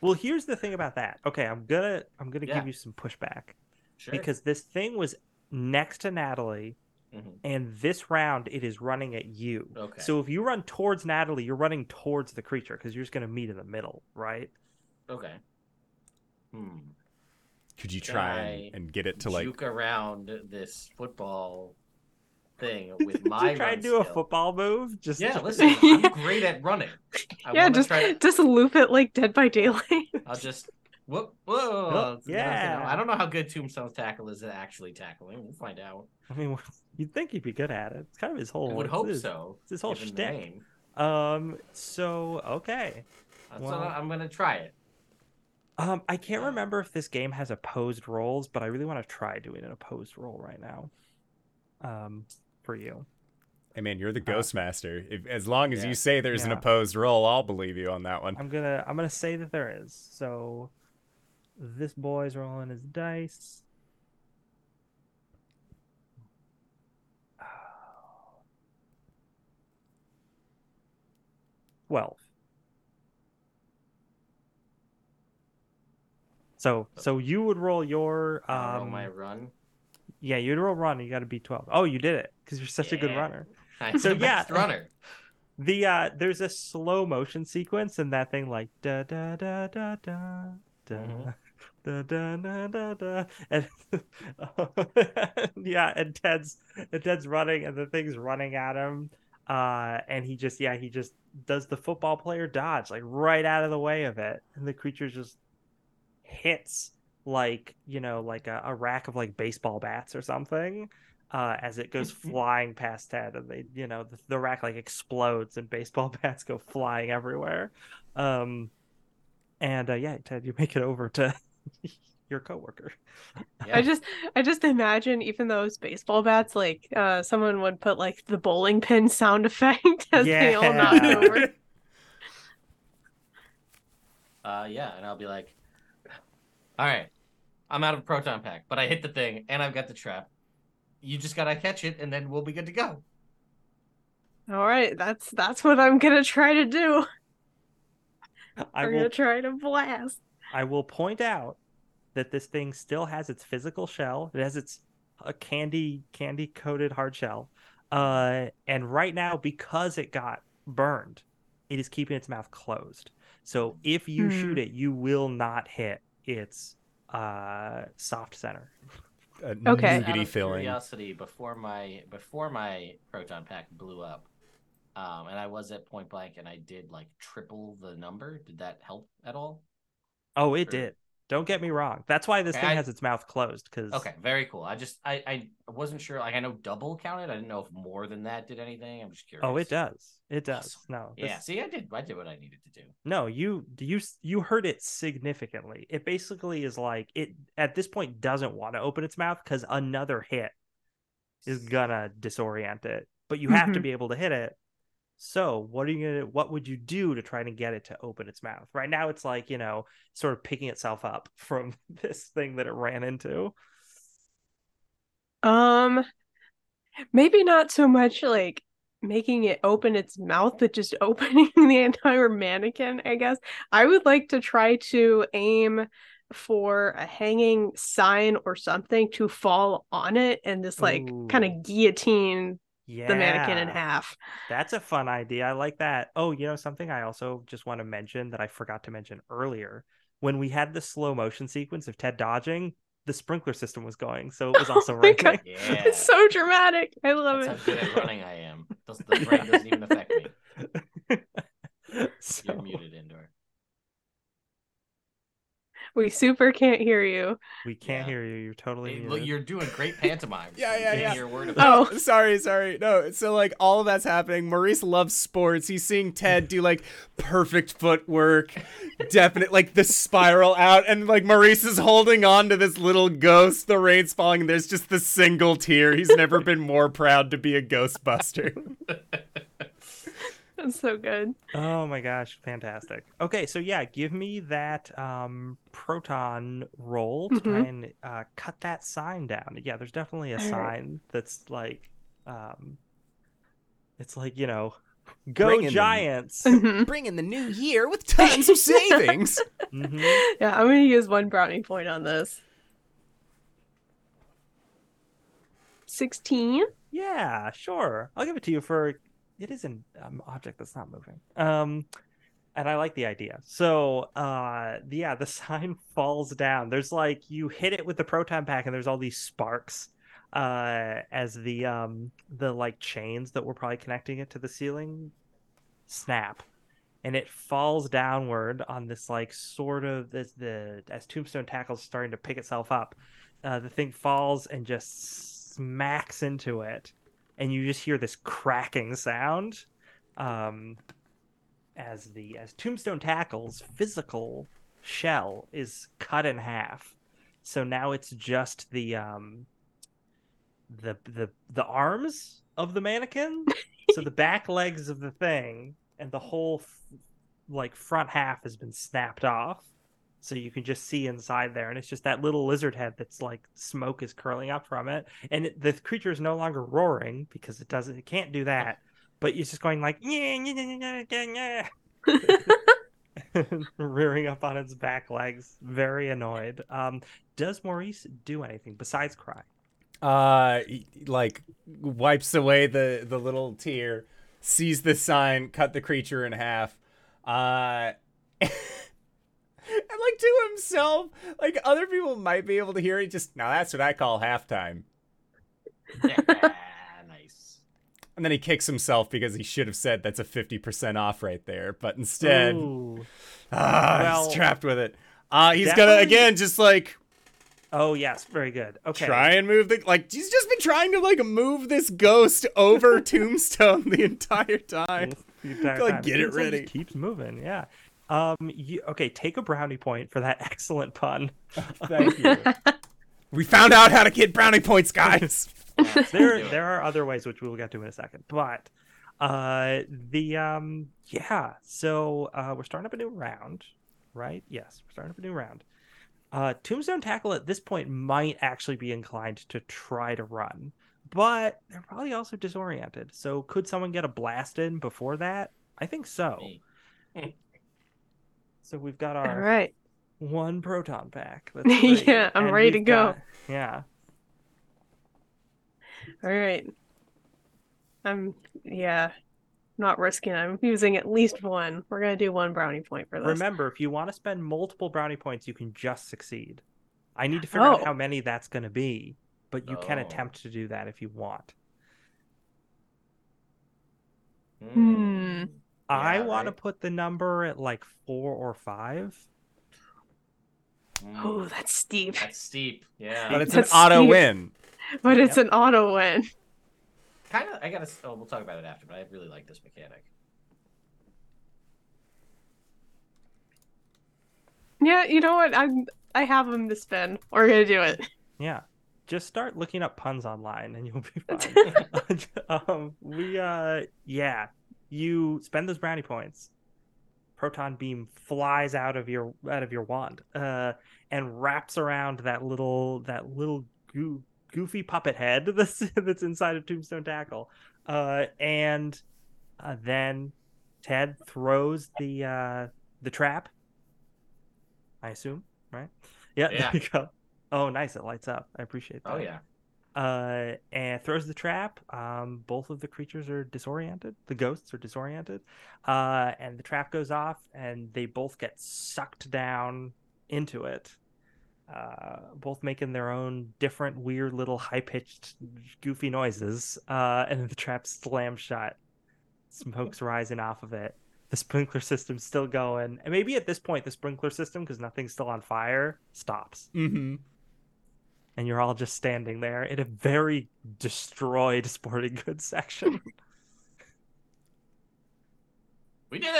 Well, here's the thing about that. Okay, I'm gonna I'm gonna Yeah. give you some pushback Sure. because this thing was next to Natalie, Mhm. and this round it is running at you. Okay. So if you run towards Natalie, you're running towards the creature because you're just gonna meet in the middle, right? okay. Hmm. Could you try and, and get it to like? juke around this football thing with Did my you try run and do a football move? Just Yeah, listen, I'm great at running. I yeah, just try to- just loop it like Dead by Daylight. I'll just whoop whoa. Oh, You know, yeah. I don't know how good Tombstone's tackle is at actually tackling. We'll find out. I mean, you'd think he'd be good at it. It's kind of his whole. I would hope his- so. It's his whole given shtick. name. Um. So okay. Well- So I'm gonna try it. Um. I can't remember if this game has opposed rolls, but I really want to try doing an opposed roll right now. Um. For you. Hey man, you're the ghost master. If, as long as Yeah. you say there's an opposed roll, I'll believe you on that one. I'm gonna. I'm gonna say that there is. So. This boy's rolling his dice. Twelve. So, so you would roll your I'll roll um, my run. yeah, you'd roll run. You got to be twelve. Oh, you did it because you're such a good runner. I'm So, the yeah. best runner. The uh there's a slow motion sequence in that thing like da da da da da da Mhm. da da da da da and yeah and Ted's and Ted's running and the thing's running at him uh and he just yeah he just does the football player dodge like right out of the way of it and the creature just hits like you know like a, a rack of like baseball bats or something uh, as it goes flying past Ted, and they, you know, the, the rack like explodes and baseball bats go flying everywhere. Um, and uh, yeah, Ted, you make it over to your coworker. Yeah. I just I just imagine even those baseball bats, like uh someone would put like the bowling pin sound effect as they all knock over. Uh, yeah, and I'll be like, all right, I'm out of proton pack, but I hit the thing and I've got the trap. You just gotta catch it, and then we'll be good to go. All right, that's that's what I'm gonna try to do. I I'm will gonna try to blast. I will point out that this thing still has its physical shell. It has its a candy candy coated hard shell. Uh, and right now, because it got burned, it is keeping its mouth closed. So if you Hmm. shoot it, you will not hit its uh soft center. A Okay. Out of filling. Curiosity before my before my proton pack blew up, um, and I was at point blank, and I did like triple the number. Did that help at all? Oh, it Sure. did. Don't get me wrong. That's why this thing I- has its mouth closed. Because Okay, very cool. I just I I wasn't sure. Like I know double counted. I didn't know if more than that did anything. I'm just curious. oh, it does. It does. Awesome. No, Yeah. See, I did. I did what I needed to do. No, you you you heard it significantly. It basically is like it at this point doesn't want to open its mouth because another hit is gonna disorient it. But you have to Mhm. be able to hit it. So what are you gonna what would you do to try to get it to open its mouth? Right now it's like, you know, sort of picking itself up from this thing that it ran into. Um, maybe not so much like making it open its mouth, but just opening the entire mannequin, I guess. I would like to try to aim for a hanging sign or something to fall on it and this like kind of guillotine Yeah. the mannequin in half. That's a fun idea. I like that. Oh, you know, something I also just want to mention that I forgot to mention earlier. When we had the slow motion sequence of Ted dodging, the sprinkler system was going, so it was Oh also my raining. Yeah. It's so dramatic. I love That's it. how good at running I am. Does- The brain doesn't even affect me. so, You're muted, Indoor. We super can't hear you. we can't Yeah. hear you. You're totally Hey, muted. look, you're doing great pantomime. Yeah, so we yeah, can't yeah. hear word of Oh. No, sorry, sorry. No, so like all of that's happening. Maurice loves sports. He's seeing Ted do like perfect footwork, definite like the spiral out, and like Maurice is holding on to this little ghost. The rain's falling, and there's just the single tear. He's never been more proud to be a Ghostbuster. That's so good. Oh my gosh, fantastic. Okay, so yeah, give me that um proton roll to try Mhm. and uh, cut that sign down. Yeah, there's definitely a All right. sign that's like um it's like, you know, go Bring in the- Giants. Mhm. Bring in the new year with tons of savings. hmm Yeah, I'm gonna use one brownie point on this. 16? Yeah, sure. I'll give it to you for it is an um, object that's not moving. Um and I like the idea. So, uh yeah, the sign falls down. There's like you hit it with the proton pack and there's all these sparks uh as the um the like chains that were probably connecting it to the ceiling snap and it falls downward on this like sort of this the as tombstone tackles starting to pick itself up uh, the thing falls and just smacks into it and you just hear this cracking sound um as the as tombstone tackles physical shell is cut in half. So now it's just the um the the the arms of the mannequin so the back legs of the thing and the whole f- like front half has been snapped off so you can just see inside there and it's just that little lizard head that's like smoke is curling up from it and it, the creature is no longer roaring because it doesn't it can't do that but it's just going like yeah, yeah, yeah, yeah, yeah, rearing up on its back legs. Very annoyed. Um does maurice do anything besides cry? Uh like wipes away the the little tear sees the sign cut the creature in half. Uh and like to himself like other people might be able to hear it just now that's what i call halftime Yeah, nice. and then he kicks himself because he should have said that's a 50% off right there but instead Ooh. ah, Well, he's trapped with it uh he's gonna again just like oh yes very good okay try and move the like he's just been trying to like move this ghost over tombstone the entire time the entire Like, time. get it like ready. keeps moving yeah um you okay take a brownie point for that excellent pun. Thank you. We found out how to get brownie points, guys. Yeah, there there are other ways which we will get to in a second but uh the um yeah so uh we're starting up a new round right? Yes we're starting up a new round. Uh tombstone tackle at this point might actually be inclined to try to run but they're probably also disoriented. So could someone get a blast in before that? I think so. Me. So we've got All our right. one proton pack That's. Yeah, I'm And ready to go. got- yeah All right. I'm yeah, not risking. I'm using at least one. We're gonna do one brownie point for this. Remember, if you want to spend multiple brownie points, you can just succeed. I need to figure out Oh. how many that's going to be, but you can Oh. attempt to do that if you want. Hmm. I Yeah, want to put the number at like four or five. Mm, Oh, that's steep. That's steep. Yeah. but it's That's an auto steep. win. But it's an auto win. kind of. I gotta. Oh, we'll talk about it after. But I really like this mechanic. Yeah, you know what? I'm I have them to spend. We're gonna do it. Yeah. Just start looking up puns online and you'll be fine. um, we, uh, yeah, you spend those brownie points. Proton beam flies out of your out of your wand, uh, and wraps around that little that little goo, goofy puppet head that's that's inside of Tombstone Tackle, uh, and uh, then Ted throws the uh, the trap. I assume, right? Yeah, Yeah. there you go. Oh, nice! It lights up. I appreciate that Oh yeah. Uh, and throws the trap. Um, both of the creatures are disoriented. The ghosts are disoriented, uh, and the trap goes off, and they both get sucked down into it. Uh, both making their own different, weird little high-pitched, goofy noises, uh, and the trap slams shut. Smoke's rising off of it. The sprinkler system's still going, and maybe at this point, the sprinkler system, because nothing's still on fire, stops Mm-hmm. And you're all just standing there in a very destroyed sporting goods section. We did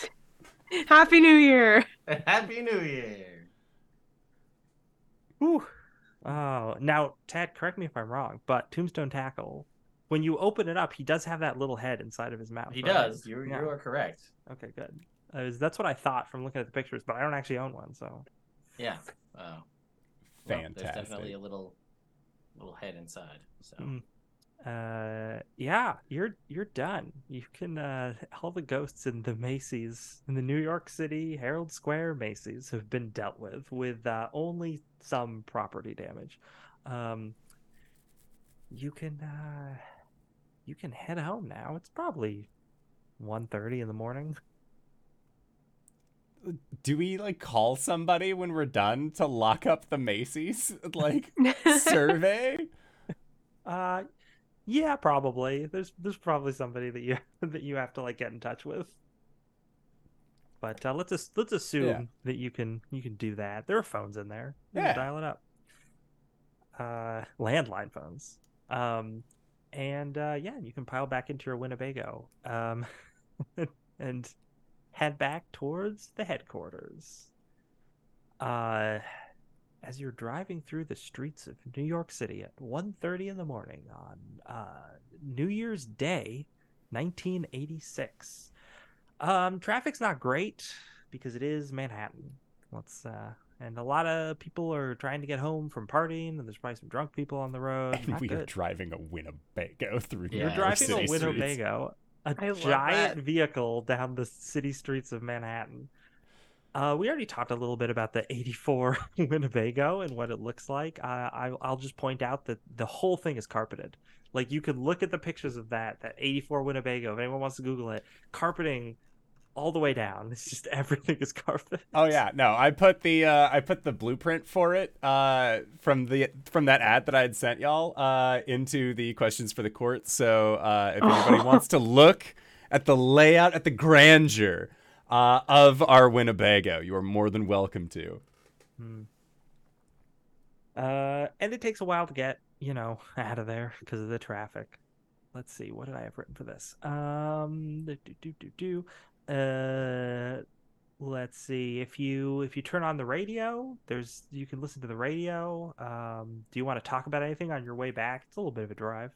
it. Happy New Year! Happy New Year. Whew. Oh, now Ted, correct me if I'm wrong, but Tombstone Tackle, when you open it up, he does have that little head inside of his mouth. He right? does. You Yeah. you are correct. Okay, good. Uh, that's what I thought from looking at the pictures, but I don't actually own one, so Yeah. Wow. Well, there's definitely a little little head inside. So. Mm. uh yeah you're you're done. You can uh all the ghosts in the macy's in the new york city herald square macy's have been dealt with with uh, only some property damage. Um you can uh you can head home now. It's probably 1.30 in the morning Do we like call somebody when we're done to lock up the Macy's like survey? uh yeah probably. There's there's probably somebody that you that you have to like get in touch with. But uh, let's just let's assume Yeah. that you can you can do that. There are phones in there. You Yeah. dial it up. Uh landline phones. Um and uh yeah you can pile back into your winnebago. Um and head back towards the headquarters uh as you're driving through the streets of New York City at 1:30 in the morning on uh, New Year's Day, 1986. Um, traffic's not great because it is Manhattan. Let's uh, and a lot of people are trying to get home from partying, and there's probably some drunk people on the road. And Not we are driving a Winnebago through Yeah, You're New York driving City a streets. A giant that. vehicle down the city streets of Manhattan. Uh, we already talked a little bit about the 84 Winnebago and what it looks like. Uh, I, I'll just point out that the whole thing is carpeted. Like you can look at the pictures of that, that 84 Winnebago. If anyone wants to Google it, carpeting all the way down. It's just everything is carpet. Oh yeah, no, I put the uh, I put the blueprint for it uh, from the from that ad that I had sent y'all uh, into the questions for the court. So uh, if anybody wants to look at the layout, at the grandeur uh, of our Winnebago, you are more than welcome to. Hmm. Uh, and it takes a while to get, you know, out of there because of the traffic. Let's see, what did I have written for this? Um, do do do do. Uh, let's see. If you if you turn on the radio there's you can listen to the radio. Um do you want to talk about anything on your way back? It's a little bit of a drive.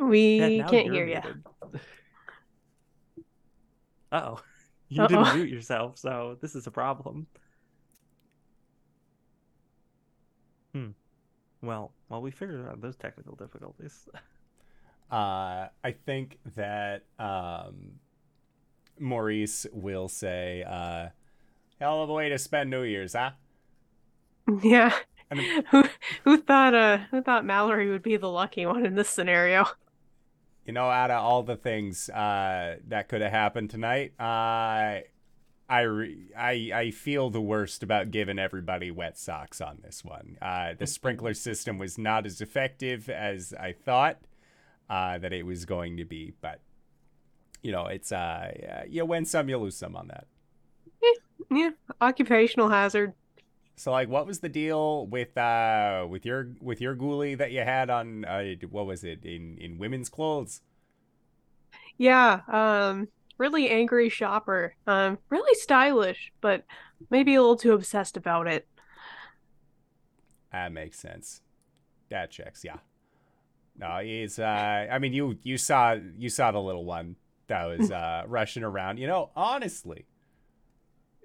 We can't hear you. uh-oh. You Uh-oh. didn't mute yourself so this is a problem. Hmm. Well while we figure out those technical difficulties Uh, I think that um, Maurice will say, uh, "Hell of a way to spend New Year's, huh?" Yeah. I mean- Who who thought uh who thought Mallory would be the lucky one in this scenario? You know, out of all the things uh, that could have happened tonight, uh, I, re- I I feel the worst about giving everybody wet socks on this one. Uh, the sprinkler system was not as effective as I thought uh, that it was going to be, but you know, it's uh, yeah, you win some, you lose some on that. Yeah, occupational hazard. So like, what was the deal with uh with your with your ghoulie that you had on uh what was it in in women's clothes? Yeah, um really angry shopper. Um really stylish, but maybe a little too obsessed about it. That makes sense. That checks, yeah. No, he's uh I mean you you saw you saw the little one that was uh rushing around. You know, honestly,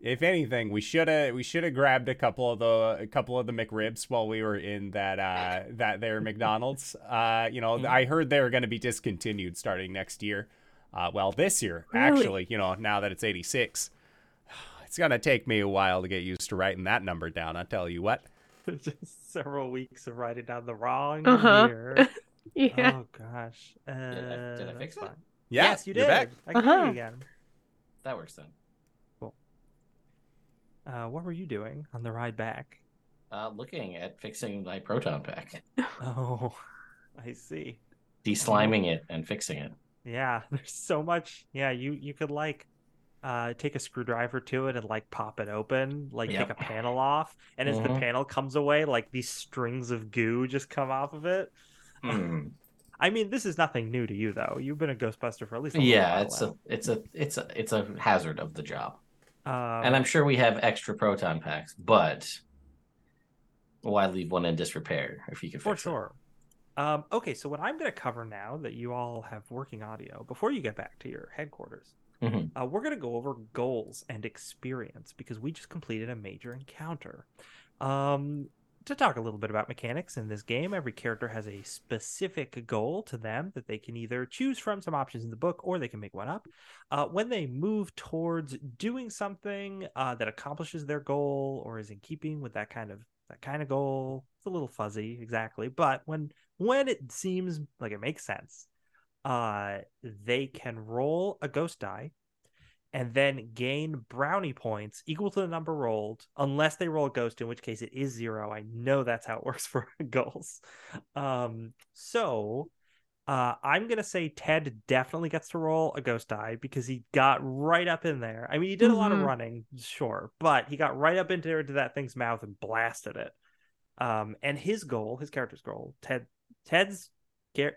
if anything, we should have we should have grabbed a couple of the a couple of the McRibs while we were in that uh that there McDonald's. Uh you know, I heard they were going to be discontinued starting next year. Uh well, this year Really? actually, you know, now that it's 86. It's going to take me a while to get used to writing that number down, I tell you what. just several weeks of writing down the wrong Uh-huh. year Yeah. oh gosh uh, I- did I fix it? Yeah, yes you you're did back. i can Uh-huh. you again That works then. Cool. Uh, what were you doing on the ride back? Uh, looking at fixing my proton pack, Oh, I see. desliming it and fixing it. Yeah, there's so much. Yeah, you you could like uh take a screwdriver to it and like pop it open, like Yep. take a panel off, and as the Mhm. panel comes away, like these strings of goo just come off of it. Hmm. I mean, this is nothing new to you though. You've been a Ghostbuster for at least a Yeah, it's a it's a it's a it's a hazard of the job, um, and I'm sure we have extra proton packs, but why leave one in disrepair if you can for fix it? sure. Um, okay, so what I'm going to cover now that you all have working audio, before you get back to your headquarters, Mhm. uh, we're going to go over goals and experience because we just completed a major encounter. Um, to talk a little bit about mechanics in this game, every character has a specific goal to them that they can either choose from some options in the book or they can make one up. Uh, when they move towards doing something uh, that accomplishes their goal or is in keeping with that kind of that kind of goal, it's a little fuzzy exactly, but when when it seems like it makes sense, uh, they can roll a ghost die and then gain brownie points equal to the number rolled, unless they roll a ghost, in which case it is zero. I know that's how it works for goals. Um, so uh, I'm gonna say Ted definitely gets to roll a ghost die because he got right up in there. I mean, he did a lot of Mhm. running, sure, but he got right up into, into that thing's mouth and blasted it. Um, and his goal, his character's goal, Ted, Ted's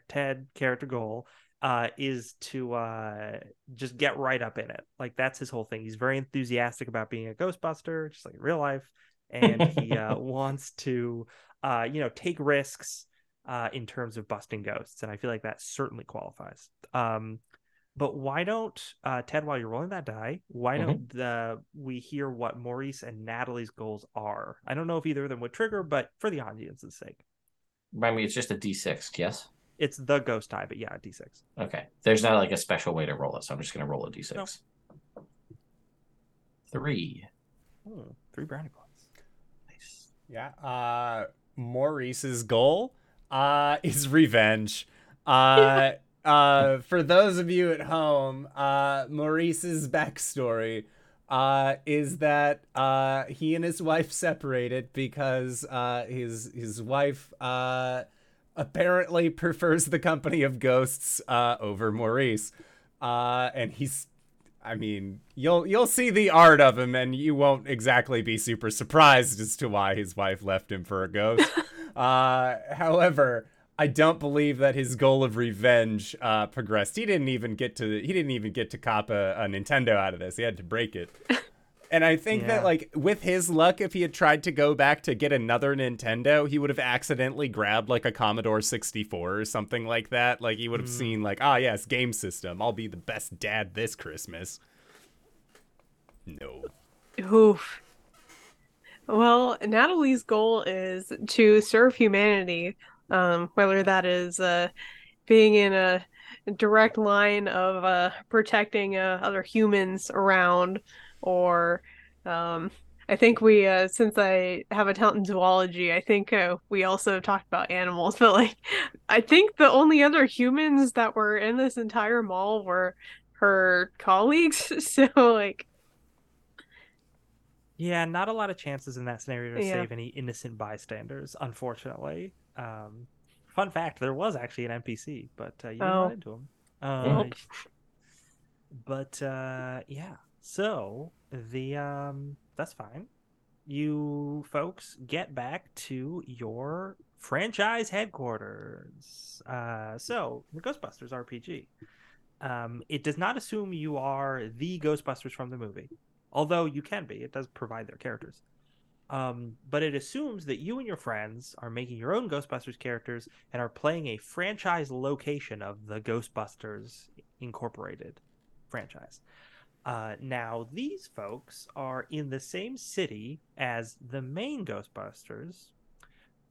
Ted character goal uh, is to uh, just get right up in it. Like that's his whole thing. He's very enthusiastic about being a Ghostbuster, just like in real life, and he uh, wants to, uh, you know, take risks uh, in terms of busting ghosts. And I feel like that certainly qualifies. Um, but why don't uh, Ted, while you're rolling that die, why don't the we hear what Maurice and Natalie's goals are? I don't know if either of them would trigger, but for the audience's sake, Remind me, it's just a D6, yes? It's the ghost die. But yeah, D6. Okay. There's not like a special way to roll it, so I'm just gonna roll a D6. Three. Hmm, three brownie points. Nice. Yeah. Uh Maurice's goal uh is revenge. Uh uh for those of you at home, uh Maurice's backstory uh is that uh he and his wife separated because uh his his wife uh apparently prefers the company of ghosts uh over Maurice. Uh and he's I mean, you'll you'll see the art of him, and you won't exactly be super surprised as to why his wife left him for a ghost. uh, however, I don't believe that his goal of revenge uh, progressed. He didn't even get to he didn't even get to cop a, a Nintendo out of this. He had to break it. And I think Yeah. that like with his luck, if he had tried to go back to get another Nintendo, he would have accidentally grabbed like a Commodore 64 or something like that. Like he would have seen like, ah yes, game system. I'll be the best dad this Christmas. No. Oof. Well, Natalie's goal is to serve humanity, um, whether that is uh, being in a direct line of uh, protecting uh, other humans around, or um, I think we, uh, since I have a talent in zoology, I think uh, we also talked about animals, but like, I think the only other humans that were in this entire mall were her colleagues. So, like, Yeah, not a lot of chances in that scenario to Yeah. save any innocent bystanders, unfortunately. Um, fun fact: there was actually an NPC, but uh, you didn't Oh. run into him. Uh, Well. but uh, yeah, so the um, that's fine. You folks get back to your franchise headquarters. Uh, so the Ghostbusters RPG. Um, it does not assume you are the Ghostbusters from the movie although you can be it does provide their characters um, but it assumes that you and your friends are making your own ghostbusters characters and are playing a franchise location of the ghostbusters incorporated franchise uh, now these folks are in the same city as the main ghostbusters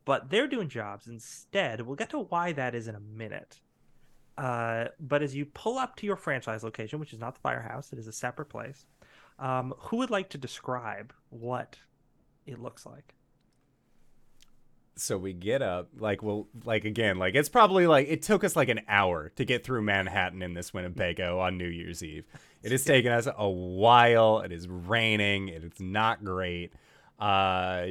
but they're doing jobs instead we'll get to why that is in a minute uh, but as you pull up to your franchise location which is not the firehouse it is a separate place um, who would like to describe what it looks like? So we get up, like, well, like again, like it's probably like it took us like an hour to get through Manhattan in this Winnebago on New Year's Eve. It has taken us a while. It is raining. It is not great. Uh,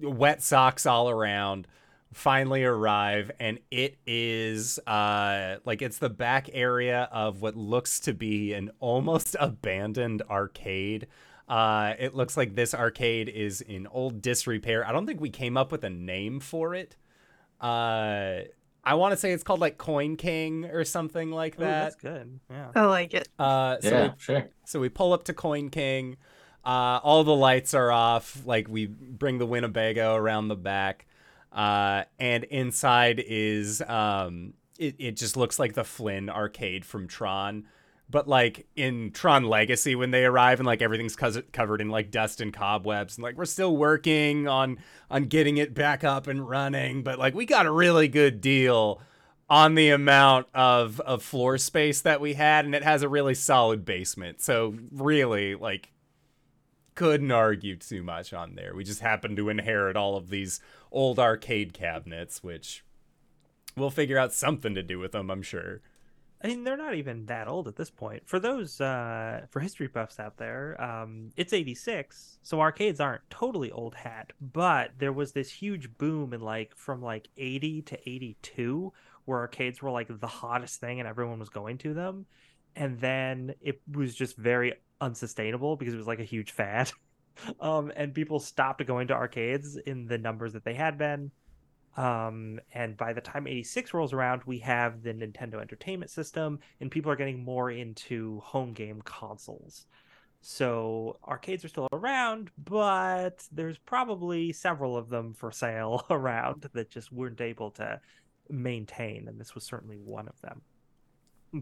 wet socks all around. Finally arrive, and it is uh like it's the back area of what looks to be an almost abandoned arcade. Uh, it looks like this arcade is in old disrepair. I don't think we came up with a name for it. Uh, I want to say it's called like Coin King or something like Ooh, that. that's good. Yeah. I like it. Uh, so yeah, we sure. so we pull up to Coin King. Uh, all the lights are off. Like we bring the Winnebago around the back, uh, and inside is um, it, it just looks like the Flynn arcade from Tron, but like in Tron Legacy when they arrive and like everything's cos- covered in like dust and cobwebs and like we're still working on on getting it back up and running, but like we got a really good deal on the amount of of floor space that we had and it has a really solid basement. So really like couldn't argue too much on there. We just happened to inherit all of these old arcade cabinets which we'll figure out something to do with them i'm sure I mean, they're not even that old at this point. For those uh, for history buffs out there, um, it's '86, so arcades aren't totally old hat. But there was this huge boom in like from like '80 to '82, where arcades were like the hottest thing, and everyone was going to them. And then it was just very unsustainable because it was like a huge fad. um, and people stopped going to arcades in the numbers that they had been. Um, and by the time 86 rolls around, we have the Nintendo Entertainment System, and people are getting more into home game consoles. So arcades are still around, but there's probably several of them for sale around that just weren't able to maintain, and this was certainly one of them.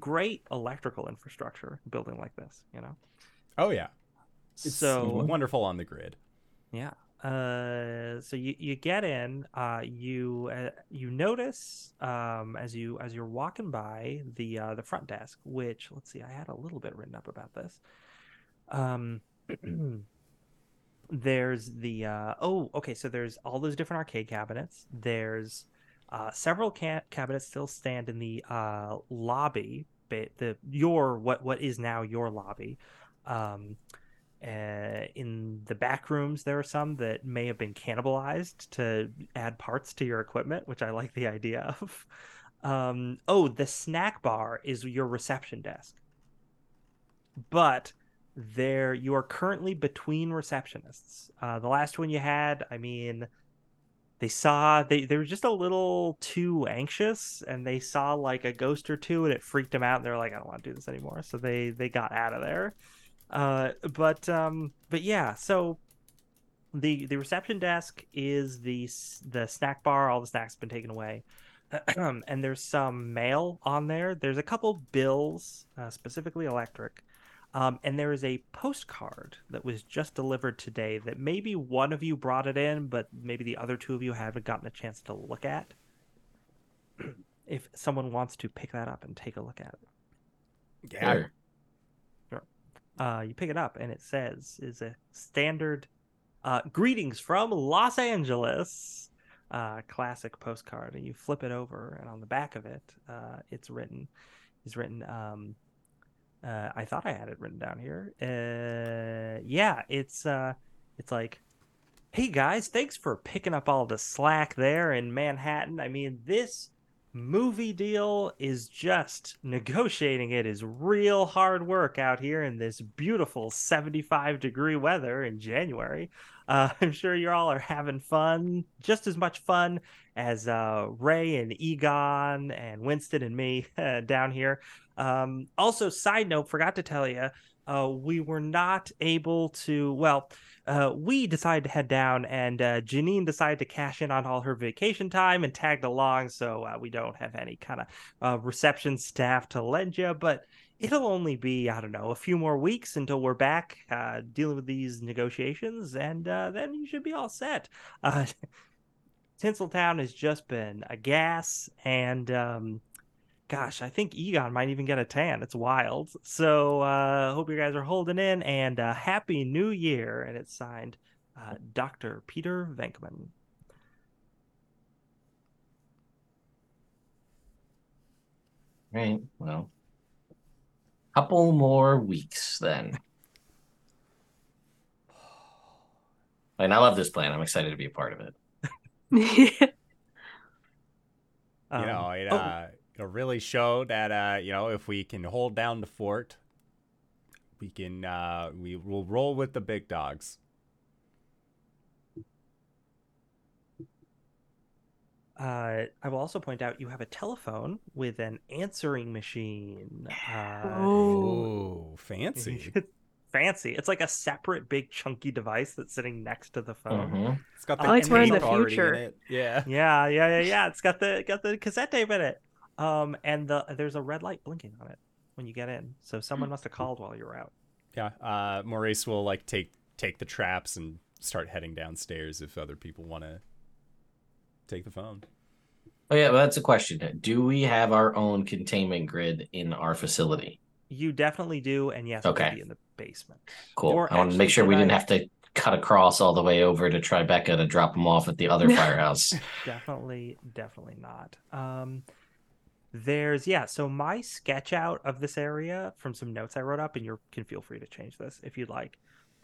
Great electrical infrastructure building like this, you know. oh yeah it's so wonderful on the grid yeah. Uh, so you, you get in. Uh, you uh, you notice um, as you as you're walking by the uh, the front desk, which let's see, I had a little bit written up about this. Um, there's the uh, oh okay, so there's all those different arcade cabinets. There's several ca- cabinets still stand in the lobby, the your what what is now your lobby. Um, uh, in the back rooms, there are some that may have been cannibalized to add parts to your equipment, which I like the idea of. Um, oh, the snack bar is your reception desk, but there you are currently between receptionists. Uh, the last one you had, I mean, they saw they they were just a little too anxious and they saw like a ghost or two and it freaked them out and they're like I don't want to do this anymore so they they got out of there uh but um but yeah so the the reception desk is the the snack bar all the snacks have been taken away and there's some mail on there there's a couple bills uh, specifically electric um, and there is a postcard that was just delivered today that maybe one of you brought it in, but maybe the other two of you haven't gotten a chance to look at. if someone wants to pick that up and take a look at it, Yeah. Sure. Uh, you pick it up and it says is a standard uh, greetings from Los Angeles uh, classic postcard, and you flip it over, and on the back of it, uh, it's written is written. Um, uh, I thought I had it written down here. Uh, yeah, it's it's like, hey guys, thanks for picking up all the slack there in Manhattan. I mean, this movie deal is just negotiating it is real hard work out here in this beautiful 75 degree weather in January. Uh, I'm sure you all are having fun, just as much fun as uh, Ray and Egon and Winston and me uh, down here. Um, also, side note, forgot to tell you, uh, we were not able to. Well, uh, we decided to head down, and uh, Janine decided to cash in on all her vacation time and tagged along. So uh, we don't have any kind of uh, reception staff to lend you, but it'll only be I don't know a few more weeks until we're back uh, dealing with these negotiations, and uh, then you should be all set. Uh, Tinseltown has just been a gas, and um, gosh, I think Egon might even get a tan. It's wild. So uh, hope you guys are holding in, and uh, happy New Year. And it's signed uh, Dr. Peter Venkman. Right. Well, couple more weeks then. And I love this plan. I'm excited to be a part of it. Um, you know, it, oh, uh, it'll really show that uh, you know if we can hold down the fort, we can uh, we will roll with the big dogs. uh, I will also point out you have a telephone with an answering machine. Uh, Oh. Fancy! fancy. It's like a separate big chunky device that's sitting next to the phone. Mhm. It's got I like we're in the future. it. Yeah. Yeah, yeah, yeah, yeah. It's got the got the cassette tape in it. Um, and the there's a red light blinking on it when you get in. So someone must have called while you were out. Yeah. Uh, Maurice will like take take the traps and start heading downstairs if other people want to take the phone. Oh yeah, well, that's a question. Do we have our own containment grid in our facility? You definitely do, and yes, it Okay. will be in the basement. Cool. Or I want to make sure we can didn't have to cut across all the way over to Tribeca to drop them off at the other firehouse. Definitely, definitely not. Um, there's yeah. So my sketch out of this area from some notes I wrote up, and you can feel free to change this if you'd like.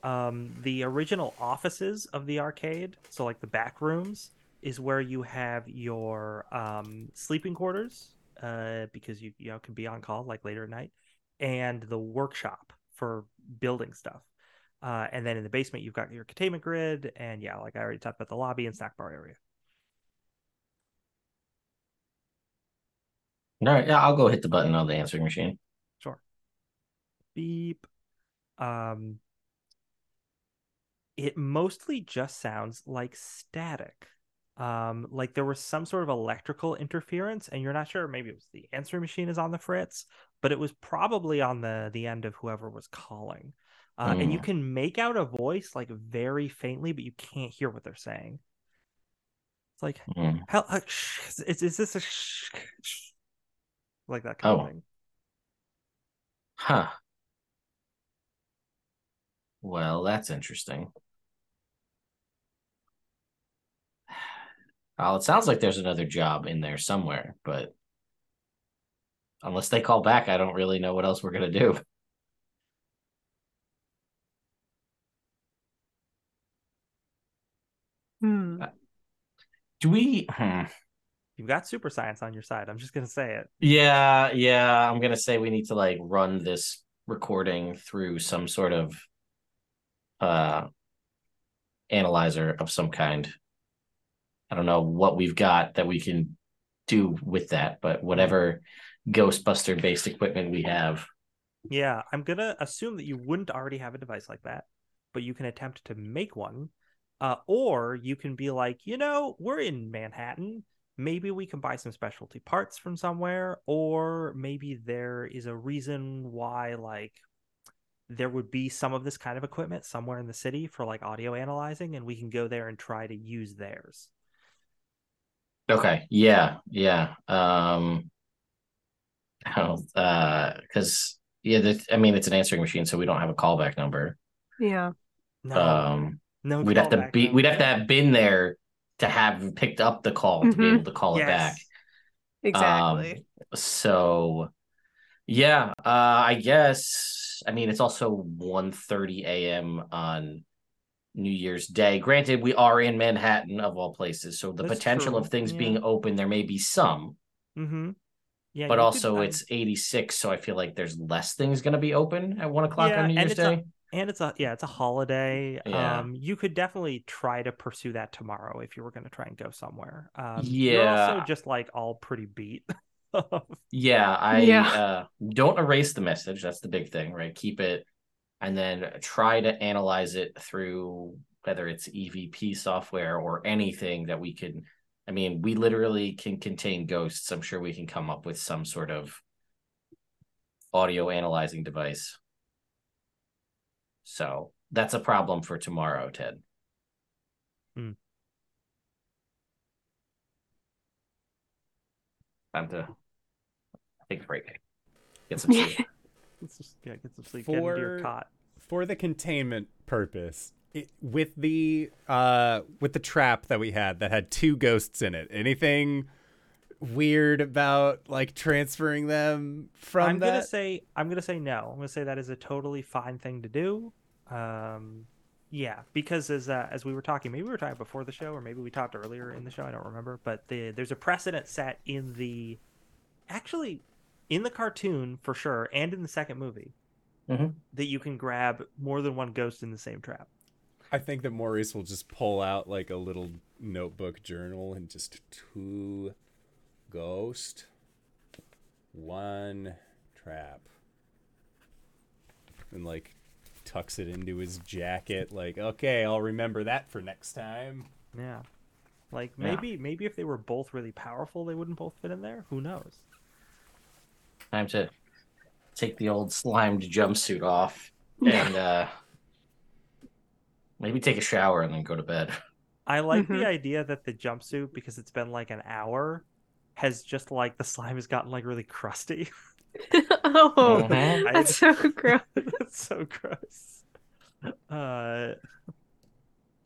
Um, the original offices of the arcade, so like the back rooms, is where you have your um, sleeping quarters, uh, because you you know can be on call like later at night, and the workshop for building stuff. Uh, and then in the basement, you've got your containment grid, and yeah, like I already talked about the lobby and snack bar area. All right, yeah, I'll go hit the button on the answering machine. Sure. Beep. Um, it mostly just sounds like static. Um, like there was some sort of electrical interference, and you're not sure. Maybe it was the answering machine is on the fritz, but it was probably on the the end of whoever was calling. Uh, And you Mm. can make out a voice like very faintly, but you can't hear what they're saying. It's like, Mm. how, uh, sh- is, is this a sh- sh- like that kind Oh. of thing? Huh. Well, that's interesting. Well, it sounds like there's another job in there somewhere, but unless they call back, I don't really know what else we're gonna do. Hmm. Do we? Hmm. You've got super science on your side. I'm just gonna say it. Yeah, yeah. I'm gonna say we need to like run this recording through some sort of uh analyzer of some kind I don't know what we've got that we can do with that, but whatever Ghostbuster based equipment we have. Yeah, I'm gonna assume that you wouldn't already have a device like that, but you can attempt to make one. Uh, or you can be like, you know, we're in Manhattan. Maybe we can buy some specialty parts from somewhere, or maybe there is a reason why, like, there would be some of this kind of equipment somewhere in the city for like audio analyzing, and we can go there and try to use theirs. Okay. Yeah. Yeah. Um, uh, because yeah, the, I mean, it's an answering machine, so we don't have a callback number. Yeah. No, Um, no, we'd have to be, number. we'd have to have been there to have picked up the call to be Mhm. able to call it back. Yes. Exactly. So, yeah, uh, I guess. I mean, it's also 1.30 a.m. on New Year's Day. Granted, we are in Manhattan of all places, so the That's potential true, of things yeah. being open, there may be some, Mm-hmm. Yeah, but also it's 86, so I feel like there's less things going to be open at one o'clock Yeah, on New Year's Day. And it's a yeah, it's a holiday. Yeah. Um, you could definitely try to pursue that tomorrow if you were going to try and go somewhere. Um, you're also Yeah. just like all pretty beat. Yeah, I Yeah. uh don't erase the message. That's the big thing, right? Keep it and then try to analyze it through whether it's EVP software or anything that we can I mean, we literally can contain ghosts. I'm sure we can come up with some sort of audio analyzing device. So, that's a problem for tomorrow, Ted. Hmm. Time to take a break. Get some sleep. Let's just yeah, get some sleep, get into your For- cot. for the containment purpose it, with the uh with the trap that we had that had two ghosts in it anything weird about like transferring them from I'm that gonna say I'm gonna say no. I'm gonna say that is a totally fine thing to do. Um, yeah, because as uh, as we were talking, maybe we were talking before the show, or maybe we talked earlier in the show. I don't remember, but the, there's a precedent set in the actually in the cartoon for sure, and in the second movie Mhm. that you can grab more than one ghost in the same trap. i think that maurice will just pull out like a little notebook journal and just two ghost one trap and like tucks it into his jacket like okay i'll remember that for next time Yeah, like Yeah. maybe maybe if they were both really powerful, they wouldn't both fit in there. Who knows? Time to take the old slimed jumpsuit off and uh maybe take a shower and then go to bed. I like the idea that the jumpsuit, because it's been like an hour, has just like the slime has gotten like really crusty. oh, Mhm. that's so gross. That's so gross. Uh,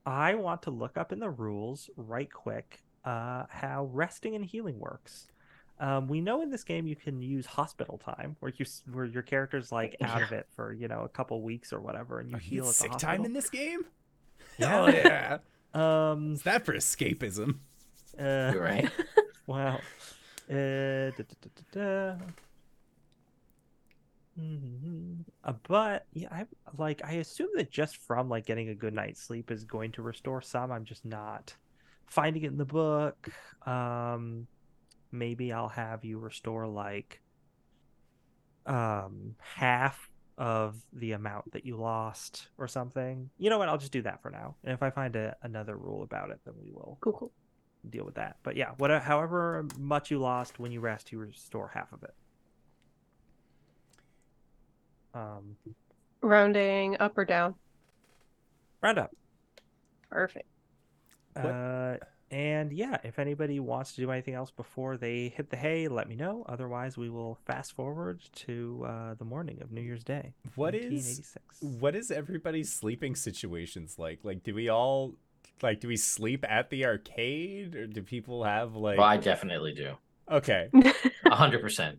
I want to look up in the rules right quick uh, how resting and healing works. Um, we know in this game you can use hospital time, where you where your character's like out of it for you know a couple weeks or whatever, and you Are heal at the sick hospital. time in this game Yeah. Hell yeah Um, Is that for escapism? uh, You're right. Wow. Uh, da, da, da. Mhm. Uh, but yeah, I like I assume that just from like getting a good night's sleep is going to restore some. I'm just not finding it in the book. Um, maybe I'll have you restore like um half of the amount that you lost or something. You know what? I'll just do that for now. And if I find a, another rule about it, then we will Cool, cool. Deal with that. But yeah, whatever, however much you lost when you rest, you restore half of it. Um, Rounding up or down. round up. Perfect. Uh, and yeah, if anybody wants to do anything else before they hit the hay, let me know. Otherwise, we will fast forward to uh, the morning of New Year's Day. What is 1986. what is everybody's sleeping situations like? Like, do we all like do we sleep at the arcade, or do people have like? Well, I definitely do. Okay, A hundred percent.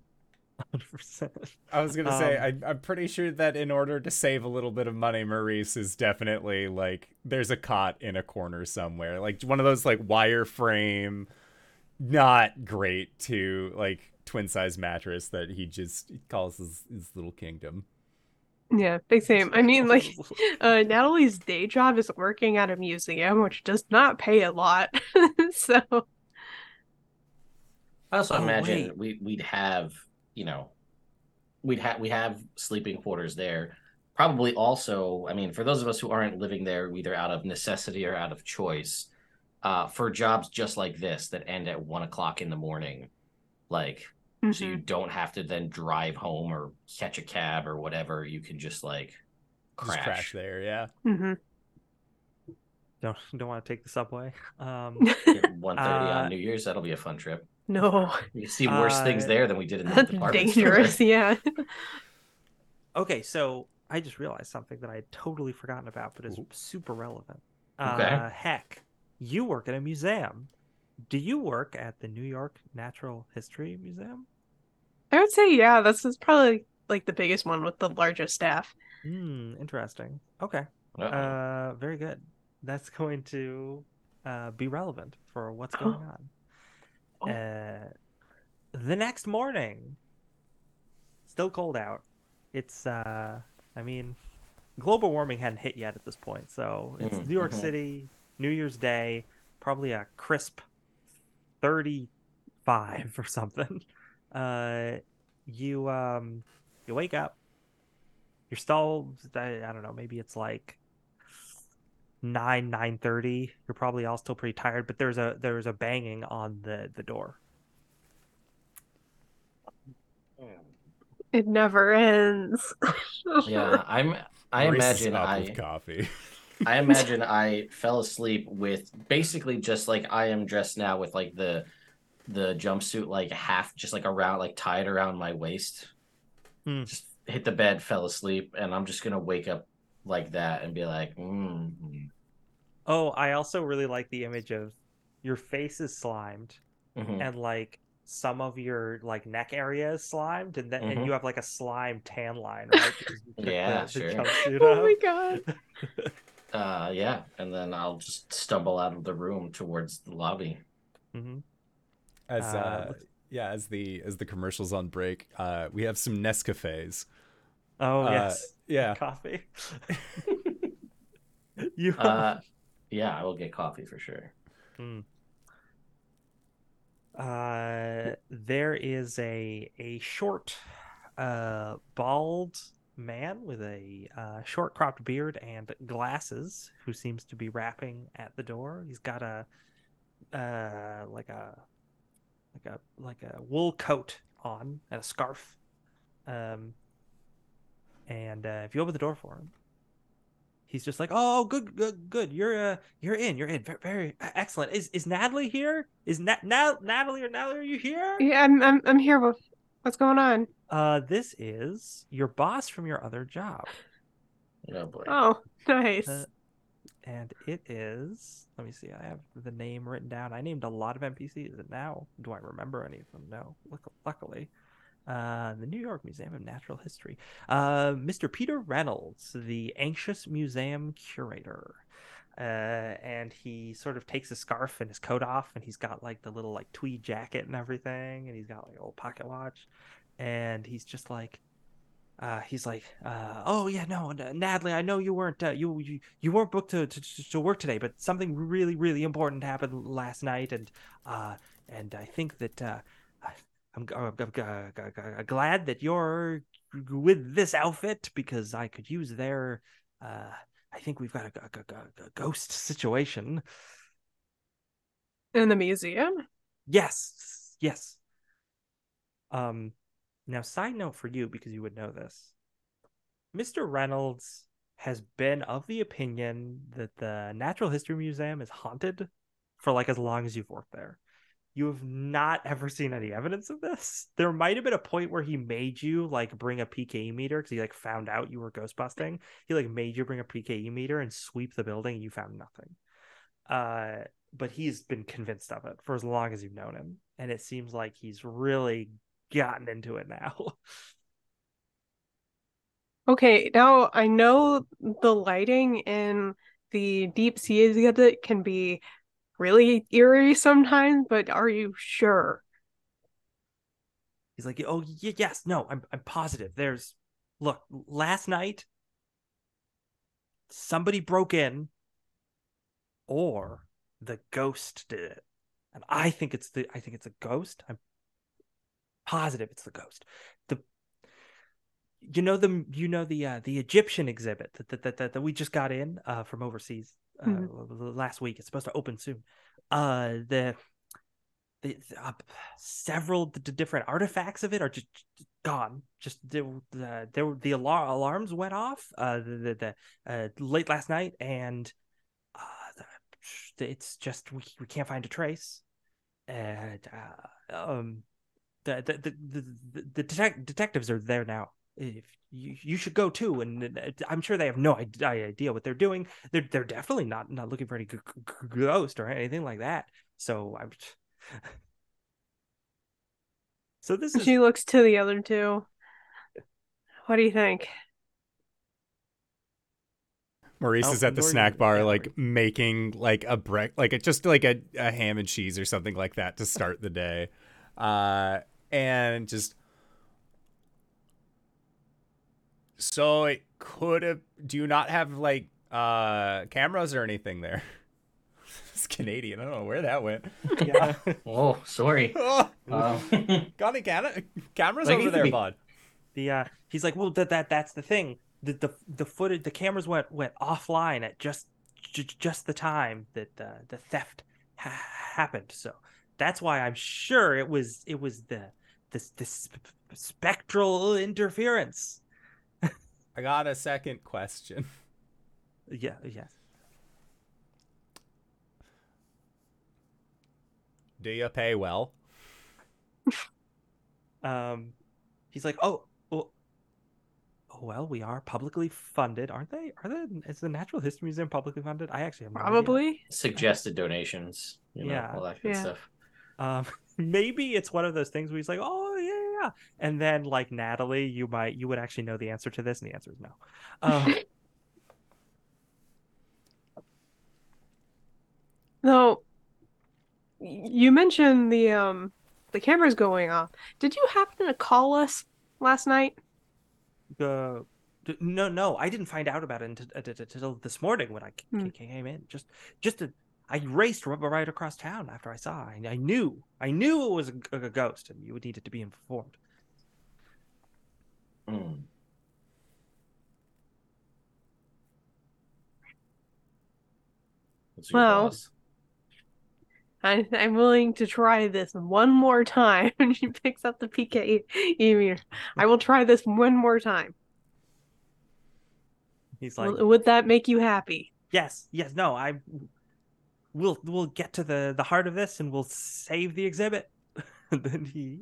100%. I was gonna say Um, I, I'm pretty sure that in order to save a little bit of money, Maurice is definitely like there's a cot in a corner somewhere, like one of those like wireframe, not great to like twin size mattress that he just calls his, his little kingdom. Yeah, big same. I mean, like, uh, Natalie's day job is working at a museum, which does not pay a lot. so, I also Oh, imagine wait. we we'd have you know we'd have we have sleeping quarters there. Probably also, I mean, for those of us who aren't living there either out of necessity or out of choice, uh, for jobs just like this that end at one o'clock in the morning, like so you mhm. don't have to then drive home or catch a cab or whatever. You can just like Just crash. crash there, yeah. Mm-hmm. don't don't want to take the subway. Um, One thirty Uh, on New Year's. That'll be a fun trip. no, You see worse things Uh, there than we did in the that's department dangerous. store. Yeah. okay, so I just realized something that I had totally forgotten about, but is Ooh. super relevant. Okay. Uh, heck, you work at a museum. Do you work at the New York Natural History Museum? I would say, yeah, this is probably like the biggest one with the largest staff. Hmm, interesting. Okay. Uh-oh. Uh, very good. That's going to uh, be relevant for what's Oh. going on. Oh. Uh, the next morning, still cold out. It's, uh, I mean, global warming hadn't hit yet at this point, so it's Mhm, New York mhm. City, New Year's Day, probably a crisp 35 or something. Uh, you um, you wake up. You're still, I, I don't know, maybe it's like nine nine thirty. You're probably all still pretty tired, but there's a there's a banging on the the door. It never ends. yeah, I'm. I Braces imagine up I. with coffee. I imagine I fell asleep with basically just like I am dressed now with like the the jumpsuit like half just like around like tied around my waist. Hmm. Just hit the bed, fell asleep, and I'm just gonna wake up like that and be like, mm. Oh, I also really like the image of your face is slimed mhm. and like some of your like neck area is slimed and then and Mhm. you have like a slime tan line, right? Because you took Yeah, the, sure. the oh my god. uh yeah, and then I'll just stumble out of the room towards the lobby. Mhm. As Uh, uh, yeah, as the as the commercials on break, uh, we have some Nescafes. Oh Uh, yes, Yeah, coffee. you Uh yeah, I will get coffee for sure. Uh, there is a a short, uh, bald man with a uh, short cropped beard and glasses who seems to be rapping at the door. He's got a uh like a like a like a wool coat on and a scarf. Um, and uh, if you open the door for him, he's just like, "Oh, good, good, good. You're uh, you're in. You're in. Very, very excellent. Is is Natalie here? Is Nat, Nat Natalie or Natalie? Are you here? Yeah, I'm I'm I'm here. With, what's going on? Uh, this is your boss from your other job, Oh boy. Oh, nice. Uh, and it is. Let me see. I have the name written down. I named a lot of NPCs, and now do I remember any of them? No. Luck- Luckily, uh, the New York Museum of Natural History. Uh, Mr. Peter Reynolds, the anxious museum curator. Uh, and he sort of takes his scarf and his coat off, and he's got like the little like tweed jacket and everything, and he's got like a little pocket watch, and he's just like, uh, he's like, uh, oh yeah, no, Natalie, I know you weren't uh, you, you you weren't booked to, to to work today, but something really really important happened last night, and uh, and I think that uh, I'm, I'm, I'm, I'm glad that you're with this outfit because I could use their. Uh, I think we've got a, a, a, a ghost situation. In the museum? Yes, yes. Um, now, side note for you because you would know this, Mr. Reynolds has been of the opinion that the Natural History Museum is haunted for like as long as you've worked there. You have not ever seen any evidence of this. There might have been a point where he made you like bring a PKE meter because he like found out you were ghost busting. He like made you bring a PKE meter and sweep the building and you found nothing. Uh, but he's been convinced of it for as long as you've known him, and it seems like he's really gotten into it now. Okay, now I know the lighting in the deep sea exhibit can be really eerie sometimes, but are you sure? He's like, "Oh yes, no, I'm I'm positive. There's look, last night somebody broke in or the ghost did it. And I think it's the I think it's a ghost. I'm positive it's the ghost. The you know the you know the uh, the Egyptian exhibit that, that that that we just got in uh from overseas uh, Mhm. last week. It's supposed to open soon. Uh the the, uh, several d- different artifacts of it are just gone. Just the the there were- the alar- alarms went off uh the the, the uh late last night and uh the, it's just we, we can't find a trace and uh, um the the the the, the, the detec- detectives are there now if you you should go too and uh, i'm sure they have no idea what they're doing they're they're definitely not not looking for any g- g- g- ghost or anything like that so i'm so this is She looks to the other two. What do you think? Maurice Oh, is at the Lord, snack bar, like right. making like a break, like a, just like a, a ham and cheese or something like that to start the day, uh, and just so it could have. Do you not have like uh cameras or anything there? it's Canadian. I don't know where that went. yeah Oh, sorry. Oh, Um, got any cana- cameras Like, over there, be- bud? the uh he's like well that that that's the thing the the, the footage the cameras went went offline at just j- just the time that the the theft ha- happened so that's why i'm sure it was it was the this this spectral interference I got a second question. yeah yes Do you pay well? um he's like oh well oh, well we are publicly funded aren't they are they is the natural history museum publicly funded i actually have no idea. Probably. suggested donations, you know, Yeah. all that good Yeah. stuff. um maybe it's one of those things where he's like oh yeah yeah, yeah and then like natalie you might you would actually know the answer to this and the answer is no um Though you mentioned the um the cameras going off. Did you happen to call us last night? the no no i didn't find out about it until, uh, until this morning when I Hmm. came in just just to, i raced r- right across town after i saw I, I knew i knew it was a, a ghost and you would needed to be informed Mm. Well, boss? I, I'm willing to try this one more time. And she picks up the PKE meter. I will try this one more time. he's like Will- would that make you happy? yes yes no i we'll we'll get to the the heart of this and we'll save the exhibit. And then he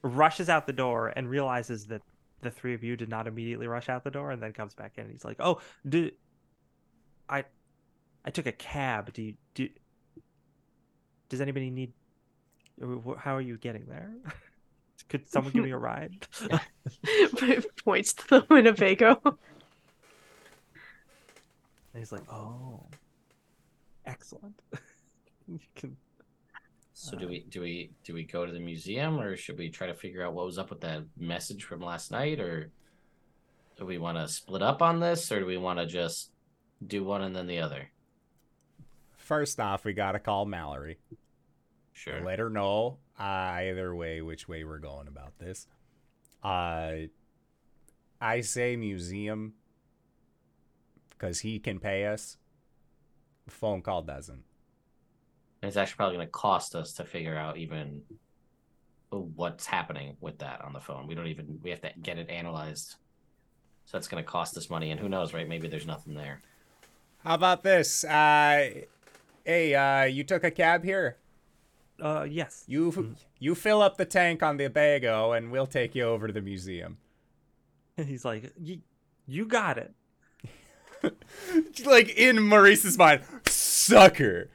rushes out the door and realizes that the three of you did not immediately rush out the door and then comes back in and he's like oh did i i took a cab. Do you do does anybody need how are you getting there? Could someone give me a ride? Points to the Winnebago. and he's like oh excellent you can So do we do we do we go to the museum or should we try to figure out what was up with that message from last night or do we want to split up on this or do we want to just do one and then the other? First off, we gotta call Mallory. Sure. Let her know either way which way we're going about this. Uh, I say museum because he can pay us. Phone call doesn't. And it's actually probably going to cost us to figure out even what's happening with that on the phone. We don't even we have to get it analyzed. So that's going to cost us money and who knows, right? Maybe there's nothing there. How about this? Uh, hey, uh, you took a cab here. uh yes You Mhm. you fill up the tank on the Bago, and we'll take you over to the museum. and he's like you, you got it like in Maurice's mind, sucker,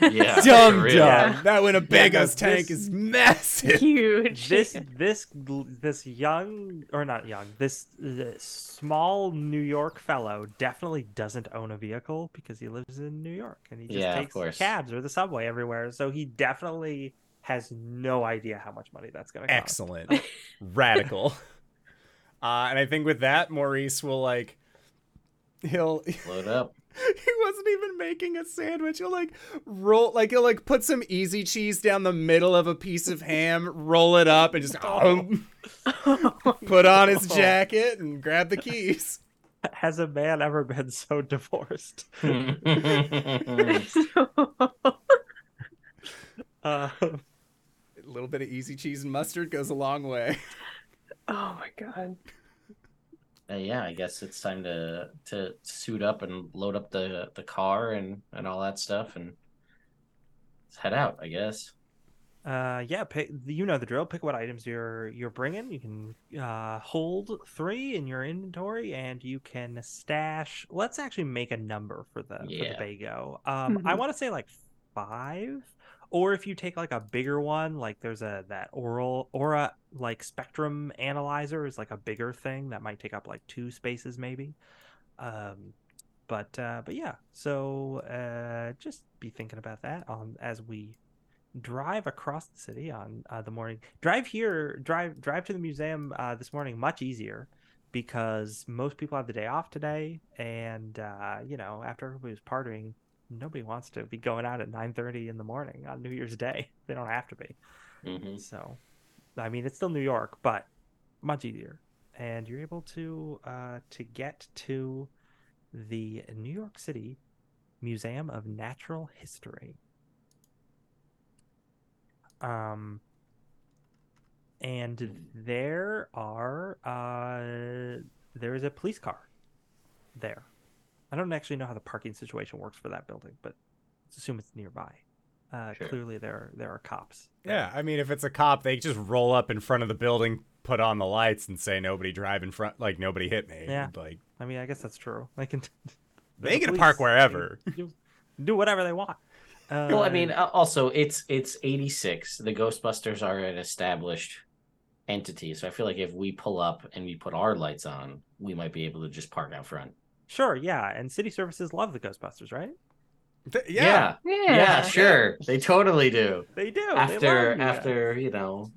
Yeah. dumb for real. dumb. That Winnebago's Yeah, no, tank this- is massive. Huge. this this this young or not young this, this small New York fellow definitely doesn't own a vehicle because he lives in New York and he just Yeah, takes course. cabs or the subway everywhere. So he definitely has no idea how much money that's going to cost. Excellent, radical. Uh, and I think with that, Maurice will like he'll Load up. he wasn't even making a sandwich. He'll like roll like he'll like put some easy cheese down the middle of a piece of ham, roll it up, and just um, put on his jacket and grab the keys. Has a man ever been so divorced? Uh, A little bit of easy cheese and mustard goes a long way. oh my god. Uh, yeah, I guess it's time to to suit up and load up the the car and and all that stuff and head out. I guess. uh, yeah, pick, you know the drill. Pick what items you're you're bringing. You can uh, hold three in your inventory, and you can stash. Let's actually make a number for the Yeah. for the Bago. Um, I Mhm. want to say like five, or if you take like a bigger one, like there's a that oral aura like spectrum analyzer is like a bigger thing that might take up like two spaces maybe. Um, but uh, but yeah, so uh, just be thinking about that um, as we drive across the city on uh, the morning. Drive here, drive drive to the museum uh, this morning much easier because most people have the day off today, and uh, you know after everybody was partying, nobody wants to be going out at nine thirty in the morning on New Year's Day. They don't have to be. hmm So, I mean, it's still New York, but much easier. And you're able to uh, to get to the New York City Museum of Natural History. Um, and there are uh, there is a police car there. I don't actually know how the parking situation works for that building, but let's assume it's nearby. Uh, Sure. Clearly, there there are cops. there. Yeah, I mean, if it's a cop, they just roll up in front of the building, put on the lights, and say nobody drive in front, like nobody hit me. Yeah. like I mean, I guess that's true. They can. They the can police, park wherever. Do, do whatever they want. Uh, Well, I mean, uh, also it's it's eighty six. The Ghostbusters are an established entity, so I feel like if we pull up and we put our lights on, we might be able to just park out front. Sure, yeah, and city services love the Ghostbusters, right? Th- Yeah, yeah. Yeah. yeah, sure, they totally do. They do. after love you guys. after you know,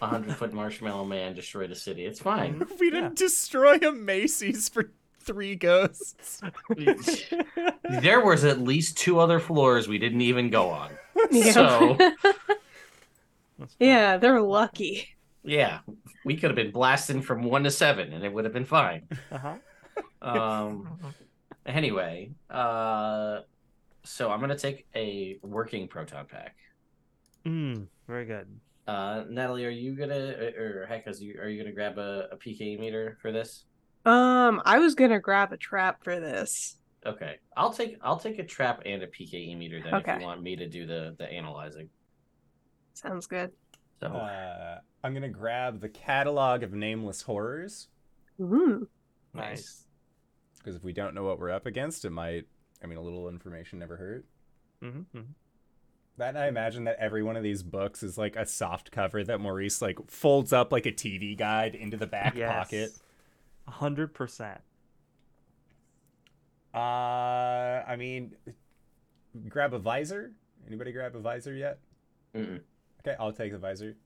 a hundred foot marshmallow man destroyed a city. It's fine. we didn't destroy a Macy's for three ghosts. there was at least two other floors we didn't even go on. Yeah. So yeah, they're lucky. yeah, we could have been blasting from one to seven, and it would have been fine. Uh-huh. Um. anyway, uh, so I'm gonna take a working proton pack. Mm, very good. Uh, Natalie, are you gonna, or or heck, is you, are you gonna grab a, a PK meter for this? Um, I was gonna grab a trap for this. Okay, I'll take I'll take a trap and a PKE meter then if you want me to do the the analyzing. Sounds good. So Uh, I'm gonna grab the catalog of nameless horrors Ooh. nice. Because if we don't know what we're up against, it might. I mean, a little information never hurt. hmm hmm That I imagine that every one of these books is like a soft cover that Maurice like folds up like a TV guide into the back pocket. A hundred percent. Uh, I mean, grab a visor. Anybody grab a visor yet? Mm-mm. Okay, I'll take the visor.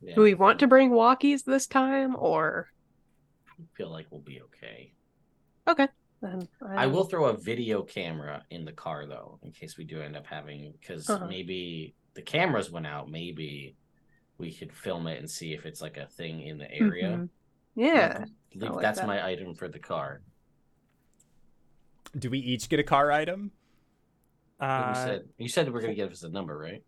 Yeah, Do we want to bring walkies this time, or feel like we'll be okay. Okay. Then I will throw a video camera in the car though, in case we do end up having, because Uh-huh. maybe the cameras went out. Maybe we could film it and see if it's like a thing in the area. Mhm. Yeah. Leave- like that's that. my item for the car. Do we each get a car item? Uh, you said you said we're gonna give us a number, right?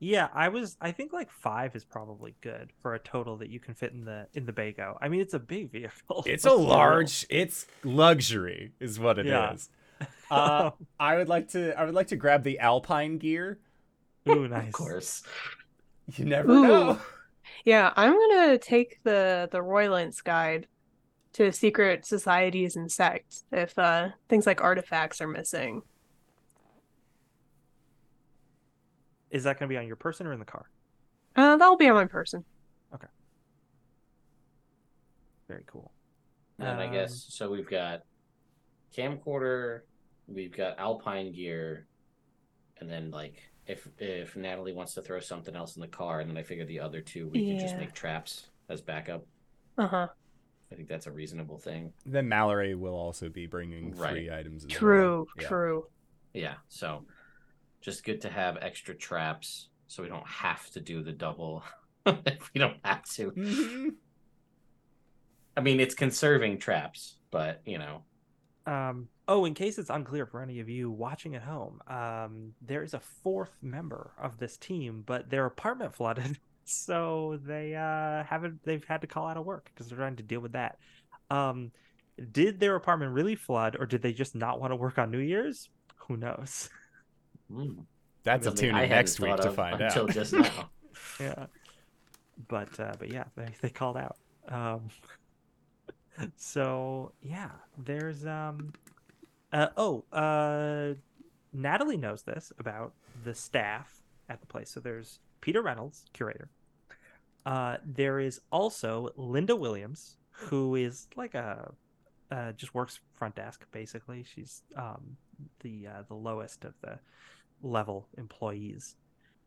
Yeah, I was. I think like five is probably good for a total that you can fit in the in the Bago. I mean, it's a big vehicle. It's a large. It's luxury, is what it is. Yeah. Uh, I would like to. I would like to grab the Alpine gear. Ooh, nice. Of course. You never Ooh. know. Yeah, I'm gonna take the the Roylance guide to secret societies and sects if uh things like artifacts are missing. Is that going to be on your person or in the car? Uh, that'll be on my person. Okay. Very cool. And I Um, guess so. We've got camcorder, we've got Alpine gear, and then like if if Natalie wants to throw something else in the car, and then I figure the other two we can just make traps as backup. Uh-huh. I think that's a reasonable thing. Then Mallory will also be bringing Right. three items. As True, well. Yeah. true. Yeah, so just good to have extra traps so we don't have to do the double if we don't have to. Mhm. I mean, it's conserving traps, but you know, Um, oh, in case it's unclear for any of you watching at home, um, there is a fourth member of this team, but their apartment flooded, so they uh, haven't. They've had to call out of work because they're trying to deal with that. Um, did their apartment really flood, or did they just not want to work on New Year's? Who knows? hmm, That's a tune in hadn't next week to of find until out. just now. yeah, but uh, but yeah, they they called out. Um, so yeah, there's um, uh, oh, uh, Natalie knows this about the staff at the place. So there's Peter Reynolds, curator. Uh, there is also Linda Williams, who is like a uh, just works front desk basically. She's um, the uh, the lowest of the level employees,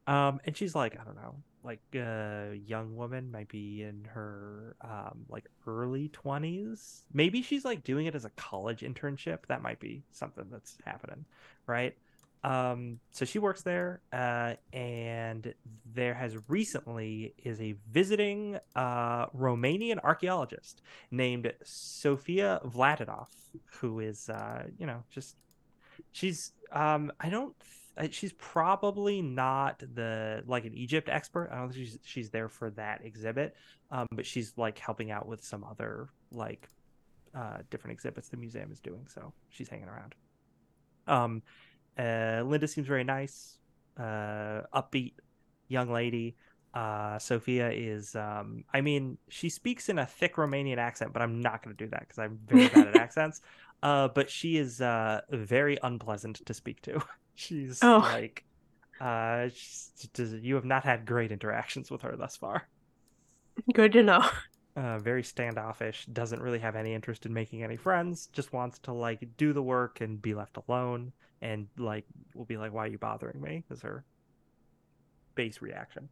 um, and she's like I don't know, like a young woman, might be in her um, like early twenties. Maybe she's like doing it as a college internship. That might be something that's happening, right? Um, so she works there, uh, and there has recently is a visiting uh, Romanian archaeologist named Sofia Vladinov, who is, uh, you know, just she's um, I don't. Uh, She's probably not the like an Egypt expert. I don't think she's she's there for that exhibit, um, but she's like helping out with some other like uh, different exhibits the museum is doing. So she's hanging around. Um, uh, Linda seems very nice, uh, upbeat young lady. Uh, Sophia is, um, I mean, she speaks in a thick Romanian accent, but I'm not going to do that because I'm very bad at accents. Uh, but she is uh, very unpleasant to speak to. She's Oh. like, uh, she's, you have not had great interactions with her thus far Good to know. uh, very standoffish, doesn't really have any interest in making any friends, just wants to like do the work and be left alone, and like will be like, "Why are you bothering me?" is her base reaction.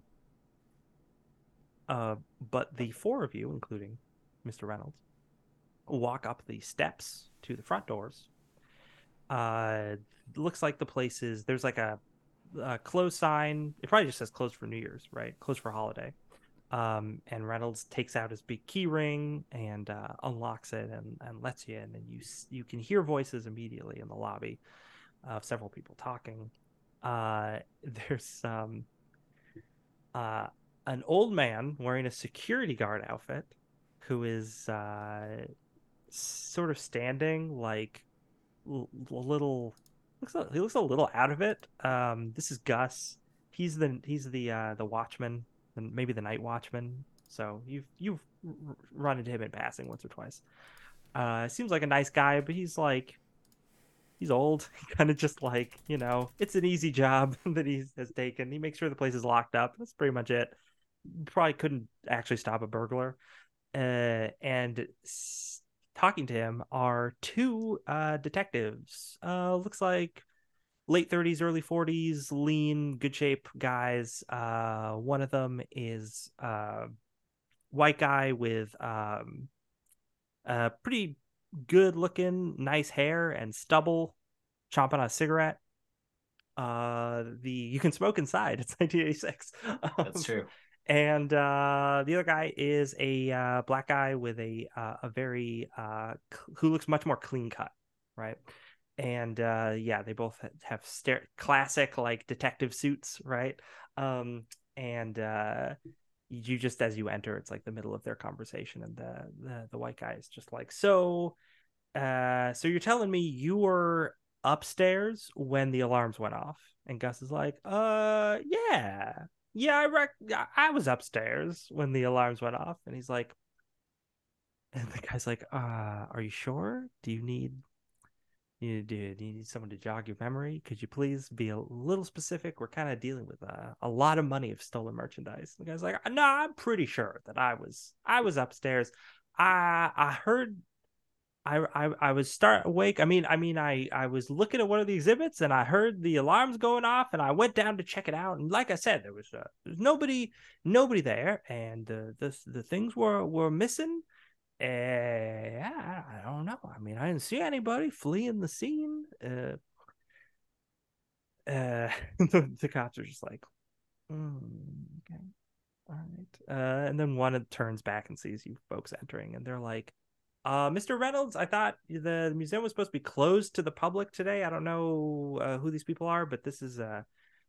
Uh, but the four of you, including Mr. Reynolds, walk up the steps to the front doors. Uh, looks like the place is there's like a, a sign. It probably just says closed for New Year's, right? Closed for holiday um, and Reynolds takes out his big key ring and uh, unlocks it and, and lets you in, and you you can hear voices immediately in the lobby of several people talking. Uh, there's um, uh, an old man wearing a security guard outfit who is uh, sort of standing like little looks a, he looks a little out of it. Um, this is Gus. He's the he's the uh, the watchman and maybe the night watchman. So you've you've run into him in passing once or twice. Uh, seems like a nice guy, but he's like he's old. Kind of just like you know, it's an easy job that he has taken. He makes sure the place is locked up. That's pretty much it. Probably couldn't actually stop a burglar. Uh, and talking to him are two uh, detectives. Uh, looks like late 30s early 40s lean good shape guys uh one of them is uh white guy with um uh pretty good looking nice hair and stubble chomping on a cigarette uh the you can smoke inside it's 1986 That's Um, true. And uh, the other guy is a uh, black guy with a uh, a very uh, who looks much more clean cut, right? And uh, yeah, they both have classic like detective suits, right? Um, and uh, you just as you enter, it's like the middle of their conversation, and the the, the white guy is just like, so, so you're telling me you were upstairs when the alarms went off? And Gus is like, uh, yeah, yeah, I rec- I- was upstairs when the alarms went off, and he's like, and the guy's like, uh, are you sure? Do you need, you do, do you need someone to jog your memory? Could you please be a little specific? We're kind of dealing with uh, a lot of money of stolen merchandise. The guy's like, no, I'm pretty sure that I was, I was upstairs. I, I heard, I, I I was start awake. I mean, I mean, I I was looking at one of the exhibits and I heard the alarms going off, and I went down to check it out. And like I said, there was uh, there was nobody nobody there, and uh, the the things were were missing. Uh, yeah, I, I don't know. I mean, I didn't see anybody fleeing the scene. Uh, uh, the, cops are just like, "Mm, okay, all right. Uh, and then one of turns back and sees you folks entering, and they're like, uh, Mr. Reynolds, I thought the museum was supposed to be closed to the public today. I don't know uh, who these people are, but this is a,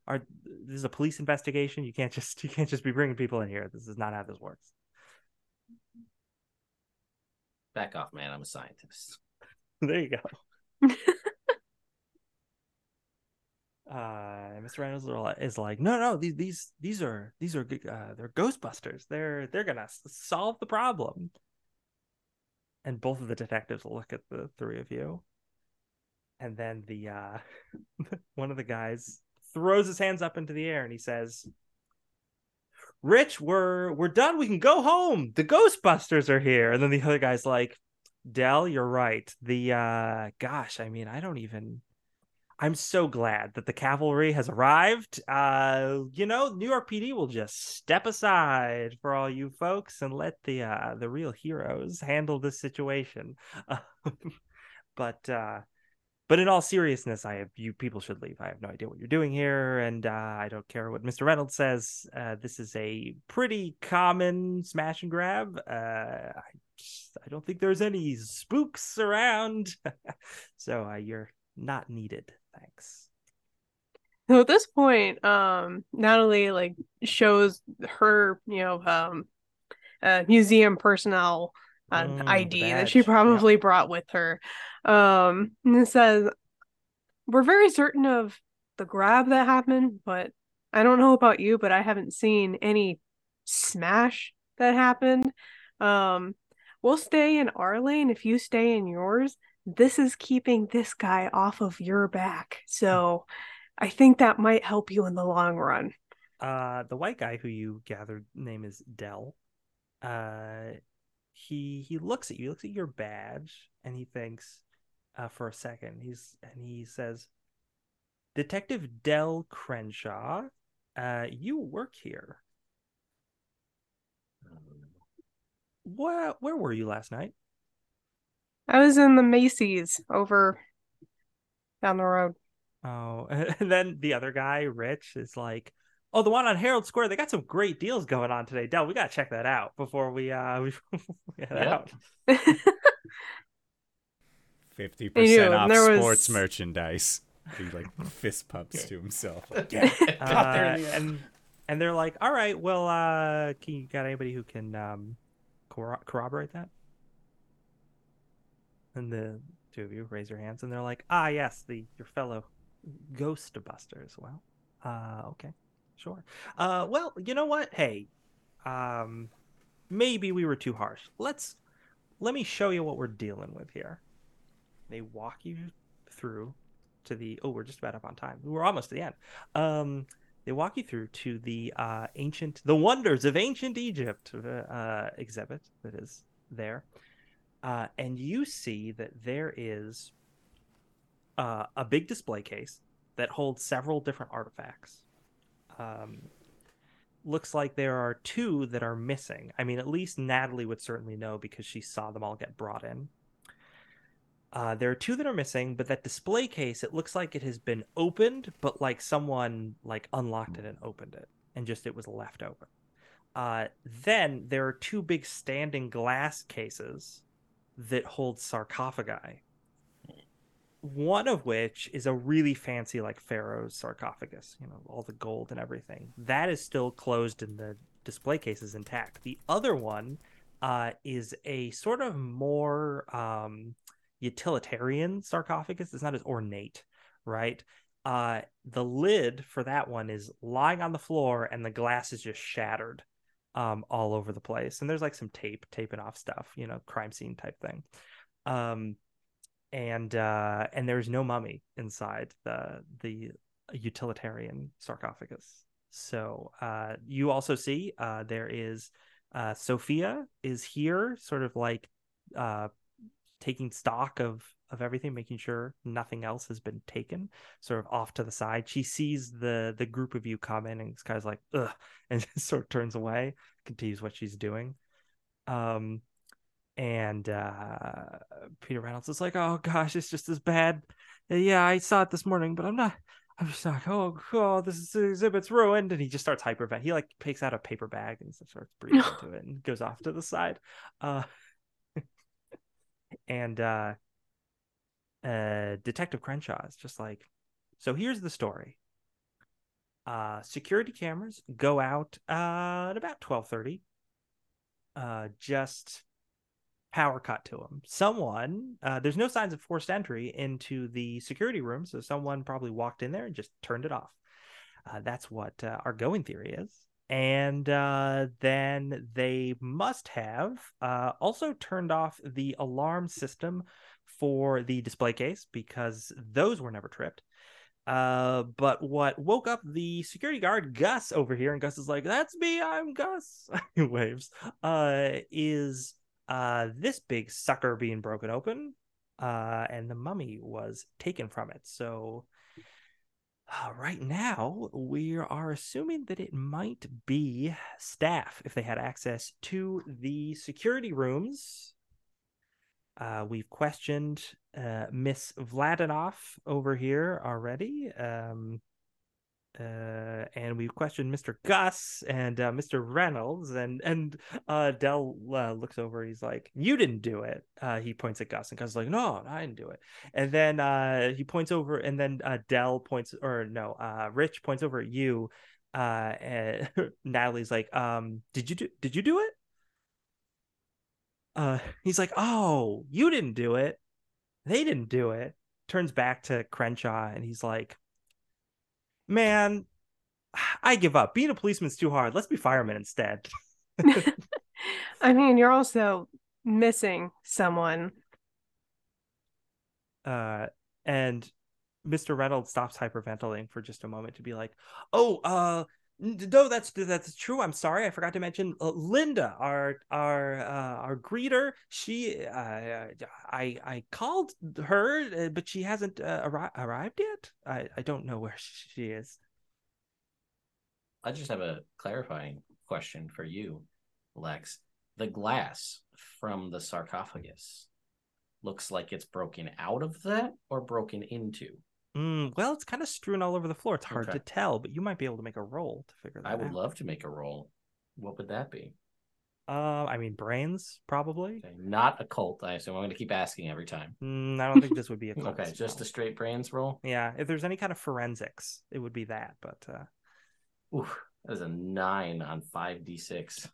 our this is a police investigation. You can't just you can't just be bringing people in here. This is not how this works. Back off, man. I'm a scientist. there you go. uh, Mr. Reynolds is like, no, no, these these these are these are uh, they're Ghostbusters. They're they're gonna solve the problem. And both of the detectives look at the three of you, and then the uh, one of the guys throws his hands up into the air and he says, "Rich, we're we're done. We can go home. The Ghostbusters are here." And then the other guy's like, "Dell, you're right. The uh, gosh, I mean, I don't even." I'm so glad that the cavalry has arrived. Uh, you know, New York PD will just step aside for all you folks and let the uh, the real heroes handle this situation. but uh, but in all seriousness, I have you people should leave. I have no idea what you're doing here, and uh, I don't care what Mr. Reynolds says. Uh, this is a pretty common smash and grab. Uh, I just, I don't think there's any spooks around, so you're not needed. Thanks. So at this point, um, Natalie like shows her, you know, um, uh, museum personnel an Mm, the ID that she badge, yeah. probably brought with her. Um, and it says, "We're very certain of the grab that happened, but I don't know about you, but I haven't seen any smash that happened. Um, we'll stay in our lane if you stay in yours." This is keeping this guy off of your back. So I think that might help you in the long run. uh the white guy who you gathered name is Dell. Uh he he looks at you, looks at your badge, and he thinks uh for a second. He's and he says, Detective Dell Crenshaw, uh you work here. Where where were you last night? I was in the Macy's over down the road. Oh, and then the other guy, Rich, is like, "Oh, the one on Herald Square. They got some great deals going on today. Dell, we gotta check that out before we uh we, we head Yep. out." Fifty percent off and there was- sports merchandise. He like fist pumps to himself. Like, Yeah. Uh, there in and and they're like, "All right, well, uh, can you got anybody who can um corro- corroborate that?" And the two of you raise your hands, and they're like, "Ah, yes, the your fellow Ghostbusters." Well, uh, okay, sure. Uh, well, you know what? Hey, um, maybe we were too harsh. Let's let me show you what we're dealing with here. They walk you through to the. Oh, we're just about up on time. We're almost to the end. Um, they walk you through to the uh, ancient, the wonders of ancient Egypt uh, exhibit that is there, uh, and you see that there is uh, a big display case that holds several different artifacts. Um, looks like there are two that are missing. I mean, at least Natalie would certainly know because she saw them all get brought in. Uh, there are two that are missing, but that display case, it looks like it has been opened, but like someone like unlocked it and opened it, and just it was left open. Uh, then there are two big standing glass cases that hold sarcophagi. One of which is a really fancy like pharaoh's sarcophagus, you know, all the gold and everything. That is still closed and the display case is intact. The other one uh, is a sort of more um, utilitarian sarcophagus. It's not as ornate, right? Uh, the lid for that one is lying on the floor, and the glass is just shattered um, all over the place. And there's like some tape taping off stuff, you know, crime scene type thing. Um, and uh, and there's no mummy inside the the utilitarian sarcophagus. So uh, you also see uh, there is uh, Sophia is here, sort of like uh, taking stock of of everything, making sure nothing else has been taken, sort of off to the side. She sees the the group of you come in, and this guy's like, ugh, and just sort of turns away, continues what she's doing. Um, and uh, Peter Reynolds is like, "Oh gosh, it's just as bad. Yeah, I saw it this morning, but I'm not. I'm just like, oh, oh, this is, exhibit's ruined." And he just starts hypervent. He like takes out a paper bag and starts breathing into it and goes off to the side. Uh, and uh, uh, Detective Crenshaw is just like, so here's the story. Uh, security cameras go out uh, at about twelve thirty. Uh, just power cut to them. Someone, uh, there's no signs of forced entry into the security room, so someone probably walked in there and just turned it off. Uh, that's what uh, our going theory is. And uh, then they must have uh, also turned off the alarm system for the display case because those were never tripped. Uh, but what woke up the security guard Gus over here, and Gus is like, "That's me, I'm Gus." he waves. Uh, is uh this big sucker being broken open, uh, and the mummy was taken from it. So, uh, right now we are assuming that it might be staff if they had access to the security rooms uh, we've questioned uh, Miss Vladinoff over here already. Um, uh, and we've questioned Mr. Gus and uh, Mr. Reynolds, and and uh, Dell uh, looks over. He's like, "You didn't do it." Uh, he points at Gus, and Gus is like, "No, I didn't do it." And then uh, he points over, and then Dell points, or no, uh, Rich points over at you. Uh, and Natalie's like, um, "Did you do? Did you do it?" uh he's like oh you didn't do it they didn't do it turns back to crenshaw and he's like man i give up. Being a policeman's too hard. Let's be firemen instead. I mean, you're also missing someone. uh and mr reynolds stops hyperventilating for just a moment to be like oh uh no, that's that's true. I'm sorry, I forgot to mention uh, Linda, our our uh, our greeter. She, uh, I I called her, uh, but she hasn't uh, arri- arrived yet. I I don't know where she is. I just have a clarifying question for you, Lex. The glass from the sarcophagus looks like it's broken out of that or broken into. Mm, well, it's kind of strewn all over the floor. It's hard Okay. to tell, but you might be able to make a roll to figure that I would out. love to make a roll. What would that be? Uh, I mean, brains probably. Okay, not occult, I assume. I'm going to keep asking every time. Mm, I don't think this would be a cult, Okay, just a straight brains roll. yeah. If there's any kind of forensics, it would be that. But uh, Ooh, that is a nine on five d six.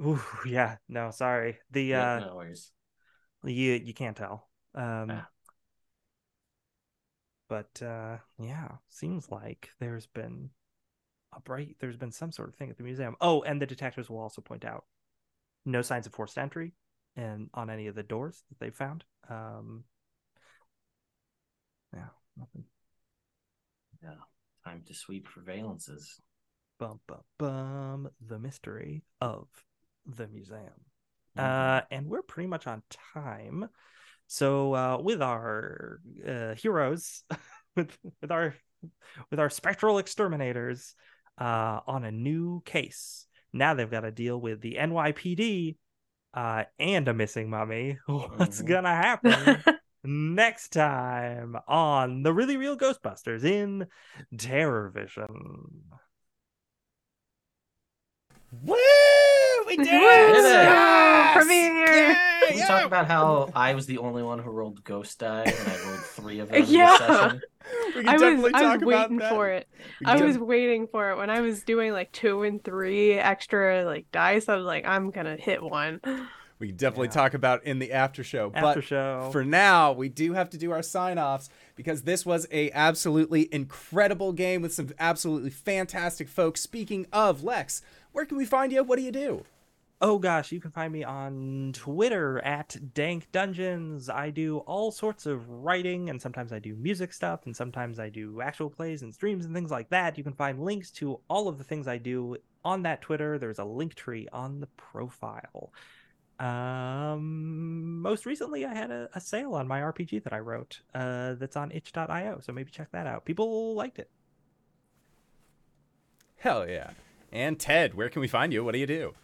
ooh, yeah, no, sorry. The uh, no worries. you you can't tell. Um, Ah. But uh, yeah, seems like there's been a bright. There's been some sort of thing at the museum. Oh, and the detectives will also point out no signs of forced entry and on any of the doors that they found. Um, yeah, nothing. Yeah, time to sweep surveillances. Bum bum bum. The mystery of the museum. Mhm. Uh, and we're pretty much on time. So uh, with our uh, heroes, with with our with our spectral exterminators uh, on a new case. Now they've got to deal with the NYPD uh, and a missing mummy. What's Mhm. gonna happen next time on the Really Real Ghostbusters in Terror Vision? Woo! We did Woo! it! Yes! Premiere! Yay! Can we Yeah! talk about how I was the only one who rolled ghost die and I rolled three of them in Yeah. session? We can I was definitely I was about waiting that. for it. We I can- was waiting for it when I was doing like two and three extra like dice. I was like, I'm gonna hit one. We can definitely Yeah. talk about in the after show. After but show. for now, we do have to do our sign-offs because this was a absolutely incredible game with some absolutely fantastic folks. Speaking of Lex, where can we find you? What do you do? Oh gosh, you can find me on Twitter at Dank Dungeons. I do all sorts of writing, and sometimes I do music stuff, and sometimes I do actual plays and streams and things like that. You can find links to all of the things I do on that Twitter. There's a link tree on the profile. Um, most recently, I had a, a sale on my RPG that I wrote. Uh, that's on itch.io. So maybe check that out. People liked it. Hell yeah. And Ted, where can we find you? What do you do?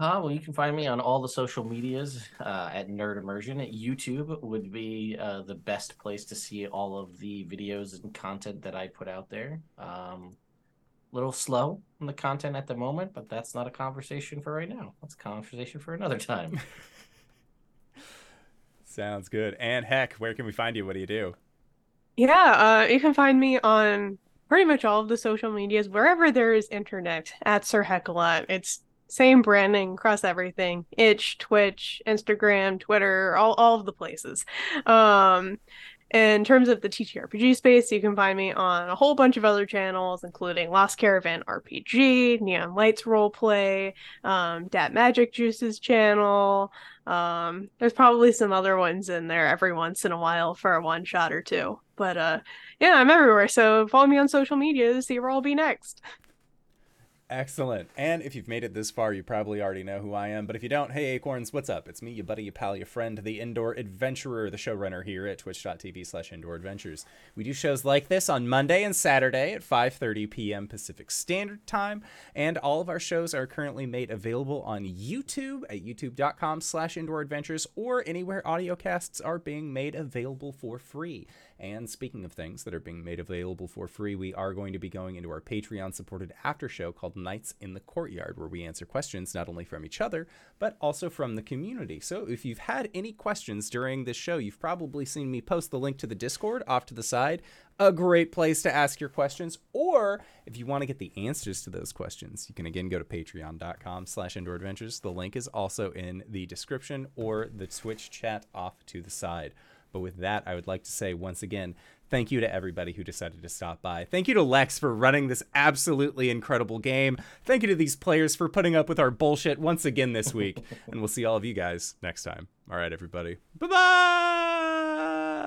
Uh, well, you can find me on all the social medias uh, at Nerd Immersion. YouTube would be uh, the best place to see all of the videos and content that I put out there. Um, little slow on the content at the moment, but that's not a conversation for right now. That's a conversation for another time. Sounds good. And heck, where can we find you? What do you do? Yeah, uh, you can find me on pretty much all of the social medias, wherever there is internet, at Sir Hecla. It's same branding across everything itch twitch instagram twitter all, all of the places um in terms of the TTRPG space, you can find me on a whole bunch of other channels, including Lost Caravan RPG, Neon Lights Roleplay, um, Dat Magic Juice's channel. Um, there's probably some other ones in there every once in a while for a one shot or two. But uh, yeah, I'm everywhere. So follow me on social media to see where I'll be next. Excellent. And if you've made it this far, you probably already know who I am. But if you don't, hey Acorns, what's up? It's me, your buddy, your pal, your friend, the indoor adventurer, the showrunner here at twitch.tv slash indoor adventures. We do shows like this on Monday and Saturday at 5.30 p.m. Pacific Standard Time. And all of our shows are currently made available on YouTube at youtube.com slash indoor adventures or anywhere audiocasts are being made available for free. And speaking of things that are being made available for free, we are going to be going into our Patreon supported after show called Nights in the Courtyard, where we answer questions not only from each other, but also from the community. So if you've had any questions during this show, you've probably seen me post the link to the Discord off to the side. A great place to ask your questions. Or if you want to get the answers to those questions, you can again go to patreon.com slash indoor adventures. The link is also in the description or the Twitch chat off to the side. But with that, I would like to say once again, thank you to everybody who decided to stop by. Thank you to Lex for running this absolutely incredible game. Thank you to these players for putting up with our bullshit once again this week. and we'll see all of you guys next time. All right, everybody. Bye bye.